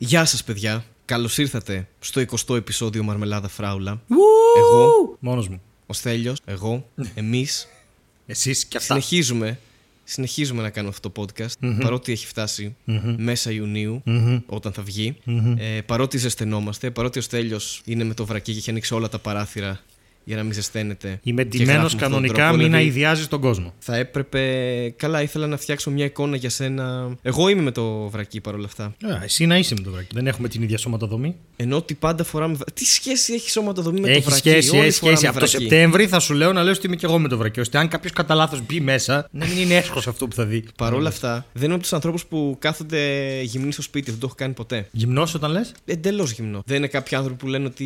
Γεια σας παιδιά, καλώς ήρθατε στο 20ο επεισόδιο Μαρμελάδα Φράουλα. Εγώ. Εγώ. Μόνος μου. Ο Στέλιος, εγώ, εμείς Εσείς και αυτά. συνεχίζουμε, συνεχίζουμε να κάνουμε αυτό το podcast παρότι έχει φτάσει μέσα Ιουνίου όταν θα βγει. Ε, παρότι ζεσθενόμαστε, παρότι ο Στέλιος είναι με το βρακί και έχει ανοίξει όλα τα παράθυρα για να μην ζεσταίνεται. Είμαι και ντυμένο γράφουμε αυτόν τον κανονικά, τρόπο, μην δηλαδή- αειδιάζει τον κόσμο. Θα έπρεπε. Καλά, ήθελα να φτιάξω μια εικόνα για σένα. Εγώ είμαι με το βρακί παρόλα αυτά. Α, εσύ να είσαι με το βρακί. Δεν έχουμε την ίδια σωματοδομή. Ενώ ότι πάντα φοράμε. βρα- Τι σχέση έχει σωματοδομή με το Έχει βρακί; σχέση, Όλοι έχει σχέση. φοράμε Από το βρακί. Σεπτέμβρη θα σου λέω να λέω ότι είμαι και εγώ με το βρακί. ώστε αν κάποιος κατά λάθος μπει μέσα, να μην είναι αίσχος αυτό που θα δει. Παρ' όλα αυτά, δεν είμαι από τους ανθρώπους που κάθονται γυμνοί στο σπίτι. Δεν το έχω κάνει ποτέ. Γυμνός όταν λες; Εντελώς γυμνό. Δεν είναι κάποιοι άνθρωποι που λένε ότι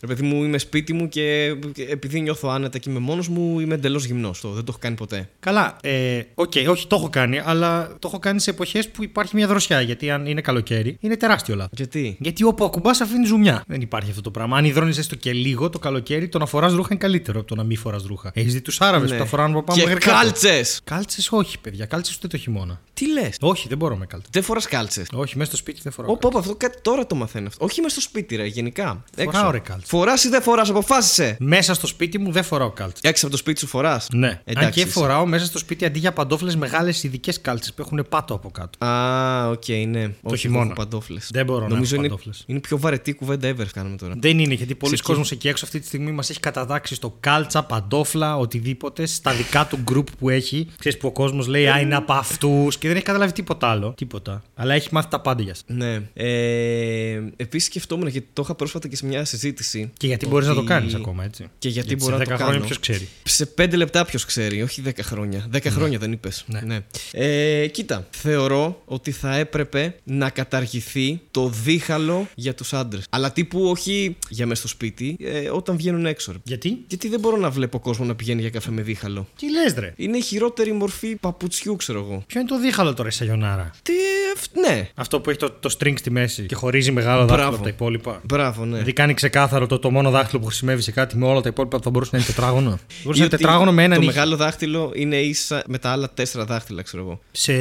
ρε παιδί μου είμαι σπίτι μου και και επειδή νιώθω άνετα και είμαι μόνος μου, είμαι εντελώς γυμνός. Δεν το έχω κάνει ποτέ. Καλά, ε, οκ, όχι, το έχω κάνει, αλλά το έχω κάνει σε εποχές που υπάρχει μια δροσιά. Γιατί αν είναι καλοκαίρι, είναι τεράστιο λάθος. Γιατί; Γιατί όπου ακουμπάς αφήνεις ζουμιά. Δεν υπάρχει αυτό το πράγμα. Αν ιδρώνεις έστω και λίγο το καλοκαίρι, το να φοράς ρούχα είναι καλύτερο από το να μην φοράς ρούχα. Έχεις δει τους Άραβες που τα φοράνε από πάνω Ναι. Και μέχρι κάτω. κάλτσες! Κάλτσες όχι, παιδιά. Κάλτσες ούτε το χειμώνα. Τι λες; Όχι, δεν μπορώ με κάλτσες. Δεν φοράς κάλτσες. Όχι, μέσα στο σπίτι δεν φοράω. Όπα, όπα, αυτό κάτι τώρα το μαθαίνω αυτό. Όχι μες στο σπίτι, ρε, γενικά. Φοράω, ρε, κάλτσες. Φοράς ή δεν φοράς, αποφάσισε. Μέσα στο σπίτι μου δεν φοράω κάλτσες. Έξω από το σπίτι σου φοράς; Ναι. Αν Εντάξει. και φοράω μέσα στο σπίτι αντί για παντόφλες μεγάλες ειδικές κάλτσες που έχουν πάτο από κάτω. Α, οκ, ναι. Το χειμώνα. παντόφλες. Δεν μπορώ να Νομίζω έχω είναι, παντόφλες. είναι πιο βαρετή κουβέντα ever κάνουμε τώρα. Δεν είναι, γιατί πολλοί Σε κόσμοι εκεί έξω αυτή τη στιγμή μας έχει κατατάξει στο κάλτσα, παντόφλα, οτιδήποτε, στα δικά του group που έχει. Ξέρεις που ο κόσμος λέει Α, είναι από αυτούς και δεν έχει καταλάβει τίποτα άλλο. Τίποτα. Αλλά έχει μάθει τα πάντα για σας. Ναι. Ε, Επίσης σκεφτόμουν γιατί το είχα πρόσφατα και σε μια συζήτηση. Και γιατί μπορείς να το ότι- κάνεις ακόμα, έτσι. Και γιατί Γιατί μπορώ σε να το 10 χρόνια κάνω. ποιο ξέρει. Σε πέντε λεπτά ποιο ξέρει, όχι 10 χρόνια. 10 χρόνια δεν είπες. Ναι. Ε, κοίτα, θεωρώ ότι θα έπρεπε να καταργηθεί το δίχαλο για τους άντρες. Αλλά τύπου όχι για μέσα στο σπίτι, ε, όταν βγαίνουν έξω. ρε. Γιατί; Γιατί δεν μπορώ να βλέπω κόσμο να πηγαίνει για καφέ με δίχαλο. Τι λες, ρε; Είναι η χειρότερη μορφή παπουτσιού, ξέρω εγώ. Ποιο είναι το δίχαλο τώρα, η Σαγιονάρα; Τι. ευ- Ναι, Αυτό που έχει το, το string στη μέση και χωρίζει μεγάλο δάχτυλο Μπράβο. από τα υπόλοιπα. μπράβο, ναι. Δηλαδή κάνει ξεκάθαρο το, το μόνο δάχτυλο που χρησιμεύει σε κάτι με όλα τα υπόλοιπα που θα μπορούσε να είναι τετράγωνο. μπορούσε να Ή είναι ότι τετράγωνο με έναν Το ήχη. μεγάλο δάχτυλο είναι ίσα με τα άλλα τέσσερα δάχτυλα, ξέρω εγώ. Σε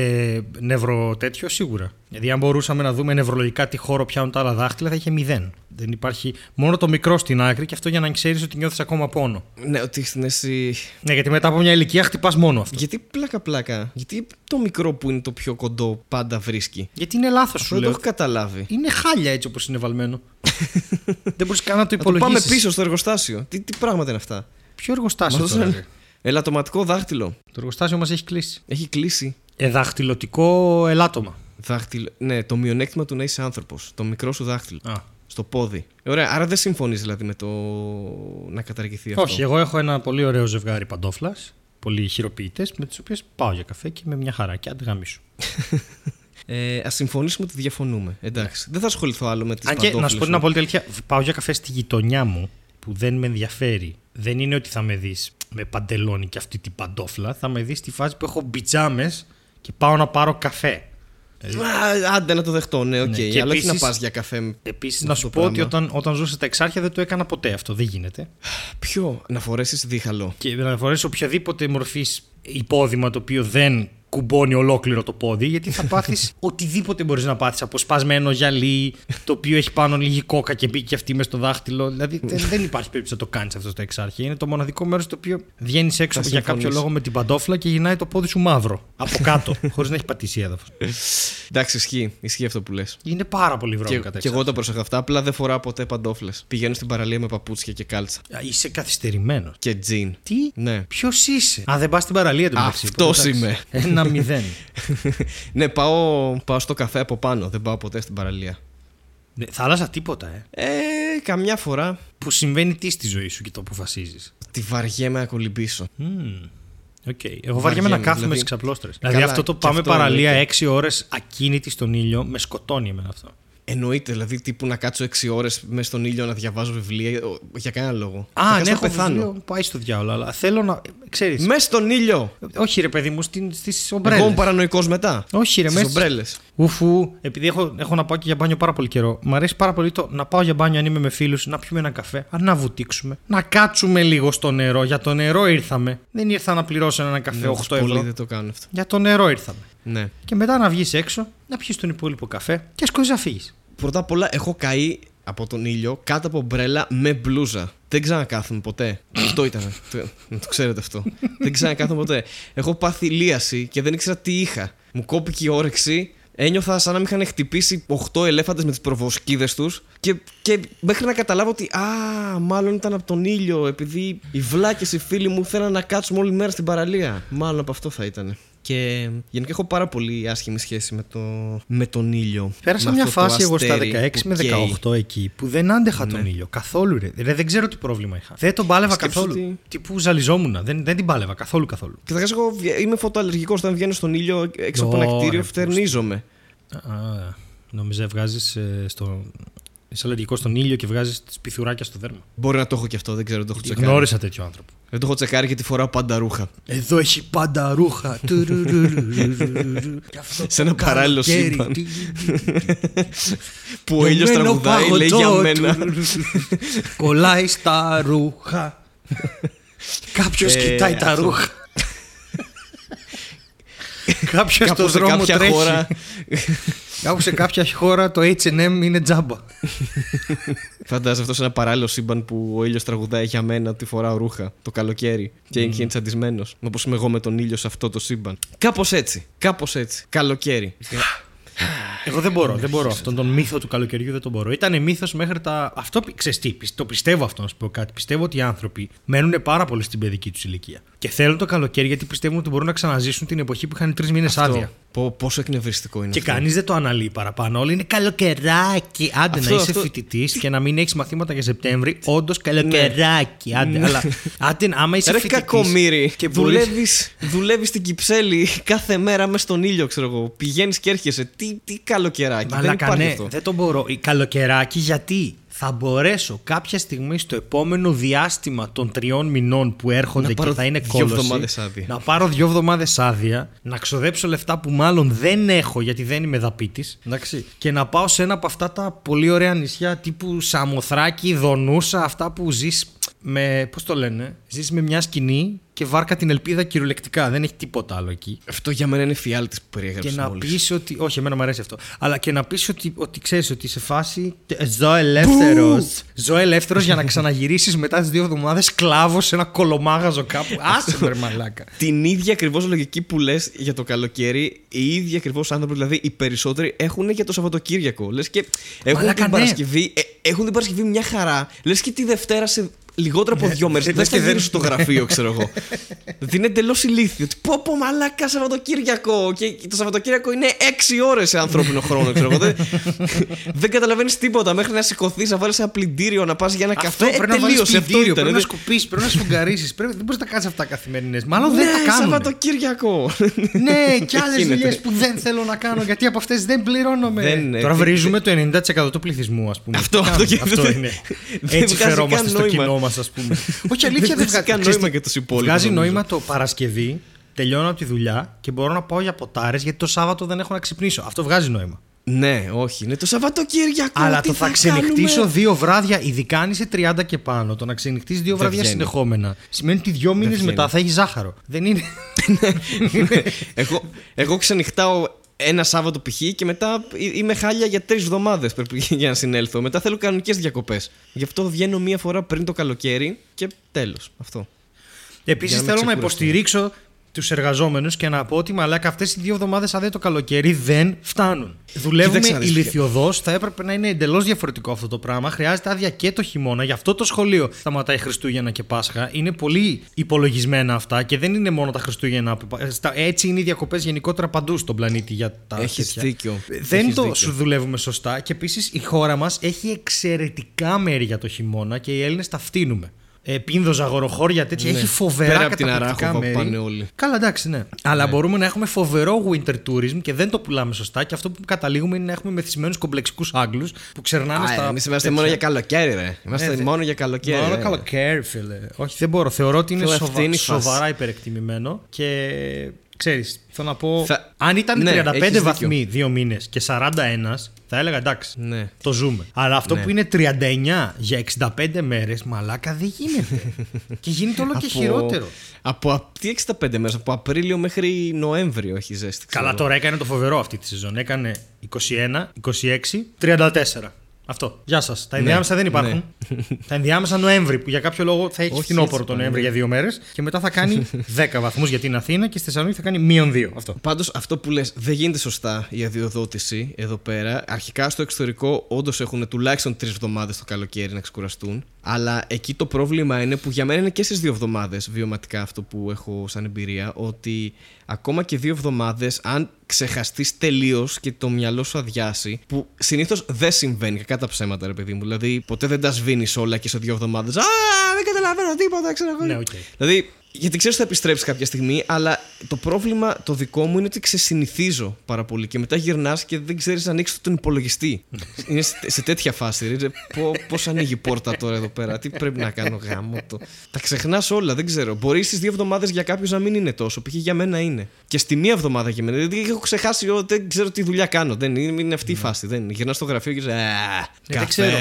νευρο τέτοιο σίγουρα. Δηλαδή, αν μπορούσαμε να δούμε νευρολογικά τι χώρο πιάνουν τα άλλα δάχτυλα, θα είχε μηδέν. Δεν υπάρχει μόνο το μικρό στην άκρη και αυτό για να ξέρεις ότι νιώθεις ακόμα πόνο. Ναι, ότι έχει την αίσθηση. Ναι, γιατί μετά από μια ηλικία χτυπάς μόνο αυτό. Γιατί πλάκα-πλάκα. Γιατί το μικρό που είναι το πιο κοντό πάντα βρίσκει. Γιατί είναι λάθος σου Αυτό δεν το λέω. έχω καταλάβει. Είναι χάλια έτσι όπως είναι βαλμένο. Δεν μπορείς καν να το Να το πάμε υπολογίσεις. πίσω στο εργοστάσιο. Τι, τι πράγματα είναι αυτά; Ποιο εργοστάσιο Μας τώρα, δώσανε- ρε; Ελαττωματικό δάχτυλο. Το εργοστάσιο μας έχει κλείσει. Έχει κλείσει. Εδαχτυλωτικό ελάττωμα. Δάχτυλο. Ναι, το μειονέκτημα του να είσαι άνθρωπος. Το μικρό σου δάχτυλο. Α. Στο πόδι. Ωραία, άρα δεν συμφωνείς δηλαδή με το να καταργηθεί αυτό; Όχι, εγώ έχω ένα πολύ ωραίο ζευγάρι παντόφλας. Πολύ χειροποιητές, με τις οποίες πάω για καφέ και με μια χαρά. Και άντε γαμίσου. Ε, Ας συμφωνήσουμε ότι διαφωνούμε. Εντάξει. Δεν θα ασχοληθώ άλλο με τις Αν και να σου πω την απόλυτη αλήθεια, πάω για καφέ στη γειτονιά μου που δεν με ενδιαφέρει. Δεν είναι ότι θα με δεις με παντελόνι και αυτή την παντόφλα. Θα με δεις στη φάση που έχω μπιτζάμες και πάω να πάρω καφέ. Άντε να το δεχτώ, ναι, οκ. Ναι, και αλλά όχι να επίσης- πας για καφέ. με- Επίσης, με να αυτό σου το πω ότι πράγμα. όταν, όταν ζούσα στα εξάρχεια δεν το έκανα ποτέ αυτό. Δεν γίνεται. Ποιο, να φορέσεις δίχαλο. Και να φορέσεις οποιαδήποτε μορφής υπόδημα το οποίο δεν κουμπώνει ολόκληρο το πόδι, γιατί θα πάθεις οτιδήποτε μπορείς να πάθεις. Αποσπασμένο γυαλί, το οποίο έχει πάνω λίγη κόκα και μπήκε αυτή μες στο δάχτυλο. Δηλαδή δεν, δεν υπάρχει περίπτωση να το κάνεις αυτό στο εξάρχεια. Είναι το μοναδικό μέρος το οποίο βγαίνεις έξω Θα για κάποιο συμφωνήσω. λόγο με την παντόφλα και γυρνάει το πόδι σου μαύρο. Από κάτω, χωρίς να έχει πατήσει έδαφος. Εντάξει, ισχύει. Ισχύει αυτό που λες. Είναι πάρα πολύ Και, βρώμικα τα και εγώ το πρόσεχα αυτά. Απλά δεν φοράω ποτέ παντόφλες. Πηγαίνω στην παραλία με παπούτσια και κάλτσα. εξάρχεια. Είσαι καθυστερημένος. Και τζιν. Τι; Ναι. Ποιος είσαι; Α, δεν πας στην παραλία του μεταξύ. Αυτός Εντάξει. είμαι. Ένα μηδέν. ναι, πάω, πάω στο καφέ από πάνω. Δεν πάω ποτέ στην παραλία. Ναι, θάλασσα τίποτα, ε. Ε, καμιά φορά Που συμβαίνει τι στη ζωή σου και το αποφασίζει. τη βαριέμαι να κολυμπήσω. Οκ. Εγώ βαριέμαι να Βαριέμαι, κάθομαι δηλαδή. στις ξαπλώστρες. Καλά, Δηλαδή αυτό το και πάμε αυτό παραλία εννοείται. 6 ώρες ακίνητη στον ήλιο με σκοτώνει εμένα αυτό. Εννοείται, δηλαδή τύπου να κάτσω 6 ώρες μέσα στον ήλιο να διαβάζω βιβλία. ο- Για κανένα λόγο. Α, Θα ναι, κάτσω να έχω πεθάνω. βιβλίο, πάει στο διάολο, αλλά θέλω να. Ξέρεις, Μέσα στον ήλιο! Όχι, ρε παιδί μου, στις στις Εγώ ομπρέλες. είμαι παρανοϊκός μετά. Όχι, ρε, Στις μέσα. ομπρέλες. Ουφού, επειδή έχω, έχω να πάω και για μπάνιο πάρα πολύ καιρό. Μ' αρέσει πάρα πολύ το να πάω για μπάνιο αν είμαι με φίλους, να πιούμε ένα καφέ, αν να βουτήξουμε, να κάτσουμε λίγο στο νερό. Για το νερό ήρθαμε. Δεν ήρθα να πληρώσω ένα καφέ 8 Πολλοί ευρώ. δεν το κάνουν αυτό. Για το νερό ήρθαμε. Ναι. Και μετά να βγεις έξω, να πιεις τον υπόλοιπο καφέ και σκόζει να φύγεις. Πρώτα απ' όλα έχω καεί από τον ήλιο κάτω από μπρέλα με μπλούζα. Δεν ξανακάθομαι ποτέ. αυτό ήταν. Το, να το ξέρετε αυτό. δεν ξανακάθομαι ποτέ. Έχω πάθει λίαση και δεν ήξερα τι είχα. Μου κόπηκε η όρεξη. Ένιωθα σαν να με είχαν χτυπήσει 8 ελέφαντες με τις προβοσκίδες τους. Και, και μέχρι να καταλάβω ότι. Α, μάλλον ήταν από τον ήλιο. Επειδή οι βλάκες, οι φίλοι μου θέλαν να κάτσουμε όλη μέρα στην παραλία. Μάλλον από αυτό θα ήταν. Και γενικά έχω πάρα πολύ άσχημη σχέση με, το, με τον ήλιο. Πέρασα Με μια αυτό το φάση εγώ στα 16 αστέρι με που καίει. 18 εκεί που δεν άντεχα Ναι. τον ήλιο. Καθόλου ρε. Δηλαδή, δεν ξέρω τι πρόβλημα είχα. Δεν τον πάλευα Σκέψου καθόλου. ότι- Τύπου ζαλιζόμουν. Δεν, δεν την πάλευα καθόλου καθόλου. Καταρχά, εγώ βγα- είμαι φωτοαλλεργικό. Όταν βγαίνω στον ήλιο έξω από ένα Ωραία, κτίριο, πώς φτερνίζομαι. Α, νόμιζα βγάζει στο. Είσαι αλλεργικό στον ήλιο και βγάζεις πιθουράκια στο δέρμα. Μπορεί να το έχω και αυτό, δεν ξέρω, δεν το έχω τσεκάρει. Γνώρισα τέτοιο άνθρωπο. Δεν το έχω τσεκάρει γιατί φοράω πάντα ρούχα. Εδώ έχει πάντα ρούχα. Τουρουρουρουρουρουρουρου. Και αυτό Σε ένα το παράλληλο καλοκαίρι. σύμπαν. Τι- Που ο ήλιο Λιωμένο τραγουδάει, λέει για παγωτό. μένα. Κολλάει στα ρούχα. Κάποιο Ε, κοιτάει τα αυτό. ρούχα. Κάποιο στο Κάπου σε δρόμο κάποια τρέχει. Χώρα. Κάπου σε κάποια χώρα το HM είναι τζάμπα. Φαντάζεσαι αυτός σε ένα παράλληλο σύμπαν που ο ήλιος τραγουδάει για μένα ότι φοράω ρούχα το καλοκαίρι και είναι τσαντισμένος. Όπω είμαι εγώ με τον ήλιο σε αυτό το σύμπαν. Κάπως έτσι. Κάπως έτσι. Καλοκαίρι. Εγώ δεν μπορώ, δεν μπορώ. Αυτόν τον μύθο του καλοκαιριού δεν τον μπορώ. Ήταν μύθος μέχρι τα. Αυτό πι- ξέρεις τι, πι- το πιστεύω αυτό να σου πω κάτι. Πιστεύω ότι οι άνθρωποι μένουν πάρα πολύ στην παιδική τους ηλικία. Και θέλουν το καλοκαίρι γιατί πιστεύουν ότι μπορούν να ξαναζήσουν την εποχή που είχαν τρεις μήνες άδεια. Αυτό. Πο- πόσο εκνευριστικό είναι Και αυτό. κανείς δεν το αναλύει παραπάνω. Όλοι είναι καλοκαιράκι. Άντε Αυτό, να είσαι αυτό. φοιτητής και να μην έχεις μαθήματα για Σεπτέμβρη. Όντως καλοκαιράκι. Άντε, αλλά άντε, άμα είσαι Ρε φοιτητής. κακομύρι. Και μπορείς- Δουλεύεις, δουλεύεις στην Κυψέλη κάθε μέρα μες στον ήλιο, ξέρω εγώ. Πηγαίνεις και έρχεσαι. Τι, τι καλοκαιράκι. δεν Μαλάκα, υπάρχει ναι, αυτό. δεν το μπορώ. Η καλοκαιράκι γιατί; Θα μπορέσω κάποια στιγμή στο επόμενο διάστημα των τριών μηνών που έρχονται Να και πάρω θα είναι δύο κόλωση. εβδομάδες άδεια. Να πάρω δύο εβδομάδες άδεια, να ξοδέψω λεφτά που μάλλον δεν έχω γιατί δεν είμαι δαπίτης. Και να πάω σε ένα από αυτά τα πολύ ωραία νησιά τύπου Σαμοθράκη, Δονούσα, αυτά που ζεις με. Πώς το λένε, ζεις με μια σκηνή και βάρκα την ελπίδα κυριολεκτικά. Δεν έχει τίποτα άλλο εκεί. Αυτό για μένα είναι φιάλτης που Και περιέγραψε. να μόλις. πεις ότι. Όχι, εμένα μου αρέσει αυτό. Αλλά και να πεις ότι, ότι ξέρεις ότι σε φάση. Ζω ελεύθερος. Ζω ελεύθερος για να ξαναγυρίσεις μετά τις δύο εβδομάδες σκλάβο σε ένα κολομάγαζο κάπου. Άσε με, ρε μαλάκα. Την ίδια ακριβώς λογική που λες για το καλοκαίρι, οι ίδιοι ακριβώς άνθρωποι, δηλαδή οι περισσότεροι, έχουν για το Σαββατοκύριακο. Λες και έχουν Μαλάκα, την, ναι. Παρασκευή, ε, έχουν την Παρασκευή μια χαρά. Λες και τη Δευτέρα σε λιγότερο από δύο μέρες. λες Δεν και θα δεν- γυρίσει στο γραφείο, ξέρω εγώ. δηλαδή είναι εντελώς ηλίθιο. Ότι πω πω μαλάκα Σαββατοκύριακο. Και το Σαββατοκύριακο είναι έξι ώρες σε ανθρώπινο χρόνο, ξέρω εγώ. δεν δεν καταλαβαίνεις τίποτα μέχρι να σηκωθείς, να βάλεις ένα πλυντήριο, να πας για ένα Αυτό καφέ. Ε, πρέπει να βάλεις τελείωσε. Αυτό πλυντήριο, ήταν. πρέπει να δεν- σκουπίσεις, πρέπει να σφουγγαρίσεις. Δεν μπορείς να τα κάνεις αυτά καθημερινές. Μάλλον δεν Ναι, τα κάνουν. Σαββατοκύριακο. Ναι, και άλλες Γίνεται. δουλειές που δεν θέλω να κάνω γιατί από αυτές δεν πληρώνομαι. Δεν, ε, Τώρα δεν- βρίζουμε το 90% του πληθυσμού, ας πούμε. Αυτό- Τι αυτό κάνουμε, και- αυτό είναι. δεν Έτσι βγάζει φερόμαστε καν στο νόημα. κοινό μας, ας πούμε. Όχι, αλήθεια δεν βγάζει βγάζει καν Ξέρεις νόημα τι, για τους υπόλοιπους, Βγάζει νομίζω. νόημα το Παρασκευή, τελειώνω από τη δουλειά και μπορώ να πάω για ποτάρες γιατί το Σάββατο δεν έχω να ξυπνήσω. Αυτό βγάζει νόημα. Ναι, όχι. Είναι το Σαββατοκύριακο. Αλλά τι το θα κάνουμε; ξενυχτήσω δύο βράδια, ειδικά αν είσαι 30 και πάνω. Το να ξενυχτήσεις δύο βράδια βγαίνει. συνεχόμενα σημαίνει ότι δύο μήνες βγαίνει. μετά θα έχεις ζάχαρο. Δεν είναι. εγώ, εγώ ξενυχτάω ένα Σάββατο π.χ. και μετά εί- είμαι χάλια για τρεις εβδομάδες για να συνέλθω. Μετά θέλω κανονικές διακοπές. Γι' αυτό βγαίνω μία φορά πριν το καλοκαίρι και τέλος. Αυτό. Επίσης Για να μην θέλω να ξεκουραστώ. υποστηρίξω τους εργαζόμενους και να πω ότι μαλάκα αυτές οι δύο εβδομάδες άδεια το καλοκαίρι δεν φτάνουν. Δουλεύουμε Κοίταξε να δεις, ηλικιωδώς, θα έπρεπε να είναι εντελώς διαφορετικό αυτό το πράγμα. Χρειάζεται άδεια και το χειμώνα. Γι' αυτό το σχολείο σταματάει Χριστούγεννα και Πάσχα. Είναι πολύ υπολογισμένα αυτά και δεν είναι μόνο τα Χριστούγεννα. Στα- Έτσι είναι οι διακοπές γενικότερα παντού στον πλανήτη για τα Έχεις τέτοια. δίκιο. Δεν Έχεις το δίκιο. σου δουλεύουμε σωστά και επίσης η χώρα μας έχει εξαιρετικά μέρη για το χιμώνα και οι Έλληνες τα φτύνουμε. Ε, Πίνδος, αγοροχώρια, τέτοια. Ναι. Έχει φοβερά Πέρα από την καταπληκτικά Αράχοβα που μέρη. πάνε όλοι. Καλά, εντάξει, ναι. Αλλά μπορούμε να έχουμε φοβερό winter tourism και δεν το πουλάμε σωστά. Και αυτό που καταλήγουμε είναι να έχουμε μεθυσμένους κομπλεξικούς Άγγλους που ξερνάνε στα. Εμείς είμαστε τέτοια. μόνο για καλοκαίρι, ρε. Είμαστε Ναι, δε- μόνο για καλοκαίρι. Μόνο ρε. καλοκαίρι, φίλε. Όχι, δεν μπορώ. Θεωρώ ότι είναι Φίλε, σοβα- αυτή είναι η φάση. σοβαρά υπερεκτιμημένο και ξέρεις, θέλω να πω. Θα- Αν ήταν Ναι, 35 έχεις βαθμοί δύο μήνες και 41, Θα έλεγα εντάξει. Ναι. Το ζούμε. Αλλά αυτό Ναι. που είναι 39 για 65 μέρες, μαλάκα δεν γίνεται. και γίνεται όλο και χειρότερο. Από α- τι 65 μέρες, από Απρίλιο μέχρι Νοέμβριο έχει ζέστη. ξέρω Καλά, εγώ. τώρα έκανε το φοβερό αυτή τη σεζόν. Έκανε 21, 26, 34. Αυτό. Γεια σας. Τα ενδιάμεσα δεν υπάρχουν. Τα ενδιάμεσα Νοέμβρη που για κάποιο λόγο θα έχει Όχι, φθινόπωρο έτσι το πάνε. Νοέμβρη για δύο μέρες και μετά θα κάνει 10 βαθμούς γιατί είναι Αθήνα και στη Θεσσαλονίκη θα κάνει μείον 2. Αυτό. Πάντως, αυτό που λες δεν γίνεται σωστά η αδειοδότηση εδώ πέρα. Αρχικά στο εξωτερικό, όντως έχουν τουλάχιστον τρεις εβδομάδες το καλοκαίρι να ξεκουραστούν. Αλλά εκεί το πρόβλημα είναι που για μένα είναι και στις δύο εβδομάδες βιωματικά αυτό που έχω σαν εμπειρία. Ότι ακόμα και δύο εβδομάδες, αν ξεχαστείς τελείως και το μυαλό σου αδειάσει, που συνήθως δεν συμβαίνει κακά τα ψέματα, ρε παιδί μου. Δηλαδή, ποτέ δεν τα σβήνεις όλα και σε δύο εβδομάδες. Α, δεν καταλαβαίνω τίποτα, ξέρω εγώ. Ναι, οκ. Δηλαδή, γιατί ξέρω ότι θα επιστρέψεις κάποια στιγμή, αλλά το πρόβλημα το δικό μου είναι ότι ξεσυνηθίζω πάρα πολύ και μετά γυρνάς και δεν ξέρεις να ανοίξεις τον υπολογιστή. είναι σε, σε τέτοια φάση. Ρε, Πώς ανοίγει η πόρτα τώρα εδώ πέρα, τι πρέπει να κάνω γάμο το. Τα ξεχνάς όλα, δεν ξέρω. Μπορείς στις δύο εβδομάδες για κάποιους να μην είναι τόσο, π.χ. για μένα είναι. Και στη μία εβδομάδα για μένα. Δηλαδή έχω ξεχάσει, ό, δεν ξέρω τι δουλειά κάνω. Δεν είναι, είναι αυτή η φάση. Δεν γυρνάς στο γραφείο και λες, «Α, Ε, δεν καφέ». ξέρω.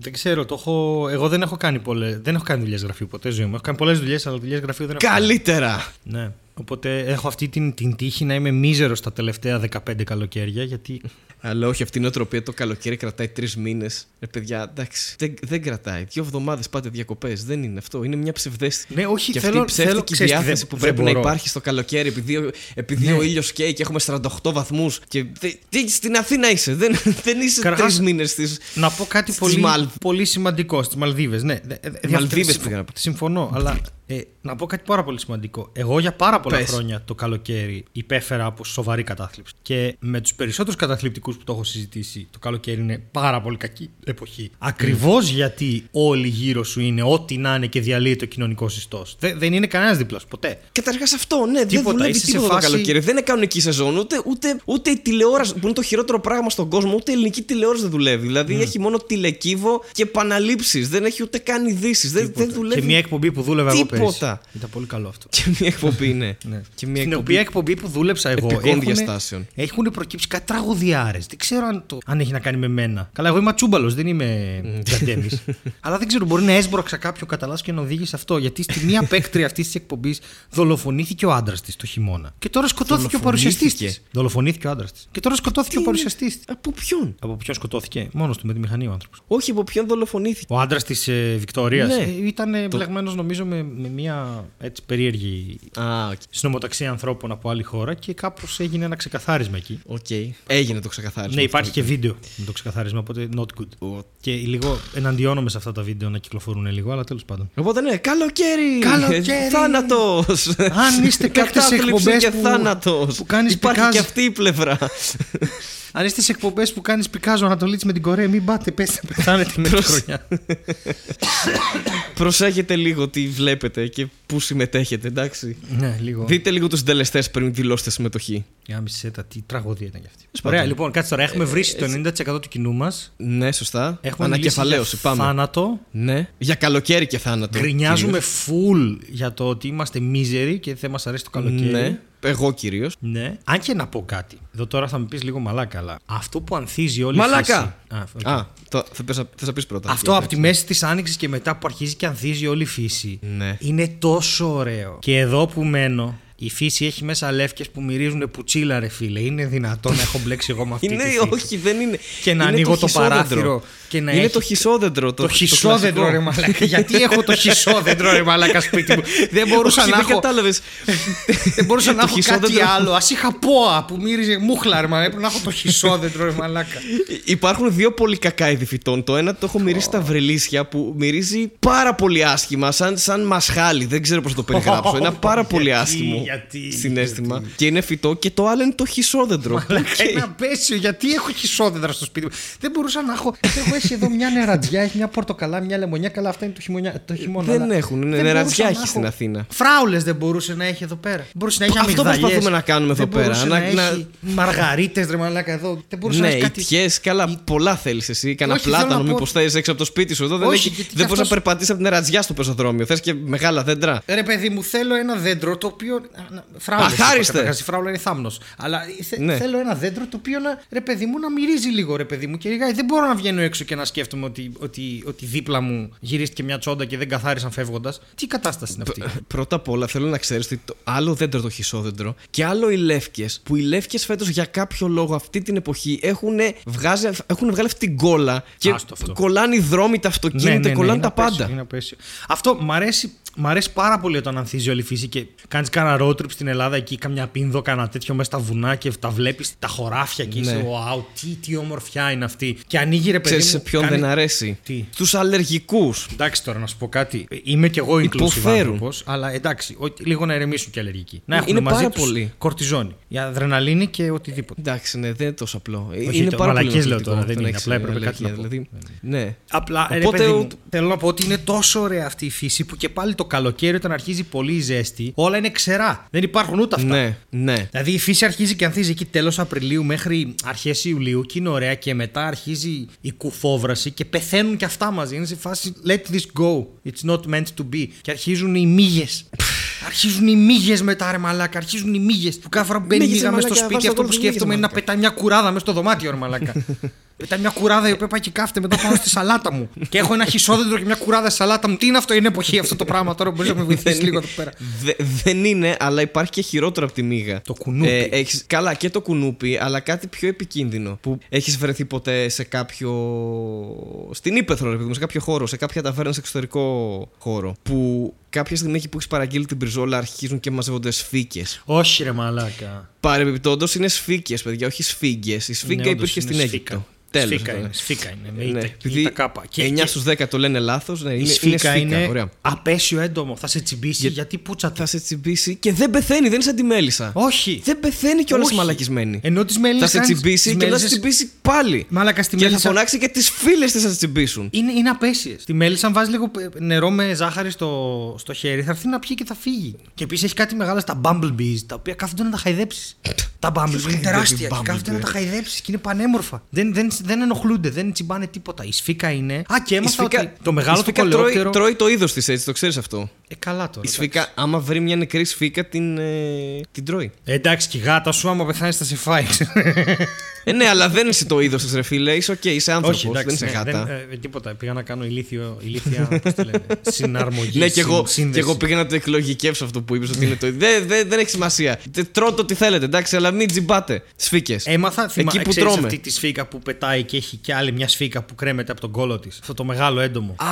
Δεν ξέρω, το έχω... εγώ δεν έχω κάνει πολλές. Δεν έχω κάνει δουλειές γραφείου ποτέ ζωή μου. Έχω κάνει πολλές δουλειές, αλλά δουλειές γραφείου δεν έχω κάνει. Καλύτερα! Ναι. Οπότε έχω αυτή την, την τύχη να είμαι μίζερος τα τελευταία 15 καλοκαίρια γιατί. Αλλά όχι, αυτή η νοοτροπία το καλοκαίρι κρατάει τρεις μήνες. Ρε παιδιά, εντάξει. Δεν, δεν κρατάει. Δύο εβδομάδες πάτε διακοπές. Δεν είναι αυτό. Είναι μια ψευδέστηση. Ναι, όχι, και θέλω- αυτή η ψεύτικη θέλω- ξέρεις τι, διάθεση δεν- που δεν πρέπει να μπορώ. υπάρχει στο καλοκαίρι επειδή, ο- επειδή Ναι. ο ήλιος καίει και έχουμε 48 βαθμούς. Και δε- τι, στην Αθήνα είσαι. Δεν, δεν είσαι Καταρχάς, τρεις μήνες στι. Να πω κάτι Στις πολύ, Μάλ- πολύ σημαντικό στις Μαλδίβες. Ναι, Δε- δε- δε- Μαλδίβες συμφω- πήγα να πω. Συμφωνώ, αλλά ε, να πω κάτι πάρα πολύ σημαντικό. Εγώ για πάρα πολλά Πες. χρόνια το καλοκαίρι υπέφερα από σοβαρή κατάθλιψη. Και με τους περισσότερους καταθλιπτικούς που το έχω συζητήσει, το καλοκαίρι είναι πάρα πολύ κακή εποχή. Ακριβώς γιατί όλοι γύρω σου είναι ό,τι να είναι και διαλύει το κοινωνικός συστό. δεν είναι κανένας δίπλα σου, ποτέ. Καταρχά αυτό, ναι, δεν Τίποτα, δουλεύει είσαι σε τίποτα φάση- το καλοκαίρι. Δεν είναι κανονική σεζόν. Ούτε, ούτε, ούτε η τηλεόραση, που είναι το χειρότερο πράγμα στον κόσμο, ούτε η ελληνική τηλεόραση δεν δουλεύει. Δηλαδή Ναι. έχει μόνο τηλεκύβο και επαναλήψεις. Δεν έχει ούτε καν ειδήσεις. Δεν, δεν δουλεύει. Και μια εκπομπή που δούλευα εγώ Τίποτα. πέρυσι. Ήταν πολύ καλό αυτό. Και μια εκπομπή, ναι. Ναι. Και μια Στην εκπομπή. οποία εκπομπή που δούλεψα εγώ. επικών έχουνε- διαστάσεων. Έχουν προκύψει κάτι τραγωδιάρε. Δεν ξέρω αν, το, αν έχει να κάνει με μένα. Καλά, εγώ είμαι ατσούμπαλος, δεν είμαι τζαντέμι. Αλλά δεν ξέρω, μπορεί να έσπρωξα κάποιο κατά λάθος και να οδήγησε αυτό. Γιατί στη μία παίκτρια αυτής της εκπομπής δολοφονήθηκε ο άντρας της το χειμώνα. Και τώρα σκοτώθηκε ο παρουσιαστής της. Δολοφονήθηκε. Δολοφονήθηκε ο άντρας της. Και τώρα σκοτώθηκε ο είναι; παρουσιαστής της. Από ποιον; Από ποιον σκοτώθηκε, μόνος του με τη μηχανή ο άνθρωπος. Όχι, από ποιον δολοφονήθηκε; Ο άντρας της ε, Βικτωρία Ναι. ήταν ε, μπλεγμένος νομίζω με, με μια έτσι περίεργη Α, οκ. συνομοταξία ανθρώπων από άλλη χώρα και κάπως έγινε ένα ξεκαθάρισμα εκεί. Οκ. Έγινε το ξεκαθάρισμα. Ναι, υπάρχει αυτό. και βίντεο με το ξεκαθάρισμα, οπότε not good. Ο- Και λίγο εναντιώνομαι σε αυτά τα βίντεο να κυκλοφορούν λίγο, αλλά τέλος πάντων. Οπότε ναι, καλοκαίρι! Καλοκαίρι! Θάνατος! Αν είστε κάποιες εκπομπές και που- θάνατος. που κάνεις Υπάρχει πικάζ- και αυτή η πλευρά. Αν είστε σε εκπομπές που κάνεις πικάζο Ανατολίτης με την Κορέα, μην πάτε, πέστε, πεθάνετε με τη χρονιά. Προσέχετε λίγο τι βλέπετε και πού συμμετέχετε, εντάξει. ναι, λίγο. Δείτε λίγο τους συντελεστές πριν δηλώσετε συμμετοχή. Γάμισε τα, τι τραγωδία ήταν κι αυτή. πάντων. Ωραία, λοιπόν, κάτσε τώρα. Έχουμε βρει το 90% του κοινού μας. Ναι, σωστά. Έχουμε Ανακεφαλαίωση, μιλήσει για πάμε. Θάνατο. Ναι. Για καλοκαίρι και θάνατο. Γκρινιάζουμε κυρίως. full για το ότι είμαστε μίζεροι και δεν μας αρέσει το καλοκαίρι. Ναι. Εγώ κυρίως. Ναι. Αν και να πω κάτι. Εδώ τώρα θα με πεις λίγο μαλάκα, αλλά αυτό που ανθίζει όλη η Μαλάκα! φύση. Α, οκ. Α, το, θα, πες, θα πεις πρώτα. Αυτό από τη μέση της άνοιξης και μετά που αρχίζει και ανθίζει όλη η φύση. Ναι. Είναι τόσο ωραίο. Και εδώ που μένω, η φύση έχει μέσα λεύκες που μυρίζουν πουτσίλα, ρε φίλε. Είναι δυνατόν να έχω μπλέξει εγώ με αυτή Είναι, τη φύση. όχι, δεν είναι. Και να Είναι ανοίγω το χυσόδεντρο. παράθυρο και να είναι έχει- το χυσόδεντρο. Το, Το χυσόδεντρο, κλασικό. ρε μαλάκα. Γιατί έχω το χυσόδεντρο, ρε μαλάκα, σπίτι μου; Δεν μπορούσα Όχι, να δεν έχω. κατάλαβες. Δεν μπορούσα να Το έχω κάτι χυσόδεντρο. άλλο. Α είχα πόα που μύριζε μούχλα, ρε μαλάκα. Έπρεπε να έχω το χυσόδεντρο, ρε μαλάκα. Υπάρχουν δύο πολύ κακά είδη φυτών. Το ένα το έχω μυρίσει στα βρελίσια που μυρίζει πάρα πολύ άσχημα, σαν, σαν μασχάλι. Δεν ξέρω πώς το περιγράψω. Ένα πάρα πολύ Γιατί, άσχημο γιατί, συνέστημα. Και είναι φυτό και το άλλο είναι το χυσόδεντρο. Μαλάκα, Οκ. ένα απέσιο. Γιατί έχω χυσόδεντρα στο σπίτι μου; Δεν μπορούσα να έχω. Έχω έχει εδώ μια νερατζιά, έχει μια πορτοκαλά, μια λεμονιά. Καλά, αυτά είναι το, χειμωνιά, το χειμώνα. Δεν αλλά έχουν, είναι δεν νερατζιά μπορούσα να έχει έχω. στην Αθήνα. Φράουλες δεν μπορούσε να έχει εδώ πέρα. Μπορούσε να έχει Αυτό αμυγδαλιές. προσπαθούμε να κάνουμε εδώ δεν πέρα. Μπορούσε Να- να, να- έχει μαργαρίτες, ρε μαλάκα εδώ. Δεν μπορούσε να Ναι, έχει κάτι. ιτιέ, καλά, πολλά θέλεις εσύ. Κανένα Όχι, θέλω να πλάτανο, πω- μήπως θέλει έξω από το σπίτι σου. Εδώ δεν, Όχι, έχει, γιατί δεν κι μπορείς να αυτός- περπατήσεις από την νερατζιά στο πεζοδρόμιο. Θες και μεγάλα δέντρα. Ρε παιδί μου, θέλω ένα δέντρο το οποίο Φράουλα. Αχάριστε. Η φράουλα είναι θάμνος. Αλλά θε- Ναι. θέλω ένα δέντρο το οποίο να, ρε παιδί μου να μυρίζει λίγο ρε παιδί μου. Και λίγα, δεν μπορώ να βγαίνω έξω και να σκέφτομαι ότι, ότι, ότι δίπλα μου γυρίστηκε μια τσόντα και δεν καθάρισαν φεύγοντας. Τι κατάσταση είναι αυτή; Πρώτα απ' όλα θέλω να ξέρεις ότι το άλλο δέντρο το χυσόδεντρο και άλλο οι λεύκες. Που οι λεύκες φέτος για κάποιο λόγο αυτή την εποχή έχουν, βγάζει, έχουν βγάλει αυτή την κόλλα και Άστο αυτό. κολλάνε οι δρόμοι, τα αυτοκίνητα, κολλάνε Ναι, είναι τα απέσιο, πάντα. είναι απέσιο. Αυτό μ' αρέσει, μ' αρέσει πάρα πολύ όταν ανθίζει όλη η φύση και κάνεις κάνα road trip στην Ελλάδα εκεί, καμιά πίνδο, κάνα τέτοιο μέσα στα βουνά και τα βλέπεις τα χωράφια και είσαι, Ναι. wow, τι, τι ομορφιά είναι αυτή. Και ανοίγει ρε παιδί. Ξέρεις σε μου, ποιον κάνει- δεν αρέσει; Τι; Στου αλλεργικούς. Εντάξει τώρα να σου πω κάτι. Είμαι κι εγώ inclusive Υποφέρουν. άνθρωπος, αλλά εντάξει, ο- λίγο να ηρεμήσουν και οι αλλεργικοί. Να έχουν Είναι μαζί πάρα τους πολύ. κορτιζόνη, η αδρεναλίνη και οτιδήποτε. Εντάξει, ναι, δεν είναι τόσο απλό. Όχι, είναι το πάρα πολύ μαλακίες λέω ενοχλητικό τώρα, το δεν να είναι. έχεις Απλά έπρεπε κάτι αλλεργία, να πω. Δηλαδή, ναι. Απλά, ρε Οπότε παιδί ο- μου, θέλω να πω ότι είναι τόσο ωραία αυτή η φύση που και πάλι το καλοκαίρι όταν αρχίζει πολύ η ζέστη, όλα είναι ξερά. Δεν υπάρχουν ούτε αυτά. Ναι, ναι. Δηλαδή η φύση αρχίζει και ανθίζει εκεί τέλος Απριλίου μέχρι αρχές Ιουλίου και είναι ωραία και μετά αρχίζει η κουφόβραση και πεθαίνουν και αυτά μαζί. Είναι σε φάση let this go. It's not meant to be. Και αρχίζουν οι μύγες. αρχίζουν οι μύγες μετά, ρε μαλάκα. Αρχίζουν οι μύγες. Που κάθε φορά που μπαίνει Μύγες, μύγα ρε μέσα στο μαλάκα, σπίτι, βάζω αυτό που ακόμη μύγες, σκέφτομαι είναι να μαλάκα. πετάει μια κουράδα μέσα στο δωμάτιο, ρε μαλάκα. Πετάει μια κουράδα η οποία πάει και κάθεται μετά πάνω στη σαλάτα μου. και έχω ένα χισόδεντρο και μια κουράδα στη σαλάτα μου. Τι είναι αυτό, είναι εποχή αυτό το πράγμα τώρα, μπορείς να με βοηθήσεις λίγο εδώ πέρα. Δε- δεν είναι, αλλά υπάρχει και χειρότερο από τη μύγα. Το κουνούπι. έχεις, καλά, και το κουνούπι, αλλά κάτι πιο επικίνδυνο. Που έχεις βρεθεί ποτέ σε κάποιο. στην ύπεθρο, ρε παιδί μου, σε κάποιο χώρο, σε κάποια ταβέρνα σε εξωτερικό χώρο. Που κάποια στιγμή εκεί που έχεις παραγγείλει την μπριζόλα αρχίζουν και μαζεύονται σφίκε. Όχι, ρε μαλάκα. Παρεμπιπτόντως είναι σφίκες, παιδιά, όχι σφίγγες. Η σφίγγα Ναι, υπήρχε όντως, στην είναι Αίγυπτο. σφίκα. Τέλος, Σφίκα ναι. είναι, σφίκα είναι. Με Ναι, ήττα- επειδή ήττα κάπα. Και- 9 και στους 10 το λένε λάθος. Ναι, η είναι, σφίκα είναι σφίκα. είναι Ωραία. απέσιο έντομο. Θα σε τσιμπήσει γιατί πούτσα Θα σε τσιμπήσει και δεν πεθαίνει, δεν είναι σαν τη μέλισσα. Όχι. Δεν πεθαίνει κιόλας Όχι. μαλακισμένη. Ενώ τις μέλισσες Θα σε κάνεις- τσιμπήσει τις και θα σε μέλισσες- τσιμπήσει πάλι. Μάλακα στη Και θα μέλισσα. φωνάξει και τις φίλες της θα σε τσιμπήσουν. Είναι, είναι απέσιες. Τη μέλισσα, αν βάζεις λίγο ε, νερό με ζάχαρη στο, στο χέρι, θα έρθει να πιει και θα φύγει. Και επίσης έχει κάτι μεγάλα στα bumblebees, τα οποία κάθονται να τα χαϊδέψεις. τα bumblebees είναι χαϊδεύει τεράστια και bumblebee, κάθονται να ε; τα χαϊδέψεις και είναι πανέμορφα. Δεν, δεν, δεν ενοχλούνται, δεν τσιμπάνε τίποτα. Η σφίκα είναι. Α, και Η έμαθα σφίκα- ότι το μεγάλο η του σφίκα τρώει, κολεόπτερο. τρώει το είδος της έτσι, το ξέρεις αυτό. Ε, καλά τώρα. Η σφίκα, άμα βρει μια νεκρή σφίκα, την, ε, την τρώει. Ε, εντάξει, και η γάτα σου, άμα πεθάνεις, θα σε φάει. Ε, ναι, αλλά δεν είσαι το είδος της, ρε φίλε. Είσαι οκ, είσαι άνθρωπος. Όχι, δεν εντάξει. είσαι ναι, γάτα. δεν, ε, τίποτα. Πήγα να κάνω ηλίθιο, ηλίθια πώς το λένε, συναρμογή. Ναι, και εγώ, συν- και σύνδεση. εγώ πήγα να το εκλογικεύσω αυτό που είπες ότι είναι το. Δεν, δεν, δεν έχει σημασία. Τε- Τρώτε ό,τι θέλετε, εντάξει, αλλά μην τζιμπάτε. Σφίκες. Έμαθα, θυμα, Εκεί που ξέρεις τρώμε. αυτή τη σφίκα που πετάει και έχει και άλλη μια σφίκα που κρέμεται από τον κόλο της. Αυτό το μεγάλο έντομο; Α,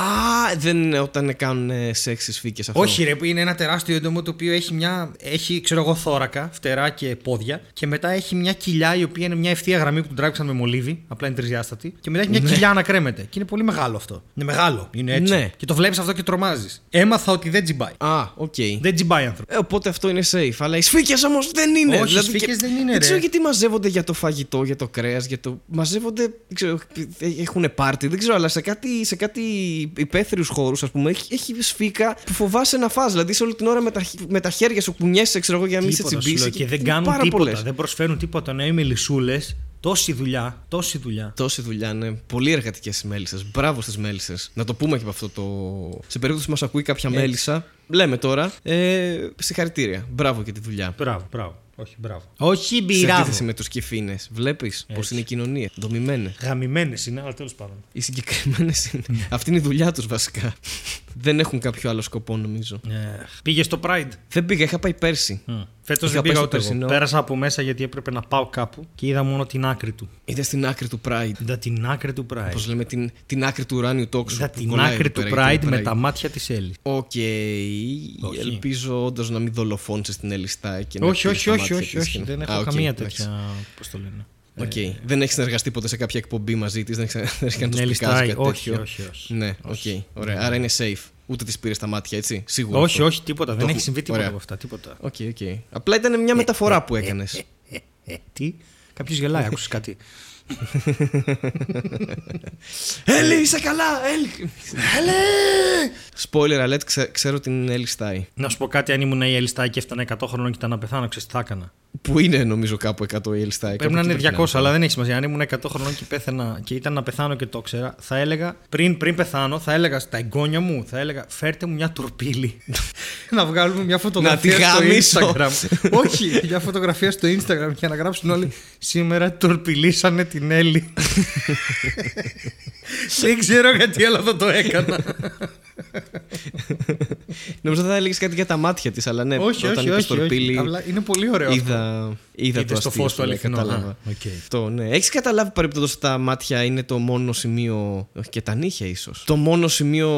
δεν είναι όταν κάνουν ε, σεξ οι σφίκες αυτό. Όχι, ρε, που είναι ένα τεράστιο έντομο το οποίο έχει μια. Έχει, ξέρω εγώ, θώρακα, φτερά και πόδια. Και μετά έχει μια κοιλιά η οποία είναι μια ευθεία γραμμή που την τράβηξαν με μολύβι. Απλά είναι τρισδιάστατη. Και μετά έχει μια κοιλιά να κρέμεται. Και είναι πολύ μεγάλο αυτό. Είναι μεγάλο. Είναι έτσι. Ναι. Και το βλέπεις αυτό και τρομάζεις. Έμαθα ότι δεν τσιμπάει. Α, οκ. Δεν τσιμπάει άνθρωπο. Ε, οπότε αυτό είναι safe. Αλλά οι σφίκες όμως δεν είναι. Όχι, οι σφίκες δεν είναι, Δεν ρε. ξέρω γιατί μαζεύονται για το φαγητό, για το κρέας, για το. Μαζεύονται. Δεν ξέρω, έχουν πάρτι, δεν ξέρω, αλλά σε κάτι, σε κάτι υπαίθριους χώρους, ας πούμε, έχει, έχει σφίκα που φοβάσαι να φας. Δηλαδή, σε όλη την ώρα με τα, με τα χέρια σου κουνιέσαι, ξέρω εγώ, για να μην σε Τίποτα, σου τσιμπήσει. λέω, και δεν είναι κάνουν πάρα τίποτα. πολλές. Δεν προσφέρουν τίποτα. Να είμαι λισούλε. Τόση δουλειά. Τόση δουλειά. Τόση δουλειά, ναι. Πολύ εργατικές οι μέλισσες. Μπράβο στις μέλισσες. Να το πούμε και από αυτό το. Σε περίπτωση που μας ακούει κάποια Έτσι. μέλισσα, λέμε τώρα. Ε, συγχαρητήρια. Μπράβο για τη δουλειά. Μπράβο, μπράβο. Όχι, μπράβο. Όχι, Σε μπράβο. αντίθεση με τους κηφήνες. Βλέπεις πώς είναι η κοινωνία. Δομημένες. Γαμημένες είναι, αλλά τέλος πάντων. Οι συγκεκριμένες είναι. Αυτή είναι η δουλειά τους βασικά. Δεν έχουν κάποιο άλλο σκοπό νομίζω. Πήγε στο Pride. Δεν πήγα, είχα πάει πέρσι. Φέτος Είχα δεν πάει πήγα στο ούτε εγώ. περσινό. Πέρασα από μέσα γιατί έπρεπε να πάω κάπου και είδα μόνο την άκρη του. Είδα στην άκρη του Pride. Είδα την άκρη του Pride. Πώς λέμε, την, την άκρη του ουράνιου τόξου. Είδα που την κολλάει άκρη εδώ του πέρα για Pride το με τα μάτια της Έλλης. Οκ. Όχι. Ελπίζω όντως να μην δολοφόνησε την Ελιστά και να Όχι, πήρες όχι, τα όχι, μάτια όχι, της όχι. και να- Δεν Α, έχω οκ, καμία εντάξει. τέτοια. Πώς το λένε. Οκ. Δεν έχει συνεργαστεί ποτέ σε κάποια εκπομπή μαζί της, δεν έχει δεν έχει κάνει το Νέλη σπικάζει Στάι. κάτι Όχι, τέτοιο. όχι, όχι. Ναι, οκ. Ωραία. Άρα είναι safe. Ούτε τη πήρε τα μάτια, έτσι. Σίγουρα. Όχι, αυτό. όχι, τίποτα. Δεν Το έχει έχω- συμβεί τίποτα Ωραία. από αυτά. Τίποτα. Οκ, οκ. Απλά ήταν μια μεταφορά που έκανες. Ε, Τι; Κάποιος γελάει, άκουσες κάτι. Έλλη, είσαι καλά! Έλλη! Spoiler alert, ξέ- ξέρω την Έλλη Στάι. Να σου πω κάτι, αν ήμουν η Ελιστάκη και έφτανα 100 χρονών και ήταν να πεθάνω, ξέρεις τι θα έκανα. Που είναι νομίζω κάπου 100 η Έλλη Στάι. Πρέπει να είναι 200, αλλά δεν έχει σημασία. Αν ήμουν 100 χρονών και πέθαινα και ήταν να πεθάνω και το ήξερα, θα έλεγα πριν, πριν πεθάνω, θα έλεγα στα εγγόνια μου, θα έλεγα φέρτε μου μια τουρπίλη. να βγάλουμε μια φωτογραφία τη στο γαμίσω. Instagram. Όχι, μια φωτογραφία στο Instagram και να γράψουν όλοι σήμερα τουρπιλήσανε την Έλλη. δεν ξέρω γιατί άλλο θα το έκανα. Νομίζω θα έλεγες κάτι για τα μάτια της, αλλά ναι, όχι, όταν όχι, είπες όχι, όχι. τορπίλι, Απλά είναι πολύ ωραίο αυτό. είδα, είδα Είδες το το αστείο φως σου, του ναι, αληθινό. κατάλαβα. Α, οκ. Αυτό, ναι. Έχεις καταλάβει παρεμπιπτόντως τα μάτια είναι το μόνο σημείο. Όχι και τα νύχια, ίσως. Το μόνο σημείο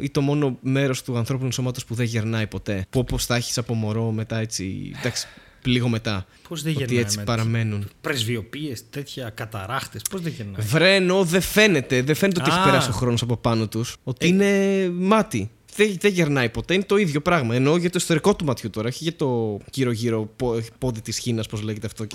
ή το μόνο μέρος του ανθρώπινου σώματος που δεν γερνάει ποτέ. Που όπως τα έχεις από μωρό μετά έτσι. Εντάξει, λίγο μετά. Πώς δεν ότι γερνάει έτσι με παραμένουν. Πρεσβειοποίες, τέτοια καταράχτες. Πώς δεν γερνάει. Βρένο, δεν φαίνεται. Δεν φαίνεται ότι Α. έχει περάσει ο χρόνος από πάνω τους. Ότι Ε. είναι μάτι. Δεν, δεν γερνάει ποτέ. Είναι το ίδιο πράγμα. Εννοώ για το εσωτερικό του ματιού τώρα. Όχι για το γύρω-γύρω πο- πόδι της χίνας, πώς λέγεται αυτό.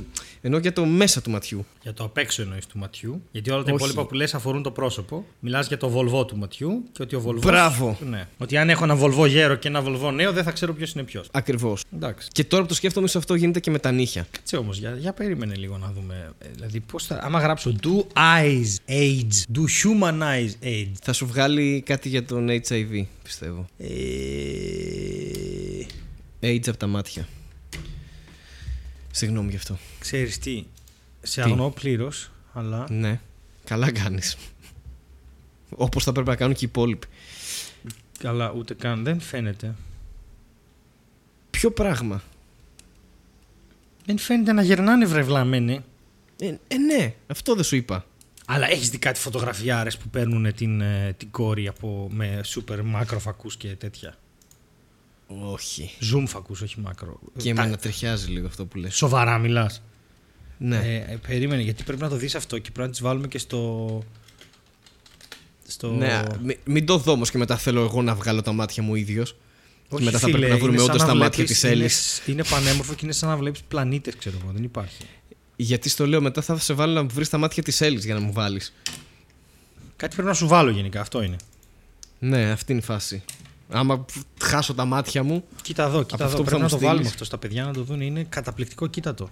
Εννοώ για το μέσα του ματιού. Για το απ' έξω εννοείς του ματιού. Γιατί όλα τα Όχι. υπόλοιπα που λες αφορούν το πρόσωπο. Μιλάς για το βολβό του ματιού και ότι ο βολβό. Μπράβο. Ναι. Ότι αν έχω ένα βολβό γέρο και ένα βολβό νέο, δεν θα ξέρω ποιος είναι ποιος. Ακριβώς. Εντάξει. Και τώρα που το σκέφτομαι, σε αυτό γίνεται και με τα νύχια. Κάτσε όμως, για, για περίμενε λίγο να δούμε. Ε, Δηλαδή, πώς θα. Άμα γράψω do eyes age, do humanize age. Θα σου βγάλει κάτι για τον HIV, πιστεύω. Ε, AIDS από τα μάτια. Συγγνώμη γι' αυτό. ξέρεις τι, σε Τι; αγνοώ πλήρως, αλλά Ναι. Καλά κάνεις. Όπως θα πρέπει να κάνουν και οι υπόλοιποι. καλά ούτε καν δεν φαίνεται. Ποιο πράγμα; Δεν φαίνεται να γερνάνε βρεβλαμένοι. Ε, ε, ναι, αυτό δεν σου είπα. Αλλά έχεις δει κάτι φωτογραφιάρες που παίρνουν την, ε, την κόρη από, με σούπερ μάκρο φακούς και τέτοια; Όχι. Zoom φακούς, όχι μάκρο. Και Τα- με ανατριχιάζει λίγο αυτό που λες. Σοβαρά μιλάς. Ναι. Ε, ε, περίμενε, γιατί πρέπει να το δεις αυτό και πρέπει να τις βάλουμε και στο. στο... ναι μη- μην το δω όμως και μετά θέλω εγώ να βγάλω τα μάτια μου ίδιος. Όχι, μετά θα φίλε, πρέπει να βρούμε είναι σαν όντως τα μάτια βλέπεις- της Έλλης. Είναι, είναι πανέμορφο και είναι σαν να βλέπεις πλανήτες, ξέρω εγώ. Δεν υπάρχει. Γιατί στο λέω μετά θα σε βάλω να βρεις τα μάτια της Έλλης για να μου βάλεις. Κάτι πρέπει να σου βάλω γενικά, αυτό είναι. Ναι, αυτή είναι η φάση. Άμα χάσω τα μάτια μου. Κοίτα εδώ, κοίτα αυτό εδώ. που Πρέπει θα να μου το στείλεις. βάλουμε αυτό στα παιδιά να το δουν. Είναι καταπληκτικό, κοίτα το.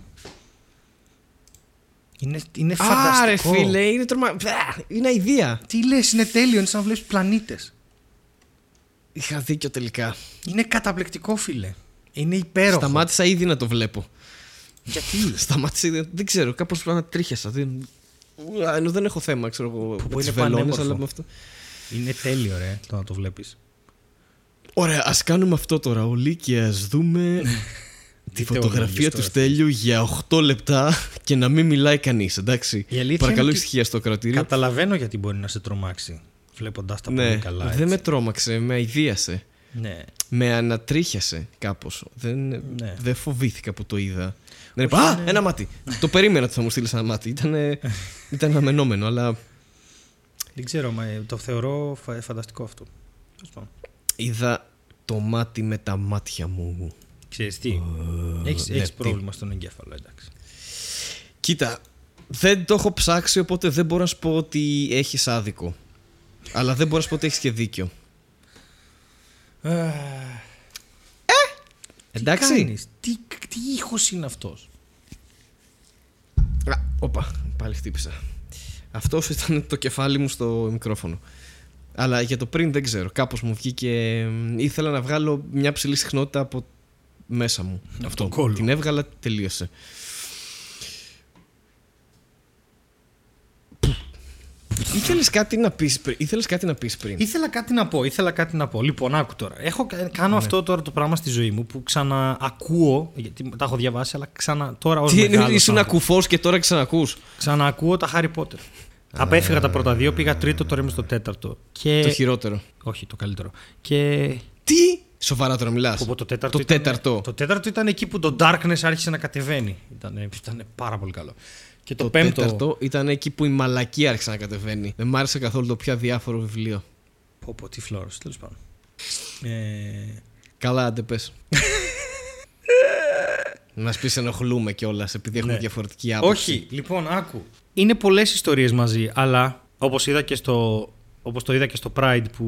Είναι, είναι Άρε φανταστικό. φίλε, είναι τρομα... Μπα, Είναι αηδία. Τι λες, είναι τέλειο, είναι σαν να βλέπεις πλανήτες. Είχα δίκιο τελικά. Είναι καταπληκτικό, φίλε. Είναι υπέροχο. Σταμάτησα ήδη να το βλέπω. Γιατί. Σταμάτησα ήδη. Δεν ξέρω, κάπως ανατρίχιασα. Δεν... Α, Ενώ δεν έχω θέμα, ξέρω εγώ. Με είναι τις βελόνες, πανέμορφο. αλλά με αυτό. είναι τέλειο, ρε, το να το βλέπεις. Ωραία, ας κάνουμε αυτό τώρα. Όλοι και ας δούμε τη Δείτε φωτογραφία όλοι του τώρα. Στέλιου για 8 λεπτά και να μην μιλάει κανείς, εντάξει. Η αλήθεια Παρακαλώ είναι ότι- ησυχία στο κρατήριο. Καταλαβαίνω γιατί μπορεί να σε τρομάξει. Βλέποντα τα Ναι, πολύ καλά. Έτσι. δεν με τρόμαξε, με αηδίασε. Ναι. Με ανατρίχιασε κάπως. Δεν, Ναι. δεν φοβήθηκα που το είδα. Δεν είπα, Α, ένα μάτι. το περίμενα ότι θα μου στείλεις ένα μάτι. Ήταν, ήταν αναμενόμενο, αλλά Δεν ξέρω, μα ε, το θεωρώ φα- φανταστικό αυτό. Τέλος πάντων. είδα το μάτι με τα μάτια μου. Ξέρεις τι, έχεις, ναι, έχεις τι; πρόβλημα στον εγκέφαλο, εντάξει. Κοίτα, δεν το έχω ψάξει, οπότε δεν μπορώ να σου πω ότι έχεις άδικο. Αλλά δεν μπορώ να σου πω ότι έχεις και δίκιο. Εντάξει. Τι κάνεις, τι, τι ήχος είναι αυτός; Α, όπα, πάλι χτύπησα. Αυτός ήταν το κεφάλι μου στο μικρόφωνο. Αλλά για το πριν δεν ξέρω. Κάπως μου βγήκε. μ, Ήθελα να βγάλω μια ψηλή συχνότητα από μέσα μου. Από τον κόλλο. Την έβγαλα, τελείωσε. Ήθελες κάτι να πεις πριν. Ήθελες κάτι να πεις πριν. Ήθελα κάτι να πω, ήθελα κάτι να πω. Λοιπόν, άκου τώρα. Έχω, κα- κάνω αυτό τώρα το πράγμα στη ζωή μου που ξαναακούω, γιατί τα έχω διαβάσει, αλλά ξανα, τώρα ως Τι είναι, μεγάλος ήσουν άνθρωπος. ακουφός και τώρα ξανακούς. Ξαναακούω τα Harry Potter. Απέφυγα τα πρώτα δύο, πήγα τρίτο, τώρα είμαι στο τέταρτο. Και... Το χειρότερο. Όχι, το καλύτερο. Και Τι! Σοβαρά τώρα μιλάς. Πω, πω, το τέταρτο, Το ήταν, τέταρτο. Το τέταρτο ήταν εκεί που το Darkness άρχισε να κατεβαίνει. Ήταν, ήταν πάρα πολύ καλό. Και το, Το πέμπτο. τέταρτο ήταν εκεί που η μαλακή άρχισε να κατεβαίνει. Δεν μ' άρεσε καθόλου το πιο αδιάφορο βιβλίο. Πω, πω, τι φλόρος, τέλος πάντων. Ε, Καλά, άντε πες. Να πεις ενοχλούμε κιόλας επειδή έχουμε Ναι. διαφορετική άποψη. όχι, λοιπόν, άκου. είναι πολλές ιστορίες μαζί, αλλά όπως είδα και στο. Όπως το είδα και στο Pride που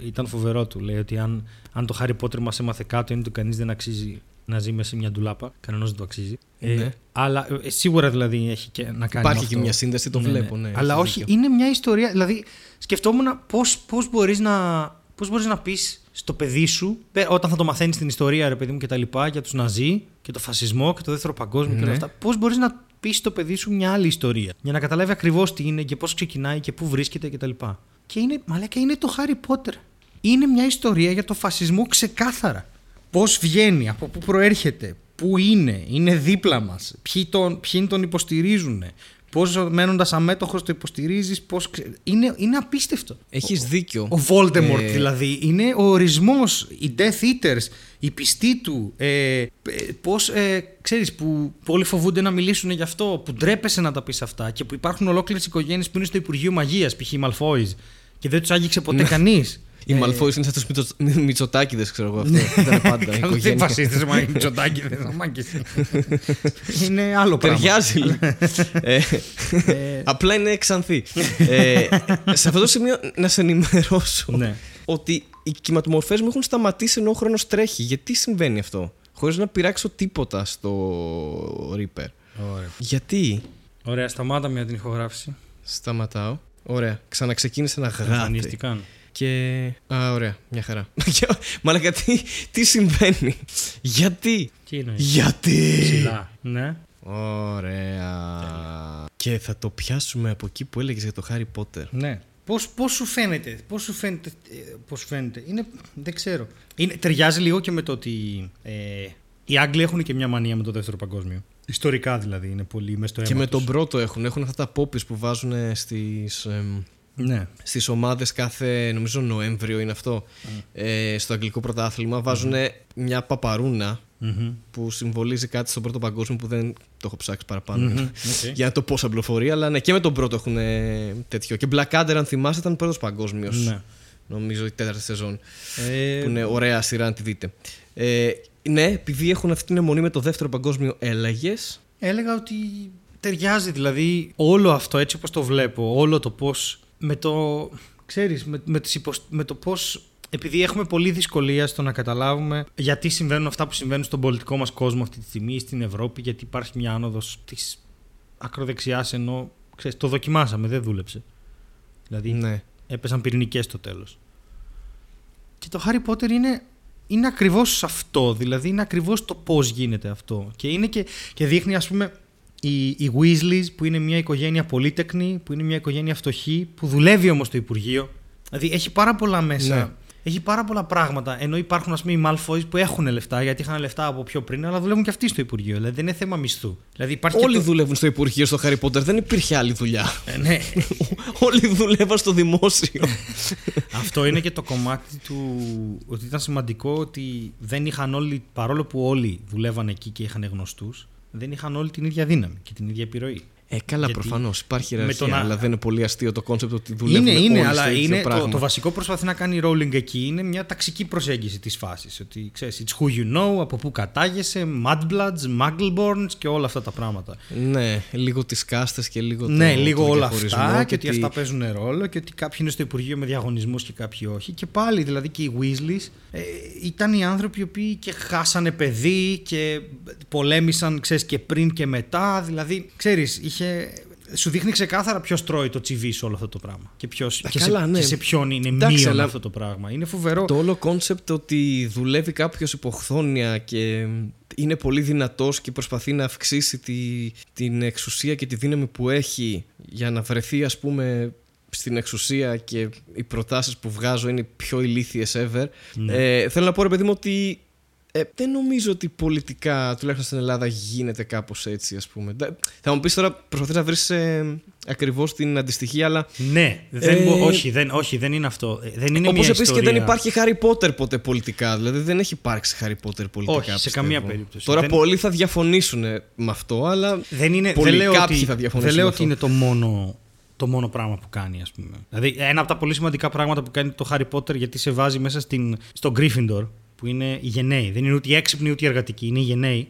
ήταν φοβερό του. Λέει ότι αν, αν το Harry Potter μας έμαθε κάτω είναι ότι κανείς δεν αξίζει να ζει μέσα σε μια ντουλάπα. Κανένας δεν το αξίζει. Ναι. Ε, αλλά ε, σίγουρα δηλαδή έχει και να κάνει. με Υπάρχει και αυτό. μια σύνδεση, το βλέπω. Ναι, Αλλά έχεις όχι, δίκιο. είναι μια ιστορία. Δηλαδή, σκεφτόμουν πώς πώς μπορείς να, πώς μπορείς να πεις στο παιδί σου, πε- όταν θα το μαθαίνεις την ιστορία, ρε παιδί μου, και τα λοιπά, για τους Ναζί και το φασισμό και το δεύτερο παγκόσμιο και όλα Ναι. αυτά, πώς μπορείς να πεις στο παιδί σου μια άλλη ιστορία. Για να καταλάβει ακριβώς τι είναι και πώς ξεκινάει και πού βρίσκεται κτλ. Και είναι, μαλάκα, είναι το Harry Potter. Είναι μια ιστορία για το φασισμό ξεκάθαρα. Πώς βγαίνει, από πού προέρχεται, πού είναι, είναι δίπλα μας, ποιοι τον, ποιοι τον υποστηρίζουν, πώς μένοντας αμέτωχος το υποστηρίζεις, πώς. Είναι, είναι απίστευτο. Έχεις δίκιο. Ο Voldemort Ε, δηλαδή είναι ο ορισμός, οι Death Eaters, η πιστή του, ε, ε, πώς, ε, ξέρεις, που πολλοί φοβούνται να μιλήσουν γι' αυτό, που ντρέπεσαι να τα πεις αυτά και που υπάρχουν ολόκληρες οικογένειες που είναι στο Υπουργείο Μαγείας, π.χ. οι Malfoys και δεν τους άγγιξε ποτέ κανείς. Οι Μαλφόοι είναι σαν τους Μητσοτάκηδες, ξέρω εγώ. Αυτό ήταν πάντα. Καλό, δεν οικογένεια. φασίστες, μα είναι τσοτάκι, δεν θα μάγκες. Είναι άλλο πράγμα. Ταιριάζει. Ε, Απλά είναι ξανθή. Ε, Σε αυτό το σημείο να σε ενημερώσω Ναι. ότι οι κυματομορφές μου έχουν σταματήσει ενώ ο χρόνος τρέχει. Γιατί συμβαίνει αυτό, χωρίς να πειράξω τίποτα στο Reaper; Ωραία. Γιατί; Ωραία, σταμάτα μια την ηχογράφηση. σταματάω. Ωραία. Ξαναξεκίνησε να γράφει. Εμφανίστηκαν. Και. Α, ωραία. Μια χαρά. Μαλάκα, τι, τι συμβαίνει; Γιατί; Τι είναι. Γιατί; Ψηλά. Ναι. Ωραία. Και θα το πιάσουμε από εκεί που έλεγες για το Harry Potter. Ναι. Πώς, πώς σου φαίνεται, πώς σου φαίνεται, ε, πώς σου φαίνεται; Είναι, δεν ξέρω. Είναι, ταιριάζει λίγο και με το ότι ε, οι Άγγλοι έχουν και μια μανία με το δεύτερο παγκόσμιο. Ιστορικά δηλαδή είναι πολύ μες στο αίμα Και με τους. τον πρώτο έχουν. Έχουν αυτά τα poppies που βάζουν στις, εμ, Ναι. στις ομάδες κάθε, νομίζω Νοέμβριο είναι αυτό, ε, στο αγγλικό πρωτάθλημα. Βάζουν μια παπαρούνα Μμμ. που συμβολίζει κάτι στον πρώτο παγκόσμιο που δεν το έχω ψάξει παραπάνω. Μμμ, οκ. Για να το πω σαν πληροφορία, αλλά ναι, και με τον πρώτο έχουν ε, τέτοιο. Και Blackadder, αν θυμάσαι, ήταν πρώτος παγκόσμιος. Ναι. Νομίζω η τέταρτη σεζόν. Ε, Που είναι ωραία σειρά να τη δείτε. Ε, ναι, επειδή έχουν αυτή την αιμονή με το δεύτερο παγκόσμιο, έλεγε. Έλεγα ότι ταιριάζει δηλαδή όλο αυτό έτσι όπως το βλέπω, όλο το πώς με το, ξέρεις, με, με, τις υποσ- με το πώς επειδή έχουμε πολλή δυσκολία στο να καταλάβουμε γιατί συμβαίνουν αυτά που συμβαίνουν στον πολιτικό μας κόσμο αυτή τη στιγμή στην Ευρώπη, γιατί υπάρχει μια άνοδος της ακροδεξιάς ενώ ξέρεις, το δοκιμάσαμε, δεν δούλεψε. Δηλαδή Ναι. έπεσαν πυρηνικές στο τέλος. Και το Harry Potter είναι, είναι ακριβώς αυτό, δηλαδή είναι ακριβώς το πώς γίνεται αυτό. Και, είναι και, και δείχνει ας πούμε οι, οι Weasleys που είναι μια οικογένεια πολύτεκνη, που είναι μια οικογένεια φτωχή, που δουλεύει όμως στο Υπουργείο. Δηλαδή έχει πάρα πολλά μέσα. Ναι. Έχει πάρα πολλά πράγματα. Ενώ υπάρχουν ας πούμε οι Malfoys που έχουν λεφτά, γιατί είχαν λεφτά από πιο πριν, αλλά δουλεύουν και αυτοί στο Υπουργείο. Δηλαδή δεν είναι θέμα μισθού. Δηλαδή υπάρχει Όλοι και το... δουλεύουν στο Υπουργείο στο Harry Potter, δεν υπήρχε άλλη δουλειά. Ε, ναι. Όλοι δουλεύαν στο δημόσιο. Αυτό είναι και το κομμάτι του ότι ήταν σημαντικό ότι δεν είχαν όλοι, παρόλο που όλοι δουλεύαν εκεί και είχαν γνωστούς, δεν είχαν όλοι την ίδια δύναμη και την ίδια επιρροή. Ε, καλά, Γιατί προφανώς υπάρχει με ιεραρχία, το να- αλλά δεν είναι πολύ αστείο το concept ότι δουλεύουν Είναι, είναι, όλοι αλλά στο ίδιο είναι το, πράγμα. το βασικό που προσπαθεί να κάνει η Rowling εκεί είναι μια ταξική προσέγγιση της φάσης. Ότι ξέρεις, it's who you know, από πού κατάγεσαι, Mudbloods, Muggleborns και όλα αυτά τα πράγματα. Ναι, λίγο τις κάστες και λίγο το ναι, λίγο το όλα διαχωρισμό αυτά και ότι τι- αυτά παίζουν ρόλο και ότι κάποιοι είναι στο Υπουργείο με διαγωνισμούς και κάποιοι όχι. Και πάλι δηλαδή και οι Weasleys ε, ήταν οι άνθρωποι οι οποίοι και χάσανε παιδί και πολέμησαν ξέρεις, και πριν και μετά. Δηλαδή, ξέρεις, είχε, σου δείχνει ξεκάθαρα ποιος τρώει το τζιβί σε όλο αυτό το πράγμα. Και, ποιος, Α, και, καλά, σε, ναι. και σε ποιον είναι Εντάξει, μείον αλλά- αυτό το πράγμα. Είναι φοβερό. Το όλο concept ότι δουλεύει κάποιος υποχθόνια και είναι πολύ δυνατός και προσπαθεί να αυξήσει τη, την εξουσία και τη δύναμη που έχει για να βρεθεί ας πούμε στην εξουσία και οι προτάσεις που βγάζω είναι οι πιο ηλίθιες ever. Ναι. Ε, θέλω να πω ρε παιδί μου ότι ε, δεν νομίζω ότι πολιτικά, τουλάχιστον στην Ελλάδα, γίνεται κάπως έτσι ας πούμε. Δε- Θα μου πεις τώρα προσπαθείς να βρεις ε, ακριβώς την αντιστοιχία αλλά Ναι, δεν Ε, μπο- όχι, δεν, όχι, δεν είναι αυτό. Ε, Δεν είναι Όπως μια επίσης και ιστορία. δεν υπάρχει Harry Potter ποτέ πολιτικά. Δηλαδή δεν έχει υπάρξει Harry Potter πολιτικά. Όχι, σε πιστεύω. καμία περίπτωση. Τώρα Δεν- πολλοί θα διαφωνήσουν με αυτό, αλλά. Δεν είναι, πολλοί δεν λέω κάποιοι ότι, θα διαφωνήσουν δεν λέω με ότι αυτό. είναι το μόνο, το μόνο πράγμα που κάνει, ας πούμε. Δηλαδή, ένα από τα πολύ σημαντικά πράγματα που κάνει το Harry Potter γιατί σε βάζει μέσα στην, στο Gryffindor, που είναι οι γενναίοι. Δεν είναι ούτε οι έξυπνοι ούτε οι εργατικοί, είναι οι γενναίοι.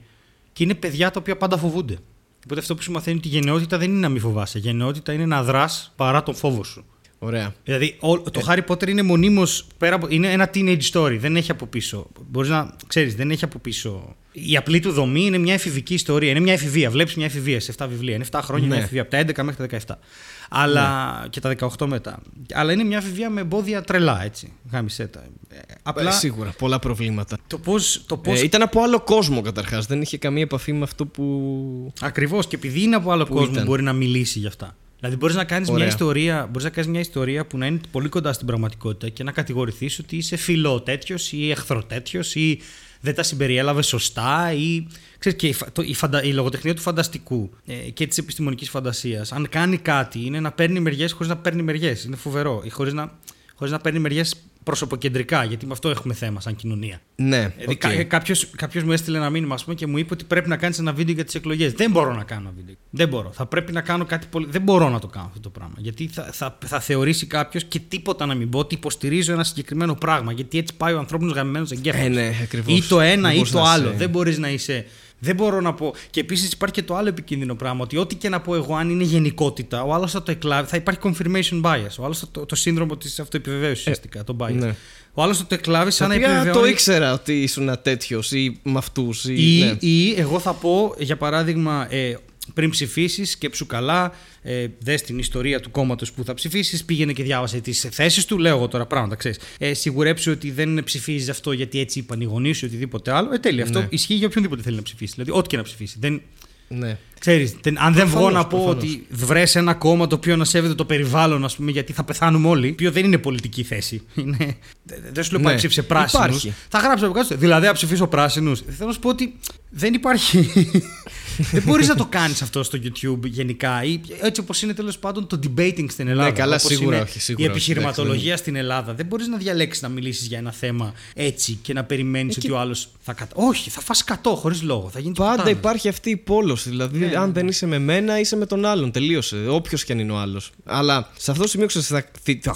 Και είναι παιδιά τα οποία πάντα φοβούνται. Οπότε αυτό που σου μαθαίνει ότι η γενναιότητα δεν είναι να μην φοβάσαι. Η γενναιότητα είναι να δράς παρά τον φόβο σου. Ωραία. Δηλαδή, ο- το Harry Potter είναι μονίμως πέρα από. είναι ένα teenage story. Δεν έχει από πίσω. Μπορείς να ξέρεις, δεν έχει από πίσω. Η απλή του δομή είναι μια εφηβική ιστορία. Είναι μια εφηβεία. Βλέπεις μια εφηβεία σε 7 βιβλία. Είναι 7 χρόνια Ναι. μια εφηβεία. Από τα 11 μέχρι τα 17. Αλλά. και τα 18 μετά. Αλλά είναι μια εφηβεία με εμπόδια τρελά, έτσι. Γάμισέτα. Ε, απλά. Ε, σίγουρα, πολλά προβλήματα. το πώς. Το πώς... Ε, ήταν από άλλο κόσμο καταρχάς. Δεν είχε καμία επαφή με αυτό που. Ακριβώς. Και επειδή είναι από άλλο Που κόσμο, ήταν. μπορεί να μιλήσει για αυτά. Δηλαδή, μπορείς να κάνεις μια Ωραία. ιστορία, μπορείς να κάνεις μια ιστορία που να είναι πολύ κοντά στην πραγματικότητα και να κατηγορηθείς ότι είσαι φιλό τέτοιος ή εχθρό τέτοιος ή δεν τα συμπεριέλαβε σωστά ή. Ξέρεις, και η, φα- το- η, φαντα- η λογοτεχνία του φανταστικού ε, και της επιστημονικής φαντασίας, αν κάνει κάτι, είναι να παίρνει μεριές χωρίς να παίρνει μεριές. Είναι φοβερό. Ή χωρίς να, χωρίς να παίρνει μεριές προσωποκεντρικά, γιατί με αυτό έχουμε θέμα σαν κοινωνία. Ναι, Δηλαδή, οκ. Κάποιος κάποιος μου έστειλε ένα μήνυμα ας πούμε, και μου είπε ότι πρέπει να κάνεις ένα βίντεο για τις εκλογές. Δεν μπορώ να κάνω ένα βίντεο. Δεν μπορώ. Θα πρέπει να κάνω κάτι πολύ. Δεν μπορώ να το κάνω αυτό το πράγμα. Γιατί θα, θα, θα θεωρήσει κάποιος και τίποτα να μην πω ότι υποστηρίζω ένα συγκεκριμένο πράγμα. Γιατί έτσι πάει ο ανθρώπινος γαμημένος εγκέφαλος. Ε, ναι, ακριβώς. Ή το ένα Δεν ή μπορείς το να άλλο. είσαι- Δεν μπορείς να είσαι. Δεν μπορώ να πω. Και επίσης υπάρχει και το άλλο επικίνδυνο πράγμα. Ότι ό,τι και να πω εγώ, αν είναι γενικότητα, ο άλλος θα το εκλάβει. Θα υπάρχει confirmation bias. Ο άλλος θα το, το σύνδρομο της αυτοεπιβεβαίωσης ουσιαστικά. το bias. ναι. Ο άλλος θα το εκλάβει σαν Τα να οποία επιβεβαιώνει. το ήξερα ότι ήσουν τέτοιος ή με αυτούς. Ή, ναι. ή εγώ θα πω, για παράδειγμα, ε, πριν ψηφίσεις, σκέψου καλά, ε, δες την ιστορία του κόμματος που θα ψηφίσεις, πήγαινε και διάβασε τις θέσεις του. Λέω εγώ τώρα πράγματα, ξέρεις. Ε, σιγουρέψου ότι δεν ψηφίζεις αυτό γιατί έτσι είπαν οι γονείς σου ή οτιδήποτε άλλο. Ε, τέλεια. Αυτό Ναι. ισχύει για οποιονδήποτε θέλει να ψηφίσει. Δηλαδή, ό,τι και να ψηφίσει. Δεν, ναι. Ξέρεις, δεν- αν δεν βγω Προφανώς, να πω προφανώς. ότι βρες ένα κόμμα το οποίο να σέβεται το περιβάλλον, ας πούμε, γιατί θα πεθάνουμε όλοι, το οποίο δεν είναι πολιτική θέση. Είναι... δε- Δεν σου λέω Ναι. πάει ψήφισε πράσινους. Υπάρχει. Θα γράψω από κάτω. Δηλαδή, να ψηφίσω πράσινους. Θέλω να σου πω ότι δεν υπάρχει. δεν μπορείς να το κάνεις αυτό στο YouTube γενικά. Ή έτσι όπως είναι τέλος πάντων το debating στην Ελλάδα. Ναι, καλά, όπως σίγουρα είναι όχι, σίγουρα Η όχι, επιχειρηματολογία εντάξει, στην Ελλάδα. Δεν μπορείς να διαλέξεις να μιλήσεις για ένα θέμα έτσι και να περιμένεις Εκεί- ότι ο άλλος θα κατα... Όχι, θα φας 100 χωρίς λόγο. Θα γίνει Πάντα τίποτα άλλο. υπάρχει αυτή η πόλωση. Δηλαδή, Ναι, αν ναι, δεν είσαι με μένα, είσαι με τον άλλον. Τελείωσε. Όποιος και αν είναι ο άλλος. Αλλά σε αυτό το σημείο ξέρεις. Θα... τι- θα-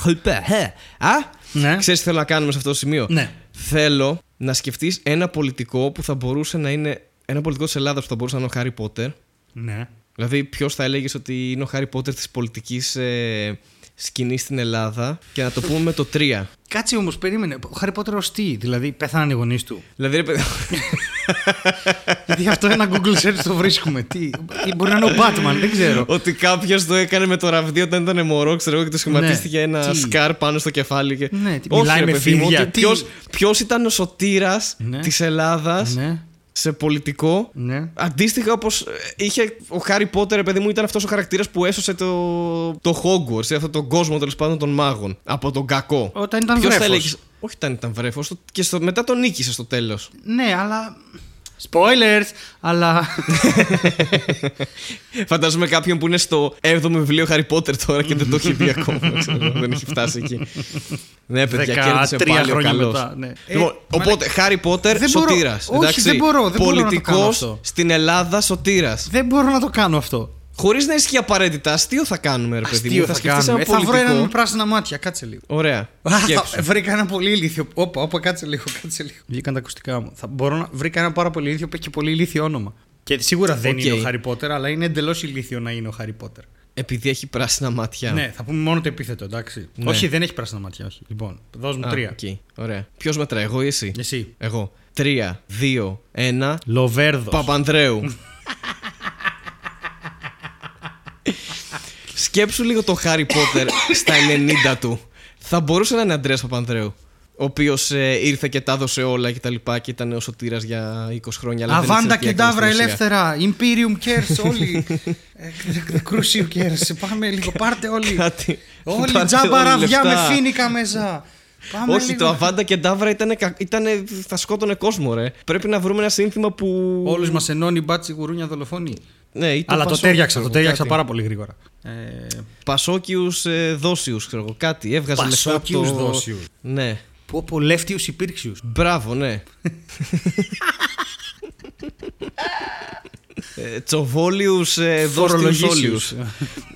Α! Ναι. Ξέρεις τι θέλω να κάνουμε σε αυτό το σημείο; Ναι. Θέλω να σκεφτείς ένα πολιτικό που θα μπορούσε να είναι. Ένα πολιτικό της Ελλάδας που θα μπορούσε να είναι ο Χάρι Πότερ. Ναι. Δηλαδή, ποιος θα έλεγες ότι είναι ο Χάρι Πότερ της πολιτικής ε, σκηνής στην Ελλάδα; Και να το πούμε με το 3. Κάτσε όμως, περίμενε. Ο Χάρι Πότερ ως τι, δηλαδή πέθαναν οι γονείς του. Δηλαδή, ρε παιδί. Γιατί αυτό ένα Google search το βρίσκουμε. Τι, ή μπορεί να είναι ο Batman, δεν ξέρω. ότι κάποιος το έκανε με το ραβδί όταν ήταν μωρό, ξέρω εγώ, και του σχηματίστηκε Ναι. ένα Τι; σκάρ πάνω στο κεφάλι. Και... Ναι, τι, Όχι, μιλάει ρε με παιδί μου, φίδια, ότι τι; ποιος, ποιος ήταν ο σωτήρας Ναι. της Ελλάδας Ναι, σε πολιτικό. ναι. Αντίστοιχα όπως είχε ο Χάρι Πότερ, ρε παιδί μου, ήταν αυτός ο χαρακτήρας που έσωσε το, το Hogwarts, ή αυτόν τον κόσμο τέλος πάντων των μάγων από τον κακό. Όταν ήταν Ποιος θα βρέφος. έλεγε. Όχι, όταν ήταν βρέφος. Και στο, μετά τον νίκησε στο τέλος. Ναι, αλλά. Spoilers! Αλλά. Φαντάζομαι κάποιον που είναι στο 7ο βιβλίο Harry Potter τώρα και δεν το έχει δει ακόμα. ξέρω, δεν έχει φτάσει εκεί. ναι, παιδιά, 13 κέρδισε πάλι ο χρόνια καλός. μετά, ναι. Λοιπόν, Ε, οπότε, Harry Potter, Δεν μπορώ- σωτήρας. όχι, δεν μπορώ, δεν μπορώ να το κάνω αυτό. στην Ελλάδα, σωτήρας. δεν μπορώ να το κάνω αυτό. Χωρίς να ισχύει απαραίτητα, αστείο θα κάνουμε, ρε παιδί Αστείο μου. θα, σκεφτείς κάνουμε. ένα Ε, θα βρω πολιτικό. έναν με πράσινα μάτια, κάτσε λίγο. Ωραία. Α, Σκέψου. θα- βρήκα ένα πολύ ηλίθιο. Όπα, όπα, κάτσε λίγο, κάτσε λίγο. Βγήκαν τα ακουστικά μου. Θα μπορώ να... Βρήκα ένα πάρα πολύ ηλίθιο που έχει και πολύ ηλίθιο όνομα. Και σίγουρα δεν Οκ. είναι ο Χάρι Πότερ, αλλά είναι εντελώς ηλίθιο να είναι ο Χάρι Πότερ. Επειδή έχει πράσινα μάτια. Ναι, θα πούμε μόνο το επίθετο, εντάξει. Ναι. Όχι, δεν έχει πράσινα μάτια, όχι. Λοιπόν, δώσ' μου Α, τρία. οκ. Ωραία. Ποιος μετράει, εγώ ή εσύ; Εσύ. Εγώ. Τρία, δύο, ένα. Λοβέρδος. Παπανδρέου. Σκέψου λίγο το Χάρι Πότερ στα 90 του. Θα μπορούσε να είναι Αντρέα Παπανδρέου. Ο οποίος ήρθε και τα έδωσε όλα και τα λοιπά και ήταν ο σωτήρας για 20 χρόνια. αλλά δεν Αβάντα ήξερε και τι έκανε Ντάβρα στην ουσία. ελεύθερα. Imperium cares όλοι. Ε, Crucial cares. Πάμε λίγο, πάρτε όλοι. Κάτι. Όλοι Πάρτε τζάμπα όλοι ραβδιά με λεφτά. φίνικα μέσα. Πάμε Όχι, λίγο. το Αβάντα και Ντάβρα ήταν, ήτανε, θα σκότωνε κόσμο, ρε. Πρέπει να βρούμε ένα σύνθημα που. Όλους μας ενώνει μπάτσι γουρούνια δολοφόνη. Ναι, ή Αλλά το Πασόκ, τέριαξα, ξέρω το εγώ, τέριαξα κάτι. πάρα πολύ γρήγορα. Ε, Πασόκιους ε, δόσιους, ξέρω εγώ. Κάτι. Έβγαζε λεφτά. από Πασόκιους το- δόσιους. Ναι. Πω πω λεύτιου υπήρξιου. Μπράβο, ναι. ε, Τσοβόλιους ε, δόστιους όλιους.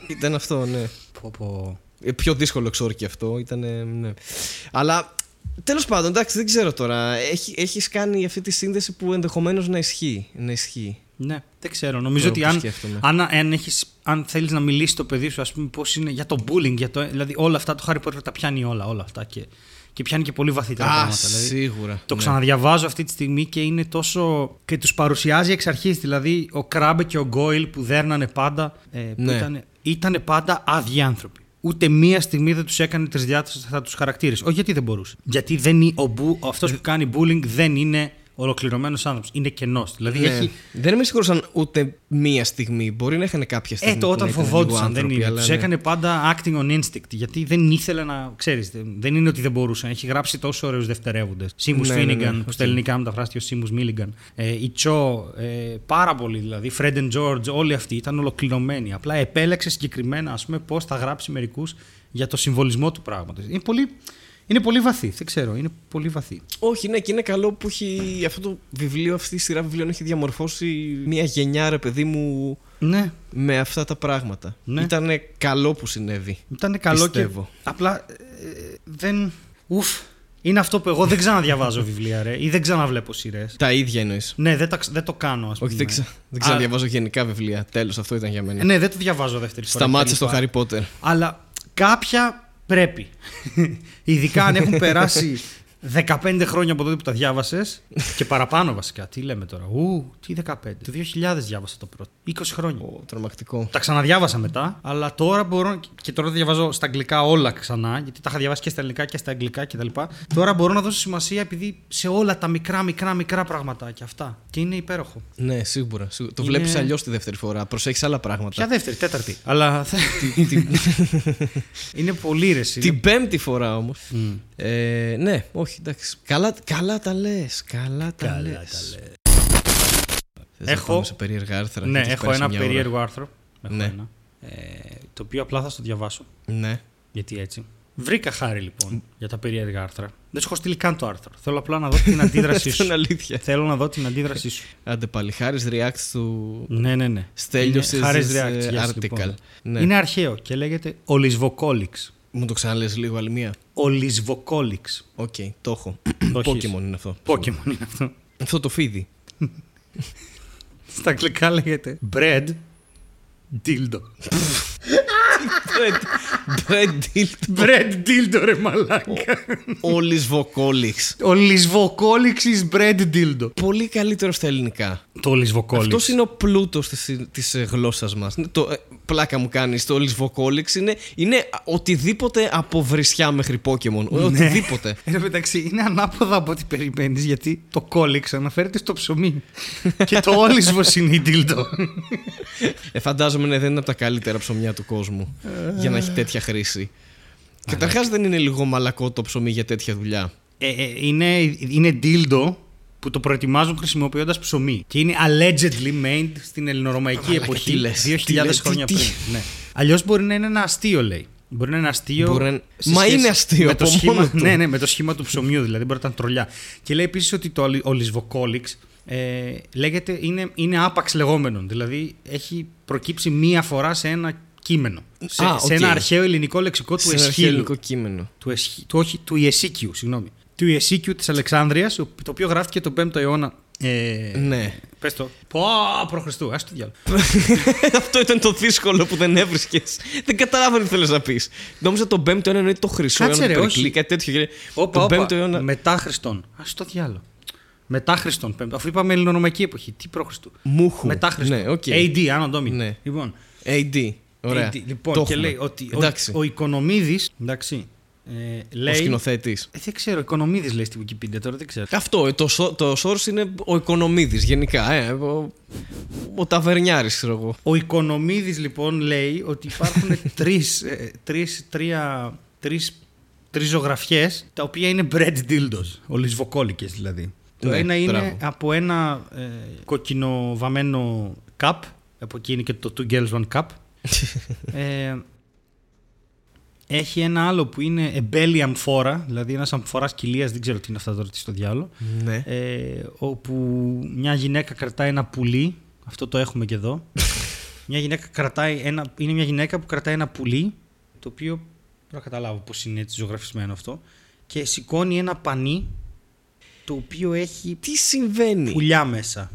Ήταν αυτό, ναι. Πω πω. Ε, πιο δύσκολο εξόρκι αυτό. Ήταν, ναι. Αλλά τέλος πάντων, εντάξει, δεν ξέρω τώρα. Έχει, έχεις κάνει αυτή τη σύνδεση που ενδεχομένως να ισχύει. Να ισχύει. Ναι, δεν ξέρω. Νομίζω Τώρα ότι που αν, σκέφτομαι. αν, αν, έχεις, αν θέλεις να μιλήσεις στο παιδί σου, ας πούμε, πώς είναι για το bullying, για το, δηλαδή όλα αυτά, το Harry Potter τα πιάνει όλα, όλα αυτά και, και πιάνει και πολύ βαθύτερα Α, πράγματα. Δηλαδή. σίγουρα. Το ναι. ξαναδιαβάζω αυτή τη στιγμή και είναι τόσο. και τους παρουσιάζει εξ αρχής. Δηλαδή, ο Κράμπε και ο Γκόιλ που δέρνανε πάντα. Ε, που Ναι. ήταν, ήτανε πάντα άδειοι άνθρωποι. Ούτε μία στιγμή δεν τους έκανε τρισδιάστατα τους χαρακτήρε. Όχι γιατί δεν μπορούσε. Γιατί δεν, είναι- ο μπου, αυτός που κάνει bullying δεν είναι ολοκληρωμένος άνθρωπος. Είναι κενός. Δηλαδή Ναι. έχει. Δεν είμαι σίγουρος αν ούτε μία στιγμή. Μπορεί να είχαν κάποια στιγμή. Ε, το που όταν να ήταν λίγο φοβόντουσαν δεν άνθρωποι, είναι. αλλά Τους ναι. έκανε πάντα acting on instinct. Γιατί δεν ήθελε να. ξέρεις, δεν είναι ότι δεν μπορούσαν. Έχει γράψει τόσο ωραίους δευτερεύοντες. Σίμους Ναι, ναι, Φίνιγκαν, ναι, που οκ. στα ελληνικά μεταφράστηκε ο Σίμους Μίλιγκαν. Ε, η Τσο, ε, πάρα πολύ δηλαδή. Fred and George, όλοι αυτοί ήταν ολοκληρωμένοι. Απλά επέλεξε συγκεκριμένα, ας πούμε, πώς θα γράψει μερικούς για το συμβολισμό του πράγματος. Είναι πολύ, είναι πολύ βαθύ. Δεν ξέρω, είναι πολύ βαθύ. Όχι, ναι, και είναι καλό που έχει αυτό το βιβλίο, αυτή η σειρά βιβλίων έχει διαμορφώσει μια γενιά, ρε παιδί μου, Ναι, με αυτά τα πράγματα. Ναι. Ήταν καλό που συνέβη. ήταν καλό Πιστεύω. και. Απλά ε, δεν. Ουφ. Είναι αυτό που εγώ δεν ξαναδιαβάζω βιβλία, ρε, ή δεν ξαναβλέπω σειρές. Τα ίδια εννοείς. Ναι, δεν, τα, ξ- δεν το κάνω, ας πούμε. Όχι, δεν, ξα... δεν Α, ξαναδιαβάζω γενικά βιβλία. Τέλος, αυτό ήταν για μένα. Ναι, δεν το διαβάζω δεύτερη φορά. Σταμάτησε το κτλ. Harry Potter. Αλλά κάποια πρέπει. Ειδικά αν έχουν περάσει 15 χρόνια από τότε που τα διάβασες και παραπάνω βασικά. Τι λέμε τώρα; Ου, τι 15. Το 2000 διάβασα το πρώτο. 20 χρόνια. Ω, τρομακτικό. Τα ξαναδιάβασα μετά, αλλά τώρα μπορώ. και τώρα τα διαβάζω στα αγγλικά όλα ξανά, γιατί τα είχα διαβάσει και στα ελληνικά και στα αγγλικά κτλ. Τώρα μπορώ να δώσω σημασία επειδή σε όλα τα μικρά, μικρά, μικρά πραγματάκια αυτά. Και είναι υπέροχο. Ναι, σίγουρα. σίγουρα. Το Είναι- βλέπεις αλλιώς τη δεύτερη φορά. Προσέχεις άλλα πράγματα. Ποια δεύτερη, τέταρτη. Αλλά. είναι πολύ ρε. είναι- Την πέμπτη φορά όμως. Μμ. Ε, ναι, όχι, εντάξει. Καλά, καλά τα λες. Καλά τα Καλά λες. τα λες. Έχω... Έχω- Πάμε σε περίεργα άρθρα. Ναι, γιατί έχω πέρασε ένα μια ώρα. περίεργο άρθρο. Έχω Ναι. ένα. Ε, το οποίο απλά θα στο διαβάσω. Ναι. Γιατί έτσι. Βρήκα χάρη λοιπόν για τα περίεργα άρθρα. Δεν σου έχω στείλει καν το άρθρο. Θέλω απλά να δω την αντίδρασή Αυτό είναι σου. αλήθεια. Θέλω να δω την αντίδρασή σου. Άντε πάλι. Χάρη react του Ναι, ναι, ναι. Στέλιος Είναι Χάρης is, React, ε, yes, article. λοιπόν. Ναι. Είναι αρχαίο και λέγεται Ολισβοκόλιξ. Μου το ξαναλες λίγο άλλη μία. Ολισβοκόλιξ. Οκ, το έχω. Το έχεις. Pokemon είναι αυτό. Pokemon είναι αυτό. Αυτό το φίδι. Στα αγγλικά λέγεται Bread Dildo. Bread deal. Bread Dildo ρε μαλάκα. Ολισβοκόλιξ. Ολισβοκόλιξ is bread dildo. Πολύ καλύτερο στα ελληνικά. Το Ολισβοκόλιξ. Αυτός είναι ο πλούτος της γλώσσας μας. Το, ε, πλάκα μου κάνεις. Το Όλης Βοκόλιξ είναι, είναι οτιδήποτε από βρισιά μέχρι Pokemon. Ναι. Οτιδήποτε. Εν τω μεταξύ είναι ανάποδα από ό,τι περιμένεις γιατί το κόλιξ αναφέρεται στο ψωμί. και το όλισβο είναι η dildo. Ε, φαντάζομαι ναι, δεν είναι από τα καλύτερα ψωμιά του κόσμου για να έχει τέτοια χρήση. Καταρχάς δεν είναι λίγο μαλακό το ψωμί για τέτοια δουλειά. ε, ε, είναι, είναι dildo που το προετοιμάζουν χρησιμοποιώντας ψωμί. Και είναι allegedly made στην ελληνορωμαϊκή Μαλάκα, εποχή. τι λες, 2000 τι λες, χρόνια τι- πριν. Ναι. Αλλιώς μπορεί να είναι ένα αστείο, λέει. Μπορεί να είναι αστείο. Μπορεί να- σε Μα σχέση είναι αστείο με το από σχήμα, μόνο του. Ναι, ναι, με το σχήμα του ψωμιού, δηλαδή μπορεί να ήταν τρολιά. Και λέει επίσης ότι το ολι- ολισβοκόλιξ ε, λέγεται, είναι, είναι άπαξ λεγόμενον. Δηλαδή έχει προκύψει μία φορά σε ένα κείμενο. Σε, Α, σε οκ. ένα αρχαίο ελληνικό λεξικό του Σε ένα αρχαίο Εσχύλου. ελληνικό κείμενο. Του, Εσχ... του, όχι, του Ιεσίκιου, συγγνώμη. Του Ιεσίκιου της Αλεξάνδρειας, το οποίο γράφτηκε τον 5ο αιώνα. Ε, Ναι. Πες το. Πω, προ Χριστού, άι στο διάολο. Αυτό ήταν το δύσκολο που δεν έβρισκες. δεν καταλάβαινε τι θέλεις να πεις. Νόμιζα τον 5ο αιώνα εννοεί το χρυσό Κάτσε, αιώνα, ρε, το όχι. Περικλή, κάτι τέτοιο. Και Όπα, τον όπα. 5ο αιώνα. Μετά Χριστόν. Άι στο διάολο. Μετά Χριστόν. πέμπτο. Αφού είπαμε ελληνορωμαϊκή εποχή. Τι προ Χριστού. Μούχου. Μετά Χριστόν. Ναι, οκ. AD, Anno Domini. Ναι. Λοιπόν, AD. Ωραία. AD. λοιπόν Το και έχουμε. λέει ότι ο, Εντάξει. ο Οικονομίδης, εντάξει, ε, Ο λέει... σκηνοθέτης. Ε, δεν ξέρω, Οικονομίδης λέει στη Wikipedia τώρα, δεν ξέρω. Αυτό, ε, το, σο- το source είναι ο Οικονομίδης γενικά. Ε, ο, ο Ταβερνιάρης, ξέρω εγώ. Ο Οικονομίδης λοιπόν λέει ότι υπάρχουν τρεις, ε, τρεις, τρία, τρεις, τρεις ζωγραφιές τα οποία είναι bread dildos, ολισβοκόλικες δηλαδή. Το Ναι, ένα είναι μπράβο. από ένα ε, κόκκινο βαμμένο cup, από εκεί είναι και το Two Girls One Cup. Ε, έχει ένα άλλο που είναι εμπέλη αμφόρα, δηλαδή ένας αμφοράς κοιλίας, δεν ξέρω τι είναι αυτά τώρα, τι στο διάλογο. ναι. Ε, όπου μια γυναίκα κρατάει ένα πουλί. Αυτό το έχουμε και εδώ. μια γυναίκα κρατάει ένα, είναι μια γυναίκα που κρατάει ένα πουλί, το οποίο δεν μπορώ να καταλάβω πώς είναι έτσι ζωγραφισμένο αυτό. Και σηκώνει ένα πανί, το οποίο έχει Τι συμβαίνει; πουλιά μέσα.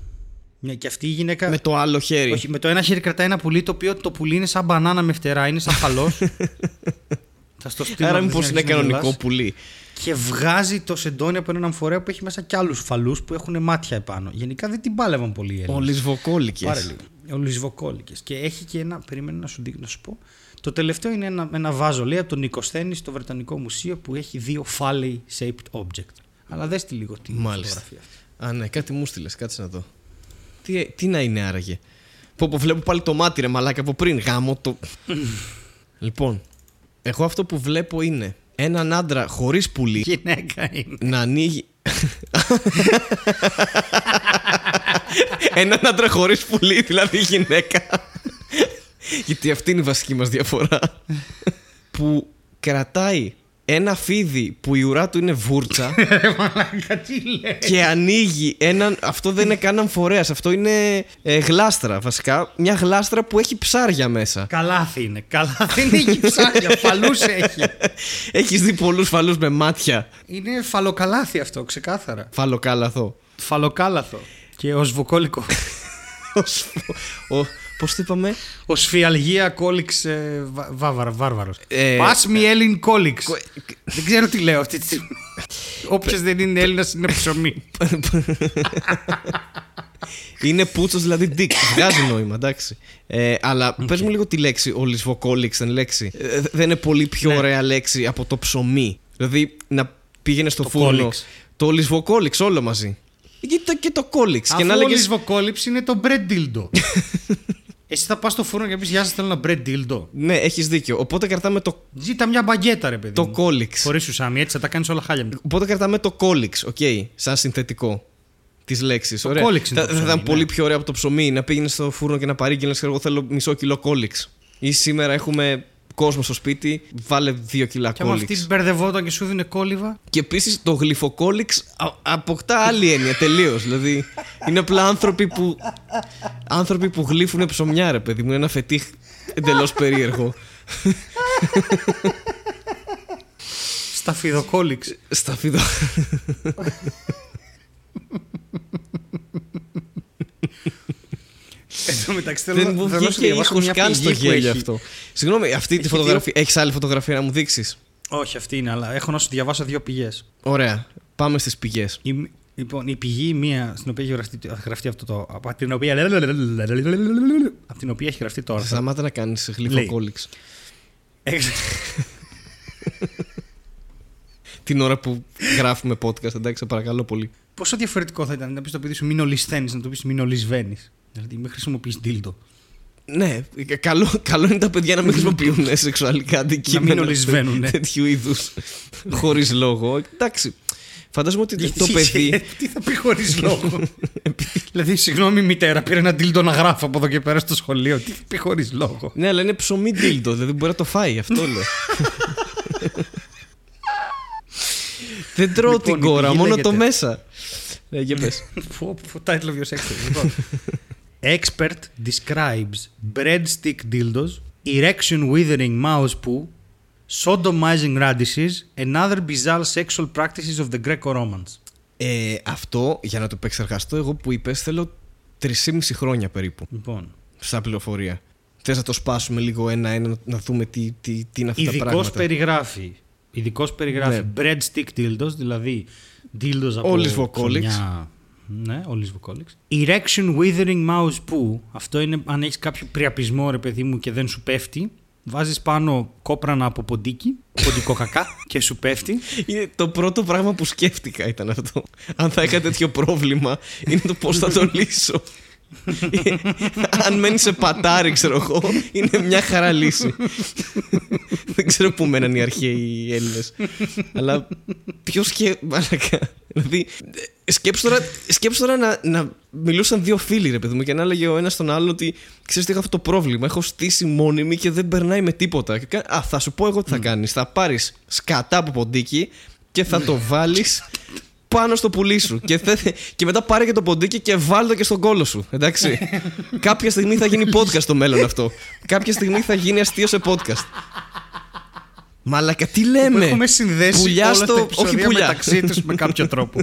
Μια και αυτή η γυναίκα. Με το άλλο χέρι. Όχι, με το ένα χέρι κρατάει ένα πουλί το οποίο το πουλί είναι σαν μπανάνα με φτερά, είναι σαν φαλό. Θα στο στείλω. Άρα να μήπως δεις είναι να γελάς. κανονικό πουλί. Και βγάζει το σεντόνι από έναν αμφορέα που έχει μέσα κι άλλους φαλούς που έχουν μάτια επάνω. Γενικά δεν την πάλευαν πολύ οι Έλληνες. Ολισβοκόλικε. Πάρε λίγο. Ο Λυσβοκόλικε. Και έχει και ένα. Περίμενε να σου, δει- να σου πω. Το τελευταίο είναι ένα, ένα βάζο, λέει, από τον Νικοσθένη στο Βρετανικό Μουσείο που έχει δύο phallic shaped object. Αλλά δες τη λίγο τη Μάλιστα. φωτογραφία αυτή. Α, ναι, κάτι μου στείλες, κάτσε να δω. Τι, τι να είναι άραγε. Πω, πω, βλέπω πάλι το μάτι ρε μαλάκα από πριν. Γάμο το. λοιπόν, εγώ αυτό που βλέπω είναι έναν άντρα χωρίς πουλί Γυναίκα είναι. να ανοίγει. έναν άντρα χωρίς πουλί, δηλαδή γυναίκα. Γιατί αυτή είναι η βασική μας διαφορά. που κρατάει ένα φίδι που η ουρά του είναι βούρτσα Ρε μαλάκα, τι λέει. και ανοίγει έναν. Αυτό δεν είναι καν αμφορέας, αυτό είναι ε, γλάστρα βασικά. Μια γλάστρα που έχει ψάρια μέσα. Καλάθι είναι. Καλάθι είναι έχει ψάρια. Φαλούς έχει. Έχεις δει πολλούς φαλούς με μάτια. Είναι φαλοκαλάθι αυτό, ξεκάθαρα. Φαλοκάλαθο. Φαλοκάλαθο. Και ω βοκόλικο. Πώς το είπαμε, Ο σφιαλγία κόλιξ ε, βα- βάβαρα, βάρβαρος. Ε, Πας μη Έλλην κόλιξ. κο- Δεν ξέρω τι λέω αυτή τη στιγμή. Όποιο δεν είναι Έλληνας είναι ψωμί. Είναι πούτσος δηλαδή dick. Βγάζει νόημα, εντάξει. Ε, αλλά πες μου λίγο τη λέξη. Ολισβοκόλιξ ήταν λέξη. Ε, δεν είναι πολύ πιο Ναι. ωραία λέξη από το ψωμί. Δηλαδή να πήγαινε στο Το φούρνο. κόλιξ. Το ολισβοκόλιξ όλο μαζί. Και το, και το κόλιξ. και να Αφού ο λέγες ολισβοκόλιξ είναι το bread dildo. Εσύ θα πας στο φούρνο και πεις Γεια σας, θέλω ένα bread dildo. Ναι, έχεις δίκιο. Οπότε κρατάμε το, Ζήτα μια μπαγκέτα, ρε παιδί. το μου. κόλιξ. Χωρίς σουσάμι, έτσι θα τα κάνεις όλα χάλια. Οπότε κρατάμε το κόλιξ, οκ, σαν συνθετικό της λέξης. Το κόλιξ είναι Θα, το θα ψωμί, ήταν πολύ ναι. πιο ωραίο από το ψωμί να πήγαινες στο φούρνο και να παρήγγειλες, ξέρω εγώ θέλω μισό κιλό κόλιξ. Ή σήμερα έχουμε κόσμο στο σπίτι, βάλε δύο κιλά Και άμα κόλιξ. αυτή μπερδευόταν και σου δίνει κόλληβα. Και επίσης το γλυφοκόλιξ α- αποκτά άλλη έννοια τελείως. δηλαδή είναι απλά άνθρωποι που, άνθρωποι που γλύφουν ψωμιά, ρε παιδί μου. Είναι ένα φετίχ εντελώς περίεργο. Σταφιδοκόλιξ. Στα Εν τω μεταξύ θέλω Δεν να μου θέλω να σου βγήκε διαβάσω ήχο μια καν στο πηγή που γέλιο έχει. αυτό. Συγγνώμη, αυτή τη Έχει φωτογραφία. Έχεις άλλη φωτογραφία να μου δείξεις; Όχι, αυτή είναι, αλλά έχω να σου διαβάσω δύο πηγές. Ωραία. Πάμε στις πηγές. Η, λοιπόν, η πηγή η μία στην οποία έχει γραφτεί, γραφτεί αυτό το. Από την οποία, από την οποία έχει γραφτεί το άρθρο. Σταμάτα να κάνεις γλυφοκόλιξ. Έχεις- Την ώρα που γράφουμε podcast, εντάξει, σε παρακαλώ πολύ. Πόσο διαφορετικό θα ήταν να πεις το παιδί σου μην ολισθαίνεις, να το πεις μην ολισβαίνεις. Δηλαδή, μην χρησιμοποιείς δίλτο. Ναι, καλό, καλό είναι τα παιδιά να μην χρησιμοποιούν σεξουαλικά αντικείμενα. ολισβαίνουνε. Τέτοιου είδους. Χωρίς λόγο. Εντάξει. Φαντάζομαι ότι το παιδί. Τι θα πει χωρίς λόγο; δηλαδή, συγγνώμη, μητέρα, πήρε ένα δίλτο να γράφω από εδώ και πέρα στο σχολείο. Τι θα πει χωρίς λόγο; Ναι, αλλά είναι ψωμί ντίλτο, δηλαδή μπορεί να το φάει, αυτό λέω. Δεν τρώω Λοιπόν, την η κόρα, πηγή μόνο λέγεται- το μέσα. Ναι, για πες. Φου, φου, Title of your section. Λοιπόν. Expert describes breadstick dildos, erection withering mouse poo, sodomizing radishes, and other bizarre sexual practices of the Greco-Romans. Ε, αυτό, για να το επεξεργαστώ, εγώ που είπες, θέλω 3,5 χρόνια περίπου Λοιπόν, στα πληροφορία. Θες να το σπάσουμε λίγο ένα-ένα, να δούμε τι, τι, τι είναι αυτά τα ειδικός πράγματα. περιγράφει, ειδικός περιγράφει Ναι. breadstick dildos, δηλαδή dildos από Όλης vocolics. ψωμιά. Ναι, όλης vocolics. Erection withering mouse poo. Αυτό είναι αν έχεις κάποιο πριαπισμό, ρε παιδί μου, και δεν σου πέφτει. Βάζεις πάνω κόπρανα από ποντίκι, ποντικό κακά, και σου πέφτει. Είναι το πρώτο πράγμα που σκέφτηκα ήταν αυτό. Αν θα είχα τέτοιο πρόβλημα, είναι το πώς θα το λύσω. Αν μένει σε πατάρι, ξέρω εγώ, είναι μια χαρά λύση. Δεν ξέρω πού μέναν οι αρχαίοι Έλληνες. Αλλά ποιος και. Μαλακά. Δηλαδή, σκέψου τώρα, σκέψου τώρα να, να μιλούσαν δύο φίλοι, ρε παιδί μου, και να έλεγε ο ένας στον άλλον ότι ξέρεις τι έχω αυτό το πρόβλημα. Έχω στήσει μόνιμη και δεν περνάει με τίποτα. Και κα- Α, θα σου πω εγώ τι θα κάνεις. Θα πάρεις σκατά από ποντίκι και θα το βάλεις πάνω στο πουλί σου. και, θε- και μετά πάρε και το ποντίκι και βάλ το και στον κόλο σου. Εντάξει. Κάποια στιγμή θα γίνει podcast στο μέλλον αυτό. Κάποια στιγμή θα γίνει αστείο σε podcast. Μαλακα, τι λέμε; Έχουμε συνδέσει Πουλιά όλα στο- τα όχι επεισόδια πουλιά. μεταξύ τους με κάποιο τρόπο.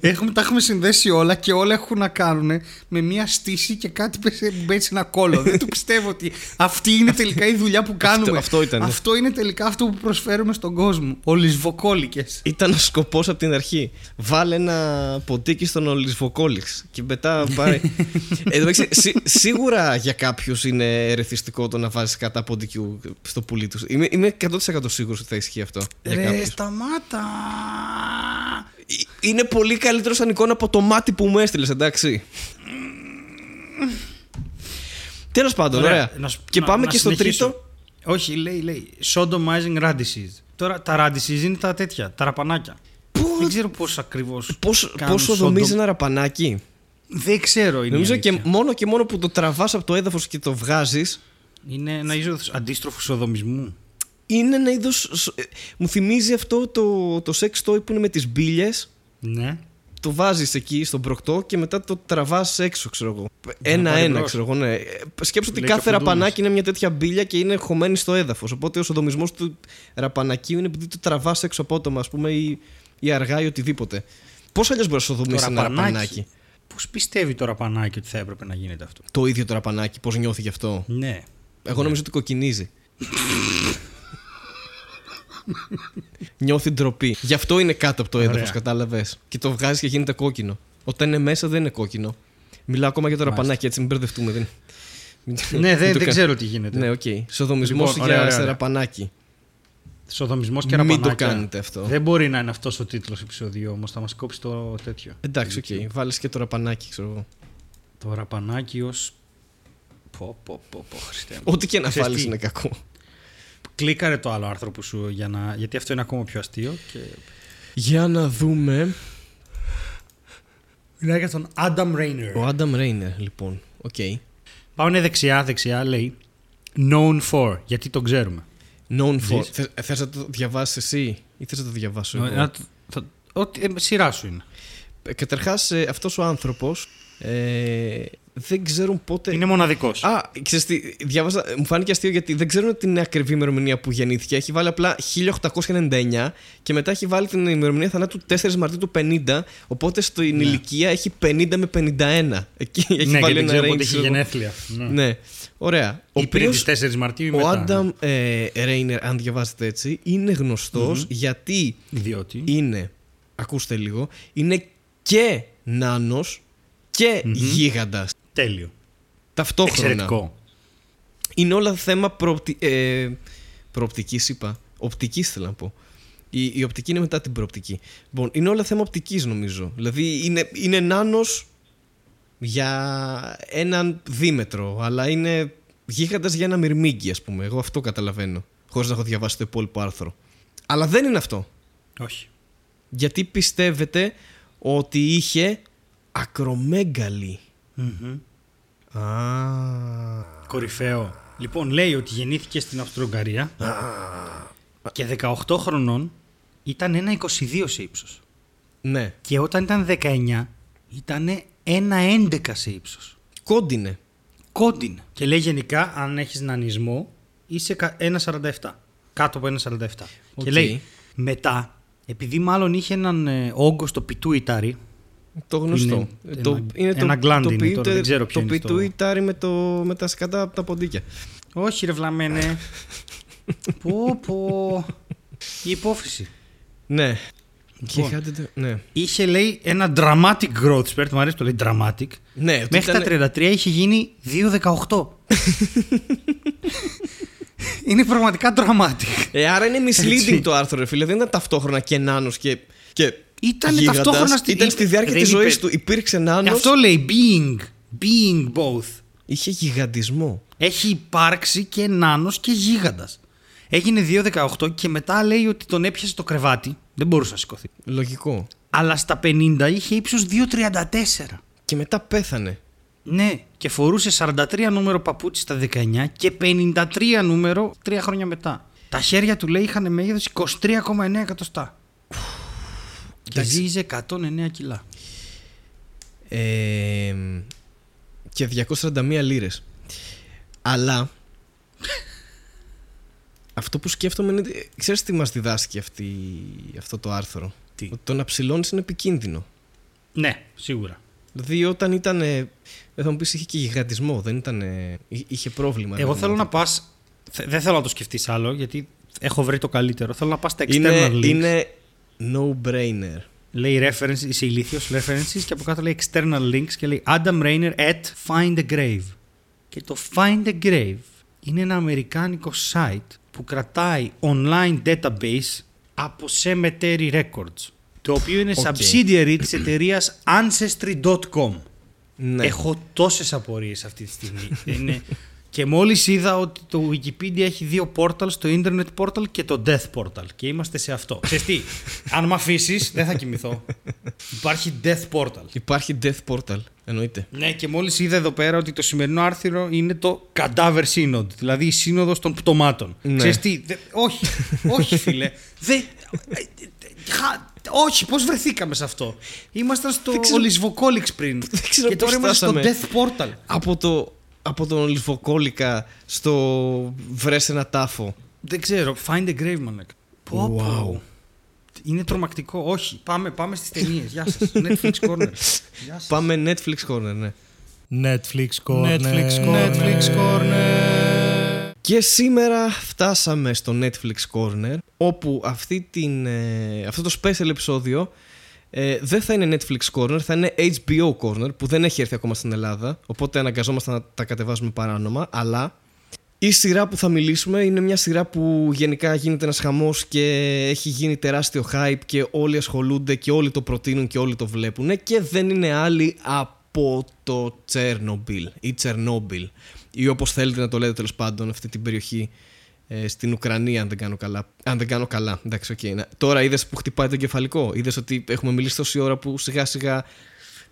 έχουμε, τα έχουμε συνδέσει όλα και όλα έχουν να κάνουν με μια στήση και κάτι που μπαίνει σε ένα κόλλο. Δεν το πιστεύω ότι αυτή είναι τελικά η δουλειά που κάνουμε. αυτό ήταν. Αυτό είναι τελικά αυτό που προσφέρουμε στον κόσμο. Ολισβοκόλικες. Ήταν ο σκοπός από την αρχή. Βάλε ένα ποντίκι στον Ολυσβοκόλιξ και μετά πάρε. ε, εν τω μεταξύ, σί- σίγουρα για κάποιους είναι ερεθιστικό το να βάζεις κατά ποντικιού στο πουλί τους. Είμαι, είμαι 100% σίγουρο ότι θα ισχύει αυτό. για Ρε, κάποιους. σταμάτα. Ε, Είναι πολύ καλύτερο σαν εικόνα από το μάτι που μου έστειλες, εντάξει. Τέλος πάντων, ωραία. Να σου- Και να- πάμε να και στο συνεχίσω. τρίτο. Όχι, λέει, λέει. Sodomizing radishes. Τώρα τα radishes είναι τα τέτοια, τα ραπανάκια. Δεν ξέρω πώς ακριβώς. Πώς, πόσο δομίζει ένα ραπανάκι; Δεν ξέρω. Είναι Νομίζω η και αλήθεια. μόνο και μόνο που το τραβάς από το έδαφος και το βγάζεις. Είναι ένα είδος αντίστροφου σοδομισμού. Είναι ένα είδος. Μου θυμίζει αυτό το, το sex toy που είναι με τις μπύλες. Ναι. Το βάζεις εκεί στον προκτό και μετά το τραβάς έξω, ξέρω εγώ. πάρει Ένα-ένα, μπρος. ξέρω εγώ, ναι. Ε, Σκέψου ότι Λέει και κάθε ο Φουντούλης. ραπανάκι είναι μια τέτοια μπύλια και είναι χωμένη στο έδαφος. Οπότε ο σοδομισμό του ραπανακίου είναι επειδή το τραβάς έξω απότομα, ας πούμε, ή, ή αργά ή οτιδήποτε. Πώς αλλιώς μπορείς να σοδομήσεις ένα ραπανάκι. Πώς πιστεύει το ραπανάκι ότι θα έπρεπε να γίνεται αυτό; Το ίδιο το ραπανάκι, πώς νιώθει γι' αυτό; Ναι. Εγώ νομίζω ότι κοκκινίζει. Νιώθει ντροπή. Γι' αυτό είναι κάτω από το Ωραία. έδαφος, κατάλαβες. Και το βγάζεις και γίνεται κόκκινο. Όταν είναι μέσα δεν είναι κόκκινο. Μιλάω ακόμα για το Μάλιστα. ραπανάκι, έτσι μην μπερδευτούμε. Δεν... ναι, το δεν, δεν κα- ξέρω τι γίνεται. Ναι, οκ. Σοδομισμός Λοιπόν, για ωραία, ωραία, σε ωραία. ραπανάκι. Σοδομισμός και Μην ραπανάκια. το κάνετε αυτό. Δεν μπορεί να είναι αυτός ο τίτλος επεισοδίου όμως. Θα μας κόψει το τέτοιο. Εντάξει, οκ. Βάλεις και το ραπανάκι, ξέρω εγώ. Το ραπανάκι ω. Πω, πω, πω, πω, Χριστέ μου. Ό,τι και να Ξέρεις βάλεις τι; είναι κακό. Κλίκαρε το άλλο άρθρο που σου για να... γιατί αυτό είναι ακόμα πιο αστείο. Και... Για να δούμε. Μιλάει για τον Adam Rainer. Ο Adam Rainer, λοιπόν. Οκ. Πάμε δεξιά, δεξιά, λέει known for, γιατί τον ξέρουμε. Known for. Δεις. Θε θες να το διαβάσεις εσύ ή θες να το διαβάσω εγώ; Να το- θα- Ό,τι, ε, σειρά σου είναι. Καταρχάς, αυτός ο άνθρωπος ε, δεν ξέρουν πότε. Είναι μοναδικός. Α, ξέρεις τι, διάβαζα, μου φάνηκε αστείο γιατί δεν ξέρουν την ακριβή ημερομηνία που γεννήθηκε. Έχει βάλει απλά 1899 και μετά έχει βάλει την ημερομηνία θανάτου 4 Μαρτίου του 50. Οπότε στην Ναι. ηλικία έχει 50 με 51. Εκεί έχει ναι, βάλει γιατί δεν ένα ξέρω range. πότε έχει ξέρω εγώ. γενέθλια. Ναι. Ναι, ωραία. Ο Ή πριν οποίος- τις 4 Μαρτίου ή ο μετά. Άνταμ ε, Ρέινερ, αν διαβάζετε έτσι, είναι γνωστός γιατί Διότι; είναι, ακούστε λίγο, είναι και νάνος και γίγαντας Τέλειο. ταυτόχρονα. Εξαιρετικό. Είναι όλα θέμα προοπτι... ε, προοπτικής είπα. Οπτικής θέλω να πω. Η, η οπτική είναι μετά την προοπτική. Λοιπόν, είναι όλα θέμα οπτικής νομίζω. Δηλαδή είναι, είναι νάνος για έναν δίμετρο, αλλά είναι γίγαντας για ένα μυρμήγκι ας πούμε. Εγώ αυτό καταλαβαίνω, χωρίς να έχω διαβάσει το υπόλοιπο άρθρο. Αλλά δεν είναι αυτό. Όχι. Γιατί πιστεύετε ότι είχε ακρομέγκαλη. Μμμ. Α, Κορυφαίο. Λοιπόν, λέει ότι γεννήθηκε στην Αυστρο-Ουγγαρία και 18 χρονών ήταν ένα 22 σε ύψος. ναι. Και όταν ήταν 19 ήταν ένα 11 σε ύψος. Κόντινε. Κόντιν. Και λέει γενικά, αν έχεις νανισμό, είσαι κα- 1,47. Κάτω από 1,47. Οκ. Και λέει, μετά, επειδή μάλλον είχε έναν ε, όγκο στο πιτούιταρι, Το γνωστό. Είναι Ε, το, ένα- είναι ένα το, γκλάντι το, είναι τώρα, πιούτε- δεν ξέρω ποιο το είναι στο- πιτούιτάρι με, το, με τα σκατά από τα ποντίκια. όχι ρε βλαμένε. πω πω. Η υπόφυση. Ναι. Και Λοιπόν. είχατε. το- Ναι. Είχε λέει ένα dramatic growth spurt, μου αρέσει που το λέει dramatic. ναι ότι Μέχρι ήταν- τα 33 είχε γίνει 2,18. είναι πραγματικά dramatic. Ε, άρα είναι misleading Έτσι. το άρθρο, ρε φίλε. Δεν ήταν ταυτόχρονα και νάνος και. και Ήταν γίγαντας. ταυτόχρονα στη- Ήταν στη διάρκεια δεν της είπε- ζωής του. Υπήρξε νάνο. Αυτό λέει being. Being both. Είχε γιγαντισμό. Έχει υπάρξει και νάνος και γίγαντας. Έγινε 2,18 και μετά λέει ότι τον έπιασε το κρεβάτι. Δεν μπορούσε να σηκωθεί. Λογικό. Αλλά στα 50 είχε ύψος 2,34. Και μετά πέθανε. Ναι, και φορούσε 43 νούμερο παπούτσι στα 19 και 53 νούμερο 3 χρόνια μετά. Τα χέρια του λέει είχαν μέγεθος 23,9 εκατοστά. Και Εντάξει. ζύγιζε 109 κιλά. Ε, και 241 λίρες. Αλλά Αυτό που σκέφτομαι είναι. Ξέρεις τι μας διδάσκει αυτή, αυτό το άρθρο; Τι; Ότι το να ψηλώνεις είναι επικίνδυνο. Ναι, σίγουρα. Δηλαδή όταν ήταν. Δεν θα μου πεις είχε και γιγαντισμό, δεν ήταν. Είχε πρόβλημα. Εγώ ρε, θέλω παιδί να πας. Δεν θέλω να το σκεφτείς άλλο, γιατί έχω βρει το καλύτερο. Θέλω να πας στα external Είναι, links. είναι no-brainer. Λέει references, είσαι ηλίθιος, references και από κάτω λέει external links και λέει Adam Rainer at Find a Grave. Και το Find a Grave είναι ένα αμερικάνικο site που κρατάει online database από Cemetery Records. Το οποίο είναι Οκ. subsidiary της εταιρείας Ancestry.com. Ναι. Έχω τόσες απορίες αυτή τη στιγμή. είναι... Και μόλις είδα ότι το Wikipedia έχει δύο portals, το Internet Portal και το Death Portal. Και είμαστε σε αυτό. Ξέρεις τι, αν με αφήσεις, δεν θα κοιμηθώ. Υπάρχει Death Portal. Υπάρχει Death Portal, εννοείται. Ναι, και μόλις είδα εδώ πέρα ότι το σημερινό άρθρο είναι το Cadaver Synod, δηλαδή η σύνοδος των πτωμάτων. Ναι. Ξέρεις τι, δε- όχι, όχι φίλε. Δε, χα- όχι, πώς βρεθήκαμε σε αυτό; Ήμασταν στο Δεν ξέρω- Ολυσβοκόλιξ πριν. Δεν ξέρω και τώρα πώς είμαστε στο φτάσαμε. Death Portal. Από, το, από τον Λιβοκόλικα στο βρες ένα τάφο. Δεν ξέρω. Find a grave, man. Πω, πω. Wow. Είναι τρομακτικό. Όχι. Πάμε, πάμε στις ταινίες. Γεια σας. Netflix Corner. Γεια σας. Πάμε Netflix Corner, ναι. Netflix Corner. Netflix Corner. Netflix Corner. Και σήμερα φτάσαμε στο Netflix Corner όπου αυτή την, ε, αυτό το special επεισόδιο ε, δεν θα είναι Netflix Corner, θα είναι HBO Corner που δεν έχει έρθει ακόμα στην Ελλάδα οπότε αναγκαζόμαστε να τα κατεβάζουμε παράνομα αλλά η σειρά που θα μιλήσουμε είναι μια σειρά που γενικά γίνεται ένας χαμός και έχει γίνει τεράστιο hype και όλοι ασχολούνται και όλοι το προτείνουν και όλοι το βλέπουν και δεν είναι άλλη από το Chernobyl ή Chernobyl ή όπως θέλετε να το λέτε τέλος πάντων αυτή την περιοχή ε, στην Ουκρανία αν δεν κάνω καλά. Αν δεν κάνω καλά, εντάξει, οκ. να- Τώρα είδες που χτυπάει το κεφαλικό, είδες ότι έχουμε μιλήσει τόση ώρα που σιγά σιγά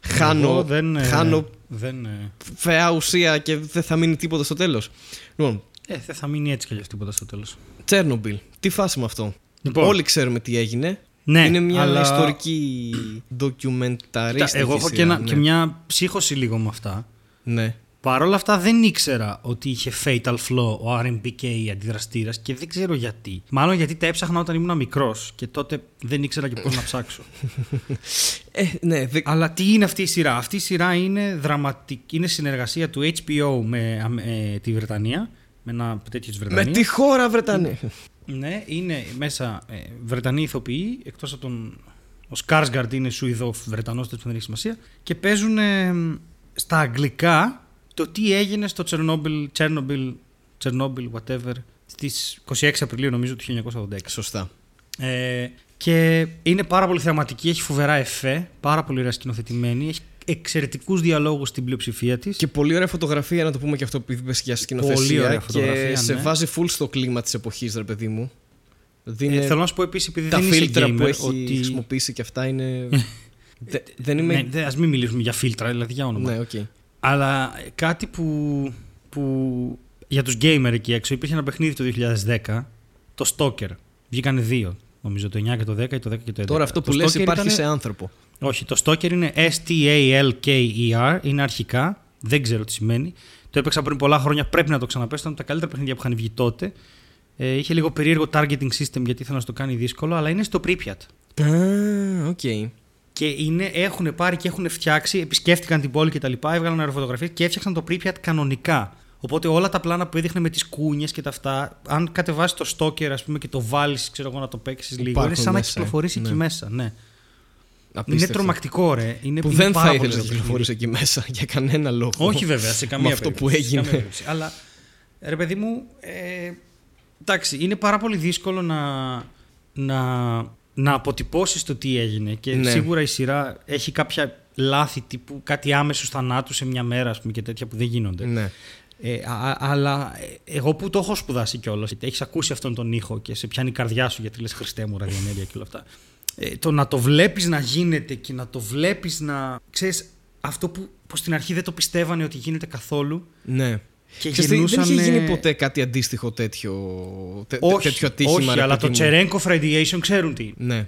χάνω, Εγώ δεν, ε, χάνω δεν, ε, φαιά ουσία και δεν θα μείνει τίποτα στο τέλος. Λοιπόν, ε, δεν θα μείνει έτσι κι αλλιώς τίποτα στο τέλος. Τσέρνομπιλ. Τι φάση με αυτό. Λοιπόν. Όλοι ξέρουμε τι έγινε. Ναι, είναι μια αλλά- ιστορική ντοκιουμενταρίστικη Εγώ έχω και, σειρά, ένα- ναι. και μια ψύχωση λίγο με αυτά. Ναι. Παρ' όλα αυτά δεν ήξερα ότι είχε fatal flaw ο RMBK αντιδραστήρας και δεν ξέρω γιατί. Μάλλον γιατί τα έψαχνα όταν ήμουν μικρός και τότε δεν ήξερα και πώς να ψάξω. Ε, ναι, δε... Αλλά τι είναι αυτή η σειρά; Αυτή η σειρά είναι δραματική, είναι συνεργασία του HBO με αμ- ε, τη Βρετανία. Με ένα τέτοιο της με Βρετανία. τη χώρα Βρετανία. Ναι, είναι μέσα ε, Βρετανοί ηθοποιοί, εκτός από τον. Ο Σκάρσγκαρντ είναι Σουηδό Βρετανός, δεν έχει σημασία. Και παίζουν ε, στα αγγλικά το τι έγινε στο Chernobyl, Chernobyl, Chernobyl whatever, στις 26 Απριλίου νομίζω του 1986. Σωστά. Ε, και είναι πάρα πολύ θεαματική, έχει φοβερά εφέ, πάρα πολύ ωραία σκηνοθετημένη, έχει εξαιρετικούς διαλόγους στην πλειοψηφία της. Και πολύ ωραία φωτογραφία, να το πούμε και αυτό που είπες για σκηνοθεσία. Πολύ ωραία και φωτογραφία, σε ναι. βάζει full στο κλίμα της εποχής, ρε παιδί μου. Δηλαδή Ε, είναι- θέλω να σου πω επίσης, επειδή τα δεν είσαι φίλτρα gamer, που έχει ότι... χρησιμοποιήσει και αυτά είναι. Δε- δεν είμαι. Ναι, δε- ας μην μιλήσουμε για φίλτρα, δηλαδή για όνομα. Ναι, οκ. Αλλά κάτι που, που για τους gamer εκεί έξω υπήρχε ένα παιχνίδι το 2010, το Stalker. Βγήκανε δύο, νομίζω, το 9 και το 10 ή το 10 και το 11. Τώρα αυτό Το που λες Stalker υπάρχει ήτανε- σε άνθρωπο. Όχι, το Stalker είναι S-T-A-L-K-E-R, είναι αρχικά, δεν ξέρω τι σημαίνει. Το έπαιξα πριν πολλά χρόνια, πρέπει να το ξαναπαίξω, ήταν από τα καλύτερα παιχνίδια που είχαν βγει τότε. Ε, είχε λίγο περίεργο targeting system γιατί ήθελε να στο κάνει δύσκολο, αλλά είναι στο Pripyat. Α, οκ. Και είναι, έχουν πάρει και έχουν φτιάξει, επισκέφτηκαν την πόλη κτλ. Έβγαλαν αεροφωτογραφίες και έφτιαξαν το Pripyat κανονικά. Οπότε όλα τα πλάνα που έδειχνε με τις κούνιες και τα αυτά, αν κατεβάσεις το Stalker ας πούμε, και το βάλεις, ξέρω εγώ, να το παίξεις λίγο, Υπάρχουν είναι σαν να μέσα, κυκλοφορήσει ναι. εκεί μέσα. Ναι. Απίστευτο. Είναι τρομακτικό, ρε. Είναι, Που είναι δεν πάρα θα πολύ ήθελες να ωραίο κυκλοφορήσει εκεί μέσα για κανένα λόγο. όχι βέβαια, σε καμία Με αυτό που περίπτωση, σε έγινε. καμία περίπτωση. Αλλά ρε παιδί μου, ε, εντάξει, είναι πάρα πολύ δύσκολο να, να, να αποτυπώσεις το τι έγινε. Και Ναι. σίγουρα η σειρά έχει κάποια λάθη τύπου κάτι άμεσους θανάτους σε μια μέρα ας πούμε, και τέτοια που δεν γίνονται. Ναι. Ε, α- α- αλλά ε, εγώ που το έχω σπουδάσει κιόλας, έχεις ακούσει αυτόν τον ήχο και σε πιάνει η καρδιά σου γιατί λες Χριστέ μου, ραδιενέργεια και όλα αυτά. Ε, το να το βλέπεις να γίνεται και να το βλέπεις να. ξέρεις, αυτό που, που στην αρχή δεν το πιστεύανε ότι γίνεται καθόλου. ναι. Και Ξέρεις τι, δεν είχε γυρνούσανε- γίνει ποτέ κάτι αντίστοιχο τέτοιο, τε- Όχι, τέτοιο ατύχημα. όχι ρε αλλά παιδί το μου. Cherenkov radiation ξέρουν τι. είναι. Ναι.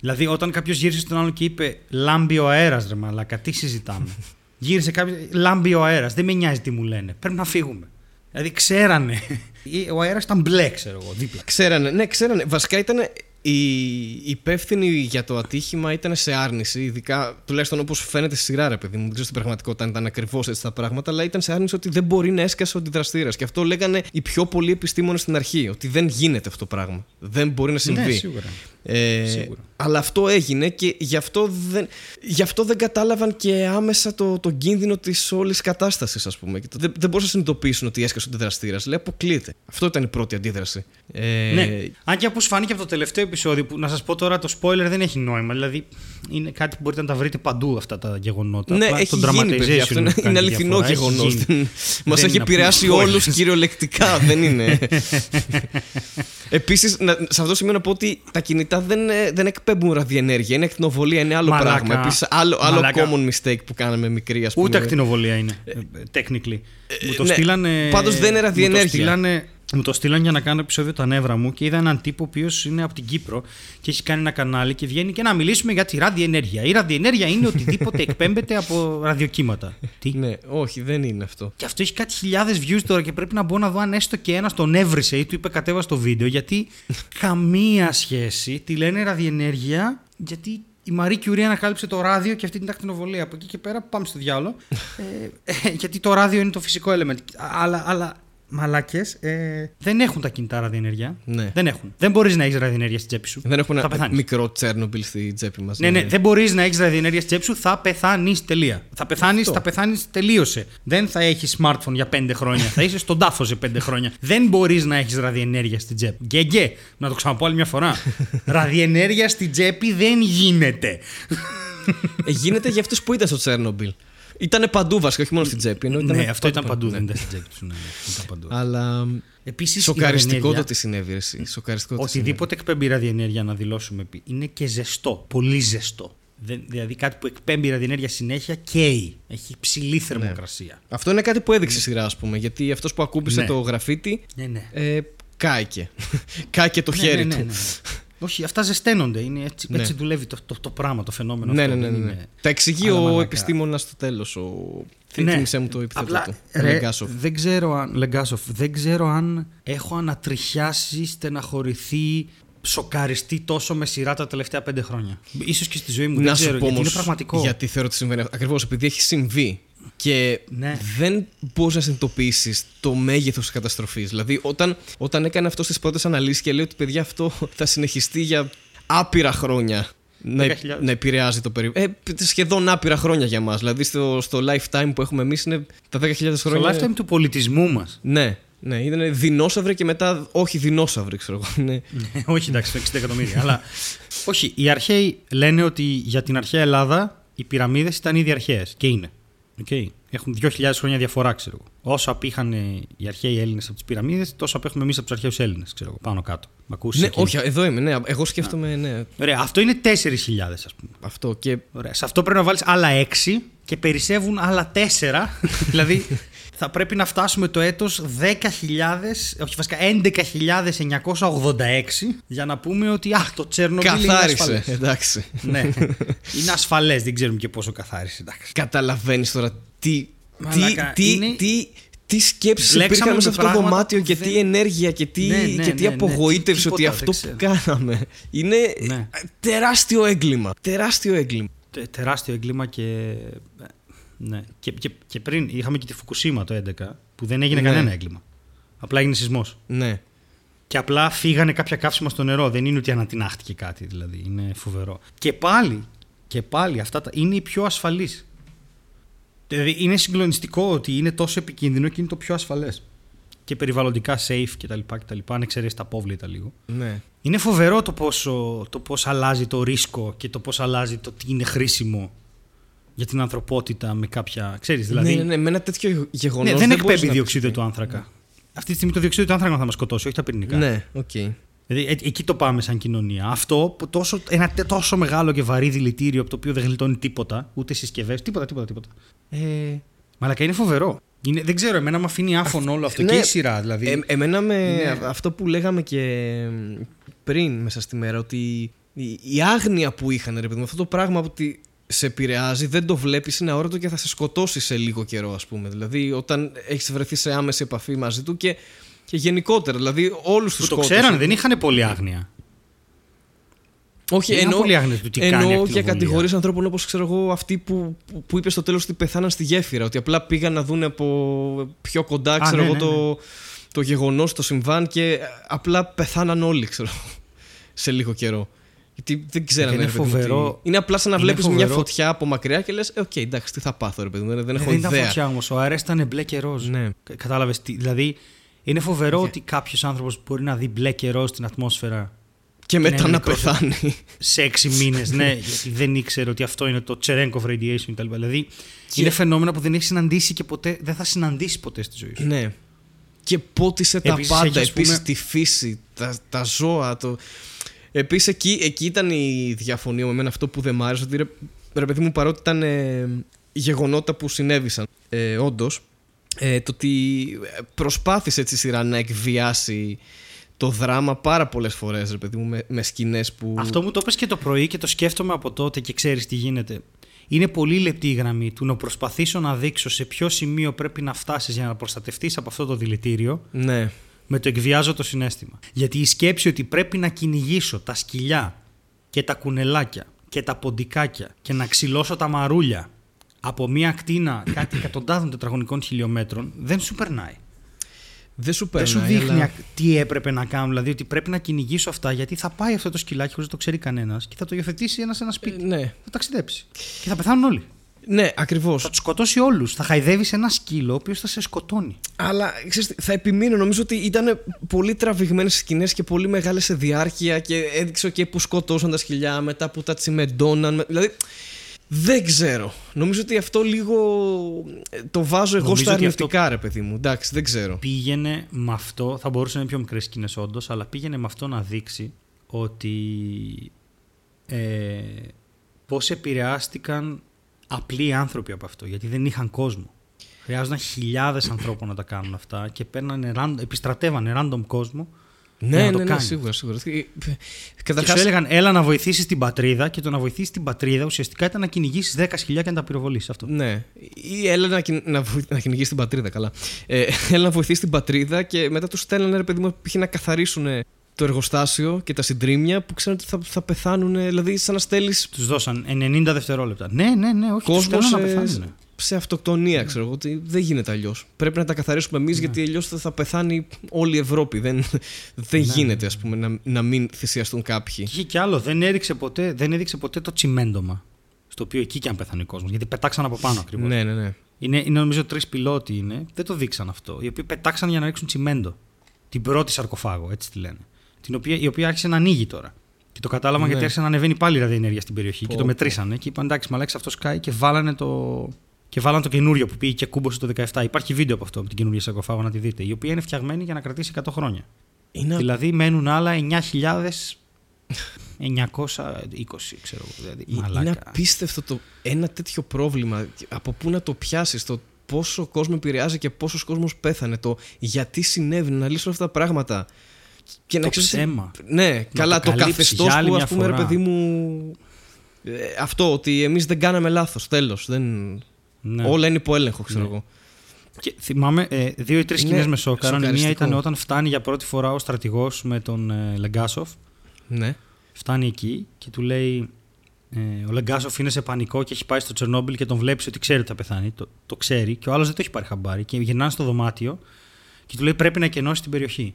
Δηλαδή, όταν κάποιος γύρισε στον άλλον και είπε Λάμπει ο αέρας, ρε Μαλάκα, τι συζητάμε. γύρισε κάποιος. Λάμπει ο αέρας, δεν με νοιάζει τι μου λένε. Πρέπει να φύγουμε. Δηλαδή ξέρανε. Ο αέρας ήταν μπλε, ξέρω εγώ, δίπλα. Ξέρανε, ναι, ξέρανε. Βασικά ήταν οι υπεύθυνοι για το ατύχημα ήταν σε άρνηση, ειδικά τουλάχιστον όπως φαίνεται στη σειρά, ρε παιδί μου. Δεν ξέρω στην πραγματικότητα αν ήταν ακριβώς έτσι τα πράγματα, αλλά ήταν σε άρνηση ότι δεν μπορεί να έσκασε ο αντιδραστήρας. Και αυτό λέγανε οι πιο πολλοί επιστήμονες στην αρχή, ότι δεν γίνεται αυτό το πράγμα. Δεν μπορεί να συμβεί. Ναι, σίγουρα. Ε, Σίγουρα. αλλά αυτό έγινε και γι' αυτό δεν, γι αυτό δεν κατάλαβαν και άμεσα το, το κίνδυνο της όλης κατάστασης, ας πούμε. Και το- Δεν, δεν μπορούσαν να συνειδητοποιήσουν ότι έσκασε ο αντιδραστήρας. Λέει, αποκλείεται. Αυτό ήταν η πρώτη αντίδραση. Ε, Ναι. Αν και όπως φάνηκε από το τελευταίο επεισόδιο, που να σας πω τώρα το spoiler δεν έχει νόημα. Δηλαδή είναι κάτι που μπορείτε να τα βρείτε παντού αυτά τα γεγονότα. Ναι, Απλά έχει το γίνει, παιδιά. dramatization Αυτό είναι, κάνει είναι αληθινό διαφορά. Έχει γεγονός. γίνει. Μας Δεν έχει είναι επηρεάσει απλό όλους spoilers. κυριολεκτικά. δεν είναι. Επίσης, σε αυτό το σημείο να πω ότι τα κινητά δεν, ε, δεν εκπέμπουν ραδιενέργεια. Είναι ακτινοβολία, είναι άλλο Μαλάκα. πράγμα. Επίσης, άλλο, άλλο Μαλάκα. common mistake που κάναμε μικρή, ας πούμε. Ούτε ακτινοβολία είναι. ε, Technically. μου το ναι. στείλανε. Πάντως δεν είναι μου το ραδιενέργεια. στείλανε- Μου το στείλαν για να κάνω επεισόδιο τα νεύρα μου και είδα έναν τύπο ο οποίος είναι από την Κύπρο και έχει κάνει ένα κανάλι και βγαίνει και να μιλήσουμε για τη ραδιενέργεια. Η ραδιενέργεια είναι οτιδήποτε εκπέμπεται από ραδιοκύματα. Τι; Ναι, όχι, δεν είναι αυτό. Και αυτό έχει κάτι χιλιάδες views τώρα και πρέπει να μπω να δω αν έστω και ένας τον έβρισε ή του είπε κατέβα στο βίντεο γιατί καμία σχέση. Τη λένε ραδιενέργεια γιατί η Μαρή Κιουρί ανακάλυψε το ράδιο και αυτή την ακτινοβολία. Από εκεί και πέρα πάμε στο διάλογο. ε, ε, γιατί το ράδιο είναι το φυσικό element. Αλλά, αλλά μαλάκες ε, δεν έχουν τα κινητά ραδιενέργεια. Ναι. Δεν έχουν. Δεν μπορείς να έχεις ραδιενέργεια στην τσέπη σου. Δεν έχουμε θα ένα πεθάνεις. μικρό Τσέρνομπιλ στη τσέπη μας. Ναι, ναι, δεν μπορείς να έχεις ραδιενέργεια στην τσέπη σου, θα πεθάνεις. Τελεία. Θα πεθάνεις, Αυτό. θα πεθάνεις, τελείωσε. Δεν θα έχεις smartphone για πέντε χρόνια. θα είσαι στον τάφο σε πέντε χρόνια. Δεν μπορείς να έχεις ραδιενέργεια στην τσέπη. Γκέγκε, να το ξαναπώ άλλη μια φορά. ραδιενέργεια στην τσέπη δεν γίνεται. Ε, γίνεται για αυτούς που ήταν στο Τσέρνομπιλ. Ήτανε παντού βασικά, όχι μόνο στην τσέπη. ενώ ήτανε ναι, αυτό ήταν παντού, ναι. δεν ήταν στην τσέπη τους. Ναι, ναι, ήταν παντού. Αλλά Επίσης, σοκαριστικό το τι συνέβη. ρε, εσύ. Σοκαριστικό το τι συνέβη. Οτιδήποτε εκπέμπει ραδιενέργεια, να δηλώσουμε, πει, είναι και ζεστό. Πολύ ζεστό. Δεν, δηλαδή κάτι που εκπέμπει ραδιενέργεια συνέχεια καίει. Έχει ψηλή θερμοκρασία. Αυτό είναι κάτι που έδειξε η σειρά, ας πούμε. Γιατί αυτός που ακούμπησε Ναι. το γραφίτι Ναι, ναι. ε, κάηκε. κάηκε το Ναι, χέρι ναι, ναι, του. Ναι. Όχι, αυτά ζεσταίνονται. Είναι έτσι, Ναι. έτσι δουλεύει το, το, το πράγμα, το φαινόμενο Ναι, αυτό. ναι, ναι, δεν ναι. είναι- Τα εξηγεί Αλλά ο μαλάκα. επιστήμονα στο τέλος. Ο... Ναι. Θύμισε μου το επιθέτω Απλά, του. ρε, Λεγκάσοφ. δεν ξέρω αν, Λεγκάσοφ, δεν ξέρω αν έχω ανατριχιάσει, στεναχωρηθεί, σοκαριστεί τόσο με σειρά τα τελευταία πέντε χρόνια. Ίσως και στη ζωή μου, Να δεν σου ξέρω, πω γιατί είναι όμως πραγματικό. γιατί θεωρώ ότι συμβαίνει αυτό. Ακριβώς επειδή έχει συμβεί και Ναι. δεν μπορείς να συνειδητοποιήσεις το μέγεθος της καταστροφής. Δηλαδή, όταν, όταν έκανε αυτό στις πρώτες αναλύσεις και λέει ότι παιδιά αυτό θα συνεχιστεί για άπειρα χρόνια. Να, 10.000. να επηρεάζει το περιβάλλον. Ε, σχεδόν άπειρα χρόνια για μας. Δηλαδή στο, στο lifetime που έχουμε εμείς είναι τα 10.000 Στο χρόνια. lifetime του πολιτισμού μας. Ναι, ναι, ήταν δεινόσαυροι και μετά όχι δεινόσαυροι, ξέρω εγώ. Ναι. όχι εντάξει, το 60 εκατομμύρια. αλλά όχι, οι αρχαίοι λένε ότι για την αρχαία Ελλάδα οι πυραμίδες ήταν ήδη αρχαίες και είναι. Okay. Έχουν 2.000 χρόνια διαφορά, ξέρω εγώ. Όσο απήχαν ε, οι αρχαίοι Έλληνες από τις πυραμίδες, τόσο απέχουμε εμείς από τους αρχαίους Έλληνες, ξέρω εγώ. Πάνω κάτω. Μ' ακούσεις ναι, εκεί. όχι, εδώ είμαι. Ναι, εγώ σκέφτομαι, ναι, Ωραία, αυτό είναι 4.000, ας πούμε. αυτό. Και Ωραία. Σε αυτό πρέπει να βάλεις άλλα 6 και περισσεύουν άλλα 4. δηλαδή θα πρέπει να φτάσουμε το έτος 10.000, όχι βασικά 11.986 για να πούμε ότι α, το Τσέρνομπιλ είναι καθάρισε. ασφαλές. Εντάξει. ναι, είναι ασφαλές, δεν ξέρουμε και πόσο καθάρισε. Εντάξει. Καταλαβαίνεις τώρα τι. Μαλάκα, τι, τι, είναι- τι, τι σκέψεις Μπλέξαμε υπήρχαν μέσα με σε αυτό το πράγματα δωμάτιο που και δεν- τι ενέργεια και τι, Ναι, ναι, και τι ναι, ναι, απογοήτευση τίποτα, ότι δεν αυτό που ξέρω. κάναμε είναι Ναι. τεράστιο έγκλημα. Τεράστιο έγκλημα. Τε- τεράστιο έγκλημα και. Ναι. Και, και, και πριν είχαμε και τη Φουκουσίμα το 11 που δεν έγινε Ναι. κανένα έγκλημα. Απλά έγινε σεισμός. Ναι. Και απλά φύγανε κάποια καύσιμα στο νερό. Δεν είναι ότι ανατινάχτηκε κάτι, δηλαδή. Είναι φοβερό. Και πάλι, και πάλι αυτά τα, είναι οι πιο ασφαλείς. Δηλαδή είναι συγκλονιστικό ότι είναι τόσο επικίνδυνο και είναι το πιο ασφαλές. Και περιβαλλοντικά safe κτλ. κτλ αν εξαιρέσεις τα απόβλητα λίγο. ναι. Είναι φοβερό το πόσο, το πώς αλλάζει το ρίσκο και το πώς αλλάζει το τι είναι χρήσιμο για την ανθρωπότητα με κάποια. Ξέρεις, δηλαδή. ναι, ναι, ναι, με ένα τέτοιο γεγονός. Ναι, δεν εκπέμπει διοξείδιο του άνθρακα. Αυτή τη στιγμή το διοξείδιο του άνθρακα θα μας σκοτώσει, όχι τα πυρηνικά. Ναι, οκ. Δηλαδή, ε- εκεί το πάμε σαν κοινωνία. Αυτό που τόσο, ένα τε- τόσο μεγάλο και βαρύ δηλητήριο από το οποίο δεν γλιτώνει τίποτα, ούτε συσκευές, τίποτα, τίποτα, τίποτα. Ε, Μαλακά είναι φοβερό. Είναι, δεν ξέρω, εμένα με αφήνει άφωνο όλο αυτό ναι, και η σειρά. Δηλαδή. Ε, εμένα με Είναι- αυτό που λέγαμε και πριν μέσα στη μέρα, ότι η, η άγνοια που είχαν, ρε παιδί μου, αυτό το πράγμα ότι σε επηρεάζει, δεν το βλέπεις, είναι αόρατο και θα σε σκοτώσει σε λίγο καιρό, ας πούμε. Δηλαδή, όταν έχεις βρεθεί σε άμεση επαφή μαζί του και, και γενικότερα. Δηλαδή, όλους τους Που το ξέρανε, δεν είχαν πολύ άγνοια. Όχι, Δεν είχαν εννοώ, πολύ άγνοια του τι κάνει εννοώ και ακτινοβολία. κατηγορίες ανθρώπων όπως ξέρω εγώ αυτοί που, που, που είπες στο τέλος ότι πεθάναν στη γέφυρα. Ότι απλά πήγαν να δουν από πιο κοντά ξέρω ναι, εγώ, ναι, το, το γεγονός, το συμβάν και απλά πεθάναν όλοι ξέρω, σε λίγο καιρό. Γιατί δεν ξέρανε. είναι ρε παιδί μου, φοβερό. τι- Είναι απλά σαν να Είναι βλέπεις μια φοβερό. φωτιά από μακριά και λες: Οκ, εντάξει, τι θα πάθω, ρε παιδί μου, δεν, δεν έχω δεν ήταν ιδέα. φωτιά όμως. Ο αέρας ήταν μπλε και ροζ. Ναι. Κατάλαβες. Δηλαδή, είναι φοβερό ότι κάποιος άνθρωπος μπορεί να δει μπλε και ροζ στην ατμόσφαιρα Και μετά είναι να μικρός. πεθάνει. σε έξι μήνες. ναι, γιατί δεν ήξερε ότι αυτό είναι το Cherenkov radiation κτλ. Δηλαδή, είναι φαινόμενα που δεν έχεις συναντήσει και ποτέ, δεν θα συναντήσει ποτέ στη ζωή σου. Ναι. Και πότισε τα Επίσης, πάντα. έχει, ας πούμε- Επίση τη φύση, τα, τα ζώα. Το... Επίσης εκεί, εκεί ήταν η διαφωνία με εμένα αυτό που δεν μ' άρεσε. Ότι ρε, ρε παιδί μου, παρότι ήταν ε, γεγονότα που συνέβησαν, ε, όντως, ε, το ότι προσπάθησε έτσι η σειρά να εκβιάσει το δράμα πάρα πολλές φορές, ρε παιδί μου, με, με σκηνές που. Αυτό μου το πες και το πρωί και το σκέφτομαι από τότε και ξέρεις τι γίνεται. Είναι πολύ λεπτή η γραμμή του να προσπαθήσω να δείξω σε ποιο σημείο πρέπει να φτάσεις για να προστατευτείς από αυτό το δηλητήριο Ναι. Με το εκβιάζω το συνέστημα. Γιατί η σκέψη ότι πρέπει να κυνηγήσω τα σκυλιά και τα κουνελάκια και τα ποντικάκια και να ξυλώσω τα μαρούλια από μια ακτίνα κάτι εκατοντάδων τετραγωνικών χιλιόμετρων δεν σου περνάει. Δεν σου Δεν περνάει. σου δείχνει αλλά- ακ- τι έπρεπε να κάνω. Δηλαδή ότι πρέπει να κυνηγήσω αυτά γιατί θα πάει αυτό το σκυλάκι χωρίς να το ξέρει κανένας και θα το υιοθετήσει ένας σε ένα σπίτι. Ε, ναι. Θα ταξιδέψει. Και θα πεθάνουν όλοι. Ναι, ακριβώς. Θα τους σκοτώσει όλους. Θα χαϊδεύει ένα σκύλο ο οποίος θα σε σκοτώνει. Αλλά ξέρεις, τι, θα επιμείνω. Νομίζω ότι ήταν πολύ τραβηγμένες σκηνές και πολύ μεγάλες σε διάρκεια και έδειξε και που σκοτώσαν τα σκυλιά, μετά που τα τσιμεντώναν. με- Δηλαδή. Δεν ξέρω. Νομίζω ότι αυτό λίγο ε, το βάζω εγώ Νομίζω στα ότι αυτό- αρνητικά, ρε παιδί μου. Εντάξει, δεν ξέρω. Πήγαινε με αυτό, θα μπορούσε να είναι πιο μικρές σκηνές όντως, αλλά πήγαινε με αυτό να δείξει ότι ε, πώς επηρεάστηκαν απλοί άνθρωποι από αυτό, γιατί δεν είχαν κόσμο. Χρειάζονταν χιλιάδες ανθρώπων να τα κάνουν αυτά και παίρνανε, random- επιστρατεύανε random κόσμο για Ναι, να το ναι, ναι, κάνεις. σίγουρα, σίγουρα. Ε, Και Καταρχάς, σου έλεγαν, έλα να βοηθήσεις την πατρίδα και το να βοηθήσεις την πατρίδα ουσιαστικά ήταν να κυνηγήσεις 10 σκυλιά και να τα πυροβολήσει αυτό. Ναι. Ή έλα να, κυ- να, βοη- να κυνηγήσεις την πατρίδα, καλά. Ε, έλα να βοηθήσεις την πατρίδα και μετά τους στέλνανε, ρε παιδί μου, π.χ. να καθαρίσουν το εργοστάσιο και τα συντρίμια που ξέρουν ότι θα, θα πεθάνουν. Δηλαδή, σαν να στέλνεις Τους δώσαν 90 δευτερόλεπτα. Ναι, ναι, ναι, όχι. Τους κόσμος στέλνουν να σε, πεθάνουν. σε αυτοκτονία, ξέρω εγώ. Ότι δεν γίνεται αλλιώς. Πρέπει να τα καθαρίσουμε εμείς γιατί αλλιώς θα, θα πεθάνει όλη η Ευρώπη. Δεν, δεν γίνεται, ας πούμε, να, να μην θυσιαστούν κάποιοι. Και είχε κι άλλο. Δεν έδειξε ποτέ, δεν έδειξε ποτέ το τσιμέντομα. Στο οποίο εκεί και αν πέθανε ο κόσμος. Γιατί πετάξαν από πάνω ακριβώς. Ναι, ναι, ναι. Είναι, είναι νομίζω τρεις πιλότοι είναι. Δεν το δείξαν αυτό. Οι οποίοι πετάξαν για να ρίξουν τσιμέντο. Την πρώτη σαρκοφάγο, έτσι τη λένε. Την οποία, η οποία άρχισε να ανοίγει τώρα. Και το κατάλαβαν Ναι. γιατί άρχισε να ανεβαίνει πάλι η ραδιενέργεια στην περιοχή. Πω, και το πω. μετρήσανε. Και είπαν εντάξει, μαλάκι αυτό σκάει και βάλανε το. Και βάλανε το καινούριο που πήγε και κούμποσε το 17. Υπάρχει βίντεο από αυτό, από την καινούργια σαρκοφάγο να τη δείτε. Η οποία είναι φτιαγμένη για να κρατήσει 100 χρόνια. Είναι, Δηλαδή μένουν άλλα 9.920, ξέρω εγώ. Δηλαδή, είναι μαλάκα. απίστευτο το ένα τέτοιο πρόβλημα. Από πού να το πιάσεις, το πόσο κόσμο επηρεάζει και πόσος κόσμος πέθανε. Το γιατί συνέβη να λύσουν αυτά τα πράγματα. Και Το ξέρεις- ψέμα. Ναι, καλά, το, καλύψεις καθεστώς για άλλη που μια ας πούμε, ρε φορά. παιδί μου. ε, αυτό ότι εμείς δεν κάναμε λάθος. Τέλος. Δεν... Ναι. Όλα είναι υπό έλεγχο, ξέρω Ναι. εγώ. Και θυμάμαι ε, δύο ή τρεις Είναι σκηνές με σόκαραν. Η μία σοκαριστικό. ήταν όταν φτάνει για πρώτη φορά ο στρατηγός με τον ε, Λεγκάσοφ. Ναι. Φτάνει εκεί και του λέει. Ε, ο Λεγκάσοφ είναι σε πανικό και έχει πάει στο Τσερνόμπιλ και τον βλέπεις ότι ξέρει ότι θα πεθάνει. Το, το ξέρει και ο άλλος δεν το έχει πάρει χαμπάρι. Και γυρνάνε στο δωμάτιο και του λέει: Πρέπει να κενώσει την περιοχή.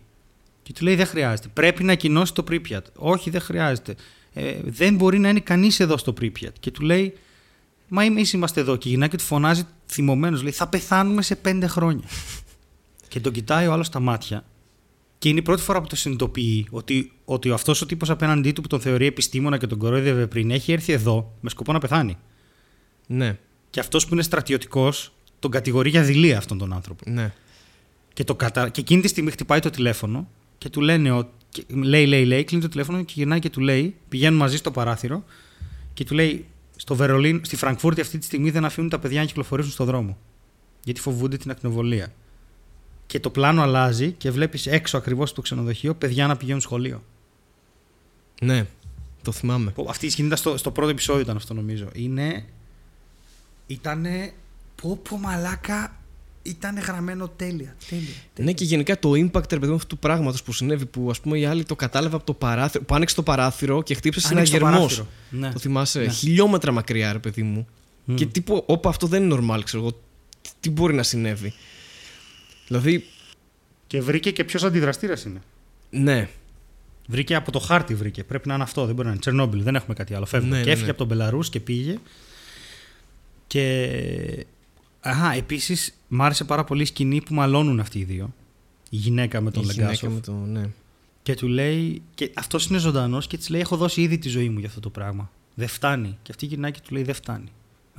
Και του λέει: Δεν χρειάζεται. Πρέπει να κοινώσει το Πρίπιατ. Όχι, δεν χρειάζεται. Ε, δεν μπορεί να είναι κανείς εδώ στο Πρίπιατ. Και του λέει: Μα εμείς είμαστε εδώ. Και γυρνάει και του φωνάζει θυμωμένος: Λέει: Θα πεθάνουμε σε πέντε χρόνια. και τον κοιτάει ο άλλος στα μάτια. Και είναι η πρώτη φορά που το συνειδητοποιεί ότι, ότι αυτός ο τύπος απέναντί του που τον θεωρεί επιστήμονα και τον κορόιδευε πριν έχει έρθει εδώ με σκοπό να πεθάνει. Ναι. Και αυτός που είναι στρατιωτικός τον κατηγορεί για δειλία αυτόν τον άνθρωπο. Ναι. Και, το κατα... και εκείνη τη στιγμή χτυπάει το τηλέφωνο και του λένε. Ο... και λέει, λέει, λέει, κλείνει το τηλέφωνο και γυρνάει και του λέει. Πηγαίνουν μαζί στο παράθυρο και του λέει. Στο Βερολίν, στη Φραγκφούρτη αυτή τη στιγμή δεν αφήνουν τα παιδιά να κυκλοφορήσουν στον δρόμο. Γιατί φοβούνται την ακτινοβολία. Και το πλάνο αλλάζει και βλέπεις έξω ακριβώς στο ξενοδοχείο παιδιά να πηγαίνουν σχολείο. Ναι. Το θυμάμαι. Πω, Αυτή η σκηνή ήταν στο, στο πρώτο επεισόδιο, ήταν αυτό νομίζω. Είναι. Ήτανε. Πω πω μαλάκα. Ήταν γραμμένο τέλεια. τέλεια. Ναι, και γενικά το impact ρε παιδί μου, αυτού του πράγματος που συνέβη, που ας πούμε η άλλη το κατάλαβε από το παράθυρο. Που άνοιξε το παράθυρο και χτύπησε ένα Άνοιξε το γερμός. παράθυρο. Ναι. Το θυμάσαι; Ναι. Χιλιόμετρα μακριά, ρε παιδί μου. Μμ. Και τύπου, όπα, αυτό δεν είναι normal, ξέρω εγώ. Τι- Τι μπορεί να συνέβη; Δηλαδή, Και βρήκε και ποιος αντιδραστήρας είναι. ναι. Βρήκε από το χάρτη βρήκε. Πρέπει να είναι αυτό. Δεν μπορεί να είναι. Τσερνόμπιλ. Δεν έχουμε κάτι άλλο. Φεύγουμε. Ναι, και ναι, έφυγε ναι. από τον Μπελαρούς και πήγε. Και. Αχά, επίσης μ' άρεσε πάρα πολύ η σκηνή που μαλώνουν αυτοί οι δύο. Η γυναίκα με τον η γυναίκα Λεγκάσοφ. με το. Ναι. Και του λέει. Και αυτός είναι ζωντανός και της λέει: Έχω δώσει ήδη τη ζωή μου για αυτό το πράγμα. Δεν φτάνει. Και αυτή γυρνάει και του λέει: Δεν φτάνει.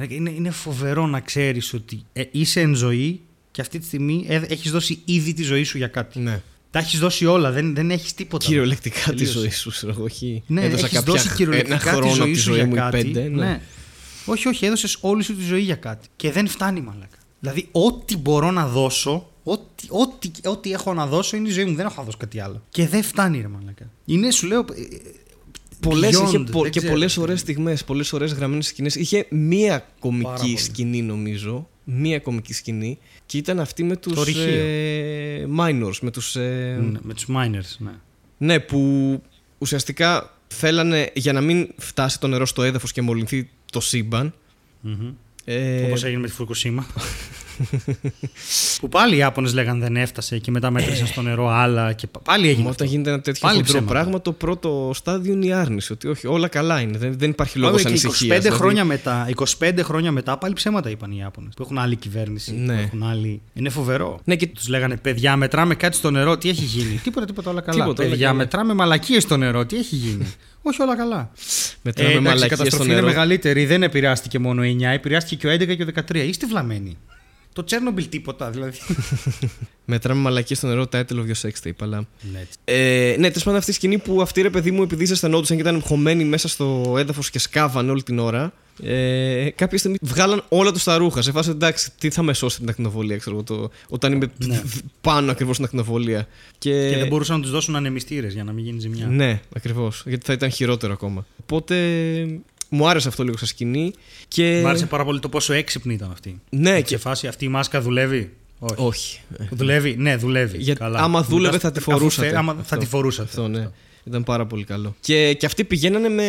Είναι, είναι φοβερό να ξέρεις ότι ε, είσαι εν ζωή και αυτή τη στιγμή έχεις δώσει ήδη τη ζωή σου για κάτι. ναι. Τα έχεις δώσει όλα, δεν, δεν έχεις τίποτα. Κυριολεκτικά τη Τελείωσε. ζωή σου, ξέρω εγώ. όχι. Ναι, Έδωσα έχεις κάποια δώσει ένα κυριολεκτικά χρόνο τη από ζωή τη σου ζωή για μου ή κάτι. πέντε. Ναι. Όχι, όχι, έδωσες όλη σου τη ζωή για κάτι. Και δεν φτάνει, μαλάκα. Δηλαδή, ό,τι μπορώ να δώσω, ό,τι, ό,τι, ό,τι έχω να δώσω είναι η ζωή μου. Δεν έχω να δώσω κάτι άλλο. Και δεν φτάνει, ρε μαλάκα. Είναι, σου λέω. ε, Πολλές, beyond, είχε πο- δεν και ξέρω. πολλές ωραίες στιγμές, πολλές ωραίες γραμμένες σκηνές. Είχε μία Πάρα κομική πολύ. σκηνή, νομίζω. Μία κομική σκηνή. Και ήταν αυτή με τους. Το ρηχείο. Ε, minors. Με τους, ε, Ναι, με τους miners, ναι. Ναι, που ουσιαστικά θέλανε για να μην φτάσει το νερό στο έδαφος και μολυνθεί το σύμπαν. Mm-hmm. Ε, Όπως έγινε με τη Φουρκουσίμα. που πάλι οι Ιάπωνες λέγανε δεν έφτασε και μετά μέτρησαν στο νερό άλλα και πα- πάλι έγινε. Μα αυτό. όταν γίνεται ένα τέτοιο Πάλι χοντρό ψέματα. πράγμα, το πρώτο στάδιο είναι η άρνηση. Ότι όχι, όλα καλά είναι. Δεν, δεν υπάρχει Πάλι λόγο και ανησυχίας. 25 χρόνια μετά, 25 χρόνια μετά πάλι ψέματα είπαν οι Ιάπωνες. Που έχουν άλλη κυβέρνηση. Ναι. Που έχουν άλλη... Είναι φοβερό. Ναι, και Τους λέγανε παιδιά, μετράμε κάτι στο νερό, τι έχει γίνει. τίποτα, τίποτα, όλα καλά. Τίποτα, όλα παιδιά, καλά. μετράμε μαλακίες στο νερό, τι έχει γίνει. Όχι, όλα καλά. μετράμε Ε, εντάξει, η μαλακίες στο καταστροφή είναι νερό. μεγαλύτερη. Δεν επηρεάστηκε μόνο η 9, επηρεάστηκε και ο 11 και ο 13. Είστε βλαμμένοι. Το Τσέρνομπιλ τίποτα, δηλαδή. Μετράμε μαλακίες στο νερό, title of your sex tape. Αλλά... ναι, έτσι. Ε, ναι, τέλος πάντων αυτή η σκηνή που αυτή ρε παιδί μου, επειδή ζεσθενόντουσαν και ήταν χωμένοι μέσα στο έδαφος και σκάβαν όλη την ώρα. Ε, κάποια στιγμή βγάλαν όλα τους τα ρούχα. Σε φάση εντάξει, τι θα με σώσει την ακτινοβολία, ξέρω εγώ, το, όταν είμαι Ναι. πάνω ακριβώς στην ακτινοβολία. Και, Και δεν μπορούσαν να τους δώσουν ανεμιστήρες για να μην γίνει ζημιά. Ναι, ακριβώς. Γιατί θα ήταν χειρότερο ακόμα. Οπότε μου άρεσε αυτό λίγο σαν σκηνή. Και... Μ' άρεσε πάρα πολύ το πόσο έξυπνη ήταν αυτή. Ναι, Και και. σε φάση αυτή η μάσκα δουλεύει; Όχι. Όχι. Δουλεύει, ναι, δουλεύει. Γιατί Καλά. άμα δούλευε Μετά- θα τη αφού φορούσατε. φε- Άμα θα Αυτό. τη φορούσατε. Αυτό, ναι. Ήταν πάρα πολύ καλό. Και, και αυτοί πηγαίνανε με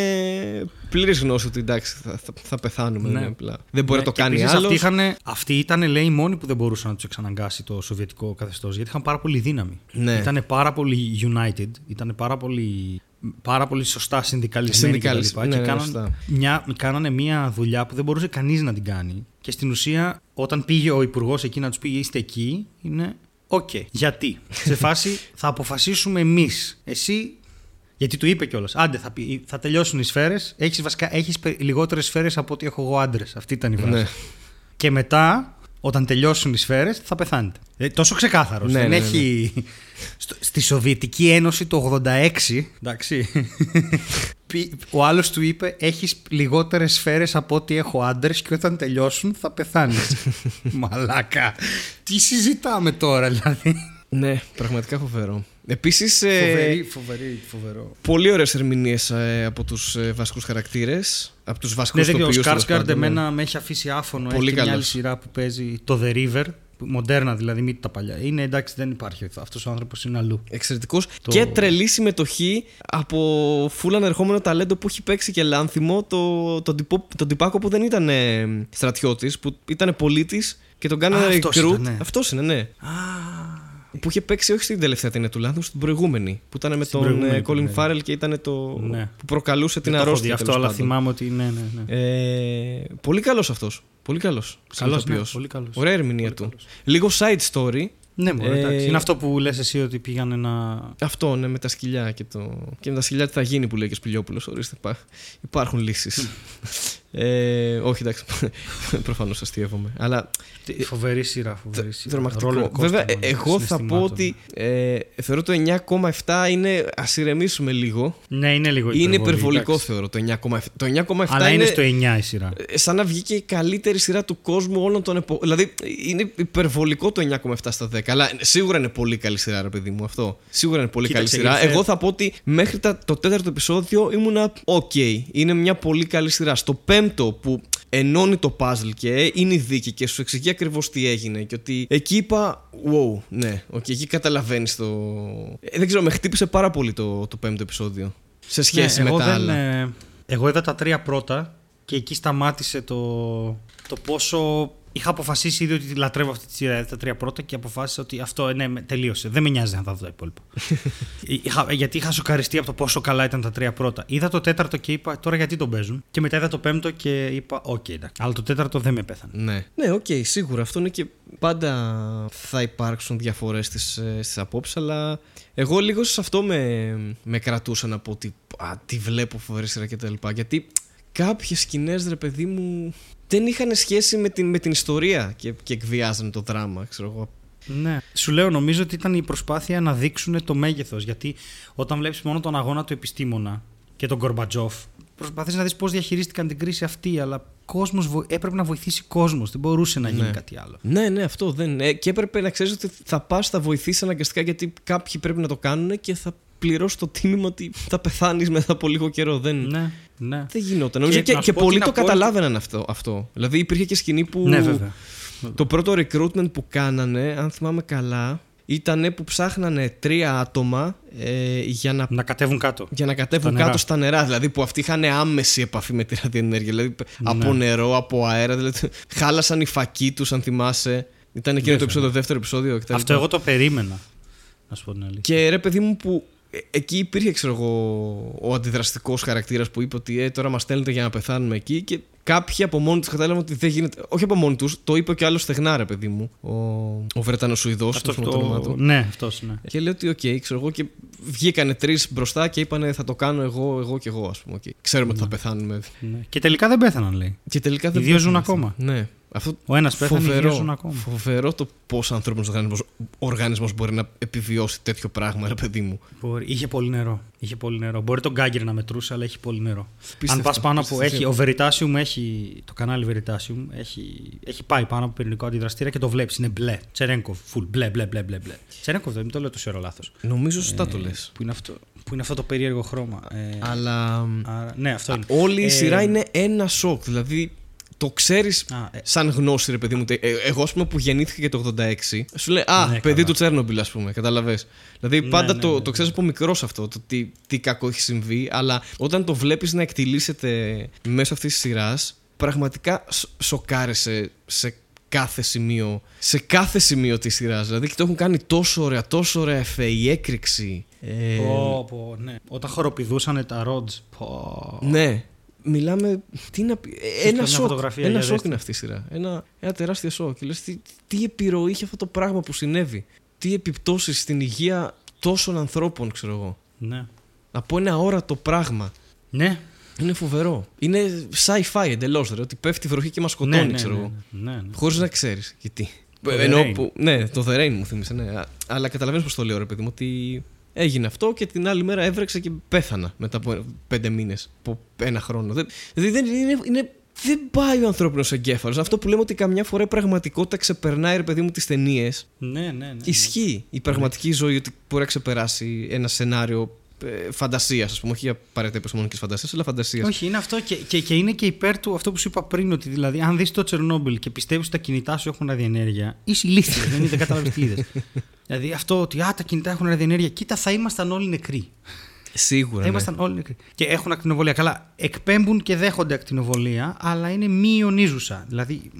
πλήρης γνώση ότι εντάξει, θα, θα, θα πεθάνουμε. Ναι. Ναι. Απλά. Δεν μπορεί Ναι, να το και κάνει επίσης άλλος. Αυτοί, είχαν, αυτοί ήταν, λέει, οι μόνοι που δεν μπορούσαν να τους εξαναγκάσει το σοβιετικό καθεστώς. Γιατί είχαν πάρα πολύ δύναμη. Ναι. Ήταν πάρα πολύ united, ήταν πάρα πολύ, πάρα πολύ σωστά συνδικαλισμένοι και, τα Συνδικαλισ- λοιπά ναι, και ναι, κάναν, σωστά. μια, κάνανε μια δουλειά που δεν μπορούσε κανείς να την κάνει. Και στην ουσία, όταν πήγε ο υπουργός εκεί να τους πει είστε εκεί, είναι. Οκ. Γιατί. Σε φάση θα αποφασίσουμε εμείς. Εσύ γιατί του είπε κιόλας. Άντε, θα, πει- θα τελειώσουν οι σφαίρες. Έχεις βασικά έχεις λιγότερες σφαίρες από ότι έχω εγώ άντρες. Αυτή ήταν η φράση. Ναι. Και μετά, όταν τελειώσουν οι σφαίρες, θα πεθάνετε. Ε, τόσο ξεκάθαρο. Ναι, Δεν ναι, ναι. έχει. Στο- στη Σοβιετική Ένωση το 86, εντάξει. πι- ο άλλος του είπε: Έχεις λιγότερες σφαίρες από ό,τι έχω άντρες και όταν τελειώσουν θα πεθάνεις. Μαλάκα. Τι συζητάμε τώρα, δηλαδή; Ναι, πραγματικά φοβερό. Επίσης, Φοβερή, φοβερή, φοβερό. πολύ ωραίες ερμηνείες από τους ε, βασικούς χαρακτήρες. Από τους βασικούς Ναι, δεν ξέρω. Ο τοπιούς, τέλος Σκάρσκαρντ πάντων, ναι. εμένα με έχει αφήσει άφωνο. Πολύ έχει και μια καλός. άλλη σειρά που παίζει το The River. που- Μοντέρνα δηλαδή, μην τα παλιά. Είναι εντάξει, δεν υπάρχει. Αυτό ο άνθρωπος είναι αλλού. Εξαιρετικός. Το- Και τρελή συμμετοχή από φούλα ανερχόμενο ταλέντο που έχει παίξει και λάνθιμο το, τον, τυπο, τον τυπάκο που δεν ήταν στρατιώτης, που ήταν πολίτης και τον κάνανε αυτός recruit. ήταν, ναι. Αυτός είναι, ναι. Που είχε παίξει όχι στην τελευταία ταινία του Λάνθιμου, στην προηγούμενη. Που ήταν με Στην τον προηγούμενη ε, Colin ταινία. Farrell και ήταν το. Ναι. που προκαλούσε την Δεν το έχω αρρώστια. δει αυτό, τέλος αλλά πάντων. θυμάμαι ότι ναι, ναι, ναι. Ε, πολύ καλός αυτός. Πολύ καλός. Καλός, ναι, πολύ καλός. Ωραία ερμηνεία Πολύ του. καλός. Λίγο side story. Ναι, μωρέ, Ε, εντάξει. Είναι αυτό που λες εσύ ότι πήγανε να. Αυτό, ναι, με τα σκυλιά και, το... και με τα σκυλιά τι θα γίνει που λέει και ο Σπηλιόπουλος. Ορίστε, υπά- υπάρχουν λύσεις. Ε, όχι, εντάξει. Προφανώς αστείευομαι. Αλλά. Τι- Φοβερή σειρά, φοβερή σειρά. Τρομακτικό. Roller coaster Βέβαια, ε, των εγώ θα πω συναισθημάτων. ότι ε, θεωρώ το 9,7 είναι. Α ηρεμήσουμε λίγο. Ναι, είναι λίγο Είναι υπερβολή, υπερβολικό, εντάξει. θεωρώ το 9,7. Το 9,7 Αλλά είναι στο 9 η σειρά. ε, σαν να βγήκε η καλύτερη σειρά του κόσμου όλων των εποχών. Δηλαδή, είναι υπερβολικό το 9,7 στα 10. Αλλά σίγουρα είναι πολύ καλή σειρά, ρε παιδί μου, αυτό. Σίγουρα είναι πολύ Κοίταξε, καλή σειρά. ήρθε- Εγώ θα πω ότι μέχρι τα, το τέταρτο επεισόδιο ήμουνα οκ. Είναι μια πολύ καλή σειρά. Στο πέμπτο που ενώνει το puzzle και είναι η δίκη και σου εξηγεί ακριβώς τι έγινε. Και ότι εκεί είπα, wow, ναι, οκ, εκεί καταλαβαίνεις το. Ε, δεν ξέρω, με χτύπησε πάρα πολύ το, το πέμπτο επεισόδιο. Σε σχέση Ναι, με εγώ τα δεν, άλλα. ε, εγώ είδα τα τρία πρώτα και εκεί σταμάτησε το, το πόσο. Είχα αποφασίσει ήδη ότι λατρεύω αυτή τη σειρά, είδα τα τρία πρώτα και αποφάσισα ότι αυτό ναι, με- τελείωσε. Δεν με νοιάζει αν θα δω τα υπόλοιπα. είχα, γιατί είχα σοκαριστεί από το πόσο καλά ήταν τα τρία πρώτα. Είδα το τέταρτο και είπα τώρα γιατί τον παίζουν; Και μετά είδα το πέμπτο και είπα οκ, εντάξει. Αλλά το τέταρτο δεν με πέθανε. Ναι, ναι, οκ, σίγουρα. Αυτό είναι και πάντα θα υπάρξουν διαφορές στις, ε, στις απόψεις, αλλά εγώ λίγο σε αυτό με, με κρατούσα να πω ότι α, τη βλέπω φοβερή σειρά και τα λοιπά, γιατί κάποιες σκηνές, ρε παιδί μου, δεν είχαν σχέση με την, με την ιστορία και, και εκβιάζανε το δράμα, ξέρω εγώ. Ναι. Σου λέω, νομίζω ότι ήταν η προσπάθεια να δείξουν το μέγεθος. Γιατί όταν βλέπεις μόνο τον αγώνα του επιστήμονα και τον Γκορμπατζόφ, προσπαθείς να δεις πώς διαχειρίστηκαν την κρίση αυτή. Αλλά κόσμος, βο- έπρεπε να βοηθήσει κόσμος. Δεν μπορούσε να γίνει Ναι. κάτι άλλο. Ναι, ναι, αυτό δεν. Ε, και έπρεπε να ξέρεις ότι θα πας, θα βοηθήσει αναγκαστικά γιατί κάποιοι πρέπει να το κάνουν και θα πληρώσει το τίμημα ότι θα πεθάνεις μετά από λίγο καιρό. Δεν, Ναι, ναι. δεν γινόταν. Νομίζω και, να και, σου πω πολλοί την το απόλυτη- καταλάβαιναν αυτό, αυτό. Δηλαδή υπήρχε και σκηνή που. Ναι, βέβαια. Το πρώτο recruitment που κάνανε, αν θυμάμαι καλά, ήταν που ψάχνανε τρία άτομα ε, για να Να κατέβουν κάτω. για να κατέβουν Στα νερά. κάτω στα νερά. Δηλαδή που αυτοί είχαν άμεση επαφή με τη ραδιενέργεια. Δηλαδή Ναι. από νερό, από αέρα. Δηλαδή, χάλασαν οι φακοί τους, αν θυμάσαι. Ήταν εκείνο το Βέβαια. επεισόδιο, δεύτερο επεισόδιο. κτλ. Αυτό εγώ το περίμενα. Να σου πω την αλήθεια. Και ρε παιδί μου που ε, εκεί υπήρχε ξέρω εγώ ο αντιδραστικός χαρακτήρας που είπε ότι ε, τώρα μας στέλνετε για να πεθάνουμε εκεί και κάποιοι από μόνοι τους κατάλαβαν ότι δεν γίνεται. Όχι από μόνοι τους, το είπε και ο άλλος στεγνά ρε παιδί μου. Ο, ο Βρετανός Σουηδός, Αυτό το... το όνομά το... του. Ναι, αυτός, ναι. Και λέει ότι, οκ, ξέρω εγώ, και βγήκανε τρεις μπροστά και είπανε θα το κάνω εγώ, εγώ και εγώ, ας πούμε. οκ. Ξέρουμε ότι θα πεθάνουμε. ναι. Και τελικά δεν πέθαναν, λέει. Και τελικά Οι δεν δύο ζουν πέθανε ακόμα. αυτό. Ναι. Αυτό Ο ένας πέθανε, οι δύο φοβερό, ζουν ακόμα. φοβερό το πώς ανθρώπινος οργανισμός οργανισμός μπορεί να επιβιώσει τέτοιο πράγμα, ρε παιδί μου. Μπορεί. Είχε πολύ νερό. Είχε πολύ νερό. Μπορεί τον Γκάγκερ να μετρούσε, αλλά έχει πολύ νερό. Πίστευτο, Αν πας πάνω από. πίστευτο. Έχει, ο Veritasium έχει. Το κανάλι Veritasium έχει, έχει πάει πάνω από πυρηνικό αντιδραστήρα και το βλέπεις. Είναι μπλε. Τσερέγκοφ. Full. Μπλε, μπλε, μπλε, μπλε. μπλε. Τσερέγκοφ δεν το λέω τόσο ώρα λάθος. Νομίζω σωστά το λες. Που, είναι αυτό, που είναι αυτό το περίεργο χρώμα. Ε, Αλλά άρα, ναι, αυτό είναι. όλη η Ε, σειρά είναι ένα σοκ. Δηλαδή το ξέρεις Α, ε. σαν γνώση, ρε παιδί μου. Ε, εγώ, ας πούμε, που γεννήθηκα και το 86, σου λέει Α, Ναι, παιδί καλά. του Τσέρνομπιλ, ας πούμε. Καταλαβέ. Δηλαδή Ναι, πάντα ναι, το, ναι, το ξέρεις από μικρός αυτό, το τι, τι κακό έχει συμβεί. Αλλά όταν το βλέπεις να εκτιλήσεται μέσω αυτής της σειράς, πραγματικά σ- σοκάρεσαι σε κάθε σημείο. Σε κάθε σημείο της σειράς. Δηλαδή και το έχουν κάνει τόσο ωραία, τόσο ωραία εφέ, η έκρηξη. Ε, Πω, πω, ναι. Όταν χοροπηδούσαν τα ρότζ. Πω. Ναι. Μιλάμε. Τι να πει. ε, Ένα καμιά σοκ. φωτογραφία Ένα για σοκ δέστε. είναι αυτή η σειρά. Ένα, ένα τεράστιο σοκ. Και λες, τι, τι επιρροή είχε αυτό το πράγμα που συνέβη; Τι επιπτώσεις στην υγεία τόσων ανθρώπων, ξέρω εγώ; Ναι. Από ένα όρατο πράγμα. Ναι. Είναι φοβερό. Είναι sci-fi εντελώς, ρε. Ότι πέφτει βροχή και μας σκοτώνει, ναι, ναι, ξέρω ναι, εγώ. ναι, ναι. Χωρίς να ξέρεις γιατί. Το Ενώ The Rain. που, ναι, το The Rain μου θύμισε, ναι. Α- Αλλά καταλαβαίνεις πώς το λέω, ρε παιδί μου, ότι έγινε αυτό και την άλλη μέρα έβρεξε και πέθανα μετά από πέντε μήνες, από ένα χρόνο. Δεν- Δηλαδή δεν είναι, είναι δεν πάει ο ανθρώπινος εγκέφαλος. Αυτό που λέμε ότι καμιά φορά η πραγματικότητα ξεπερνάει, ρε παιδί μου, τις ταινίες. Ναι, ναι, ναι. Ισχύει η πραγματική ζωή ότι μπορεί να ξεπεράσει ένα σενάριο ε, φαντασίας, ας πούμε. Όχι απαραίτητα επιστημονικής φαντασίας, αλλά φαντασίας. Όχι, είναι αυτό και, και, και είναι και υπέρ του αυτό που σου είπα πριν. Ότι δηλαδή, αν δεις το Τσερνόμπιλ και πιστεύεις ότι τα κινητά σου έχουν ραδιενέργεια, είσαι ηλίθιος. δεν δεν κατάλαβες τι είδες. δηλαδή, αυτό ότι α, τα κινητά έχουν ραδιενέργεια, κοίτα, θα ήμασταν όλοι νεκροί. Σίγουρα. Θα Ναι. ήμασταν όλοι νεκροί. Και έχουν ακτινοβολία. Καλά, εκπέμπουν και δέχονται ακτινοβολία, αλλά είναι μη ιονίζουσα. Δηλαδή,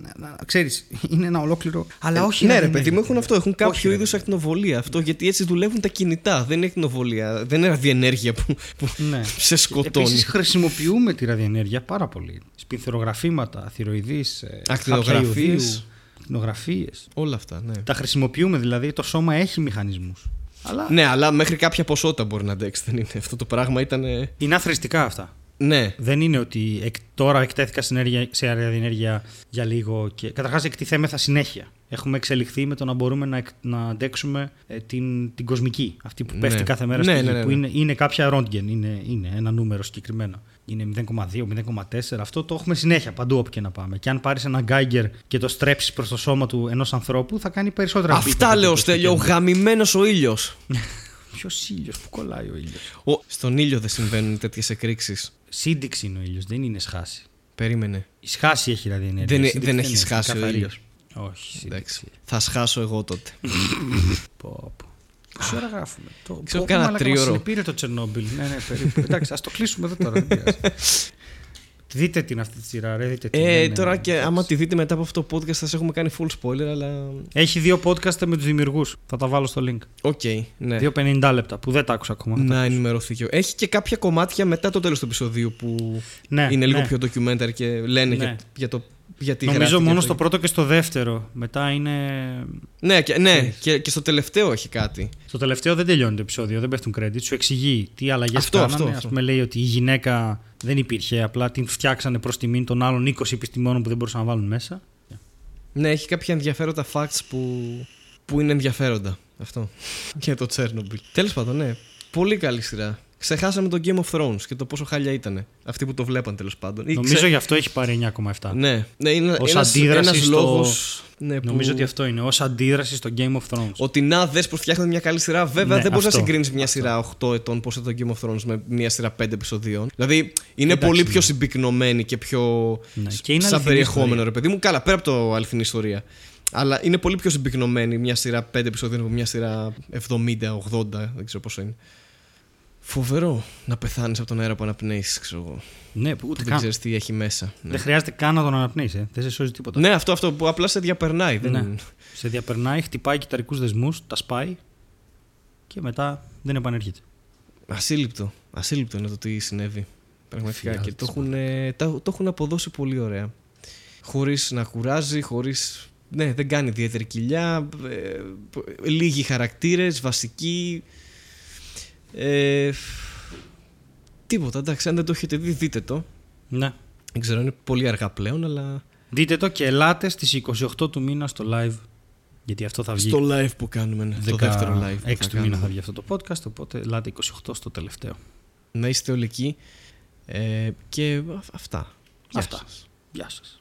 ξέρεις, είναι ένα ολόκληρο. Αλλά όχι. ναι, ρε ραδιενέργεια. παιδί μου, έχουν αυτό. Έχουν κάποιο Όχι είδους ραδιενέργεια. ακτινοβολία. Αυτό γιατί έτσι δουλεύουν τα κινητά. Δεν είναι ακτινοβολία. Δεν είναι ραδιενέργεια που, που Ναι. σε σκοτώνει. Επίσης, χρησιμοποιούμε τη ραδιενέργεια πάρα πολύ. Σπινθερογραφήματα, θηροειδή, Ακτινογραφίες. ακτινογραφίε. Όλα αυτά, ναι. Τα χρησιμοποιούμε δηλαδή, το σώμα έχει μηχανισμούς. Αλλά Ναι, αλλά μέχρι κάποια ποσότητα μπορεί να αντέξει. Δεν είναι. Αυτό το πράγμα ήταν. ε, είναι αθρηστικά αυτά. Ναι. Δεν είναι ότι εκ, τώρα εκτέθηκα σε, ενέργεια, σε ραδιενέργεια για λίγο. Και... Καταρχάς, εκτιθέμεθα συνέχεια. Έχουμε εξελιχθεί με το να μπορούμε να, εκ- να αντέξουμε ε, την, την κοσμική. Αυτή που Ναι. πέφτει κάθε μέρα Ναι, στη ναι, γη. ναι, Που ναι. είναι, είναι κάποια ρόντγεν. Είναι, είναι ένα νούμερο συγκεκριμένο. Είναι 0,2, 0,4. Αυτό το έχουμε συνέχεια παντού όπου και να πάμε. Και αν πάρεις ένα γκάγκερ και το στρέψεις προς το σώμα του ενός ανθρώπου, θα κάνει περισσότερα beat Αυτά από λέω, το Στέλιο. Ο στο κέντρο. γαμημένος ο ήλιος. Ποιος ήλιος, που κολλάει ο ήλιος; Στον ήλιο δεν συμβαίνουν τέτοιες εκρήξεις. Σύνδεξη είναι ο ήλιος, δεν είναι σχάση. Περίμενε. Η σχάση έχει ραδιενέργεια. Δεν- η σύνδεξη δεν έχει είναι σχάσει ο καθαρή. ήλιος. Όχι, Εντάξει. σύνδεξη. Θα σχάσω εγώ τότε. Πω, πω. Πόση ώρα γράφουμε. Το, Ξέρω, πω, κάνα μαλάκα, μας τρίωρο. συνεπήρε το Τσερνόμπιλ. ναι, ναι, περίπου. Εντάξει, ας το κλείσουμε εδώ τώρα. δεν πειράζει. δείτε την αυτή τη σειρά, ρε. Δείτε την. Ε, ναι, τώρα ναι, και εντάξει. άμα τη δείτε μετά από αυτό το podcast θα σας έχουμε κάνει full spoiler, αλλά. Έχει δύο podcast με τους δημιουργούς. Θα τα βάλω στο link. OK, ναι. Δύο 50 λεπτά που δεν τα άκουσα ακόμα. Θα τα Να ακούσω. ενημερωθεί και ο- Έχει και κάποια κομμάτια μετά το τέλος του επεισοδίου που Ναι, είναι λίγο ναι. πιο documentary και λένε Ναι. για, για το. Γιατί Νομίζω γράφτηκε μόνο αυτό. στο πρώτο και στο δεύτερο. Μετά είναι. Ναι, και, ναι και, και στο τελευταίο έχει κάτι. Στο τελευταίο δεν τελειώνει το επεισόδιο, δεν πέφτουν credit. Σου εξηγεί τι αλλαγές Αυτό, κάνανε. αυτό, Ας αυτό. πούμε, λέει ότι η γυναίκα δεν υπήρχε, απλά την φτιάξανε προς τιμήν των άλλων 20 επιστημόνων που δεν μπορούσαν να βάλουν μέσα. Ναι, έχει κάποια ενδιαφέροντα facts που, που είναι ενδιαφέροντα. Αυτό. για το Chernobyl. Τέλος πάντων, ναι. Πολύ καλή σειρά. Ξεχάσαμε το Game of Thrones και το πόσο χάλια ήταν. Αυτοί που το βλέπαν τέλος πάντων. Ή Νομίζω ξέ- γι' αυτό έχει πάρει 9,7. Ναι, ναι είναι Ως ένας, αντίδραση ένας στο- λόγος, ναι, Νομίζω που- ότι αυτό είναι. Ω αντίδραση στο Game of Thrones. Ότι να δες πως φτιάχνετε μια καλή σειρά. Βέβαια Ναι, δεν μπορείς να αυτό. συγκρίνεις μια σειρά 8 ετών πώ ήταν το Game of Thrones με μια σειρά 5 επεισοδίων. Δηλαδή είναι Εντάξει, πολύ ναι. πιο συμπυκνωμένη και πιο. Ναι, σ- και είναι σαν αληθινή περιεχόμενο, ιστορία. ρε παιδί μου. Καλά, πέρα από το αληθινή ιστορία. Αλλά είναι πολύ πιο συμπυκνωμένη μια σειρά 5 επεισοδίων από μια σειρά 70-80, δεν ξέρω πόσο είναι. Φοβερό να πεθάνεις από τον αέρα που αναπνέεις, ξέρω εγώ. Ναι, που ούτε Δεν καν. ξέρεις τι έχει μέσα. Ναι. Δεν χρειάζεται καν να τον αναπνέεις. Ε. Δεν σε σώζει τίποτα. ναι, αυτό, αυτό που απλά σε διαπερνάει. Δεν... Ναι. Σε διαπερνάει, χτυπάει κυταρικούς δεσμούς, τα σπάει και μετά δεν επανέρχεται. Ασύλληπτο. Ασύλληπτο είναι το τι συνέβη. Πραγματικά. Φιάλτης, και το έχουν, ε, τα- το έχουν αποδώσει πολύ ωραία. Χωρίς να κουράζει, χωρί. Ναι, δεν κάνει ιδιαίτερη κοιλιά. ε, π- λίγοι χαρακτήρες, βασικοί. Ε, τίποτα. Εντάξει, αν δεν το έχετε δει, δείτε το. Ναι. Δεν ξέρω, είναι πολύ αργά πλέον, αλλά. Δείτε το και ελάτε στις 28 του μήνα στο live. Γιατί αυτό θα βγει. Στο live που κάνουμε, ναι, το δεύτερο live. που 6 θα του μήνα κάνουμε. θα βγει αυτό το podcast, οπότε ελάτε 28 στο τελευταίο. Να είστε όλοι εκεί. Ε, και α- αυτά. Γεια Αυτά. σας. Γεια σας.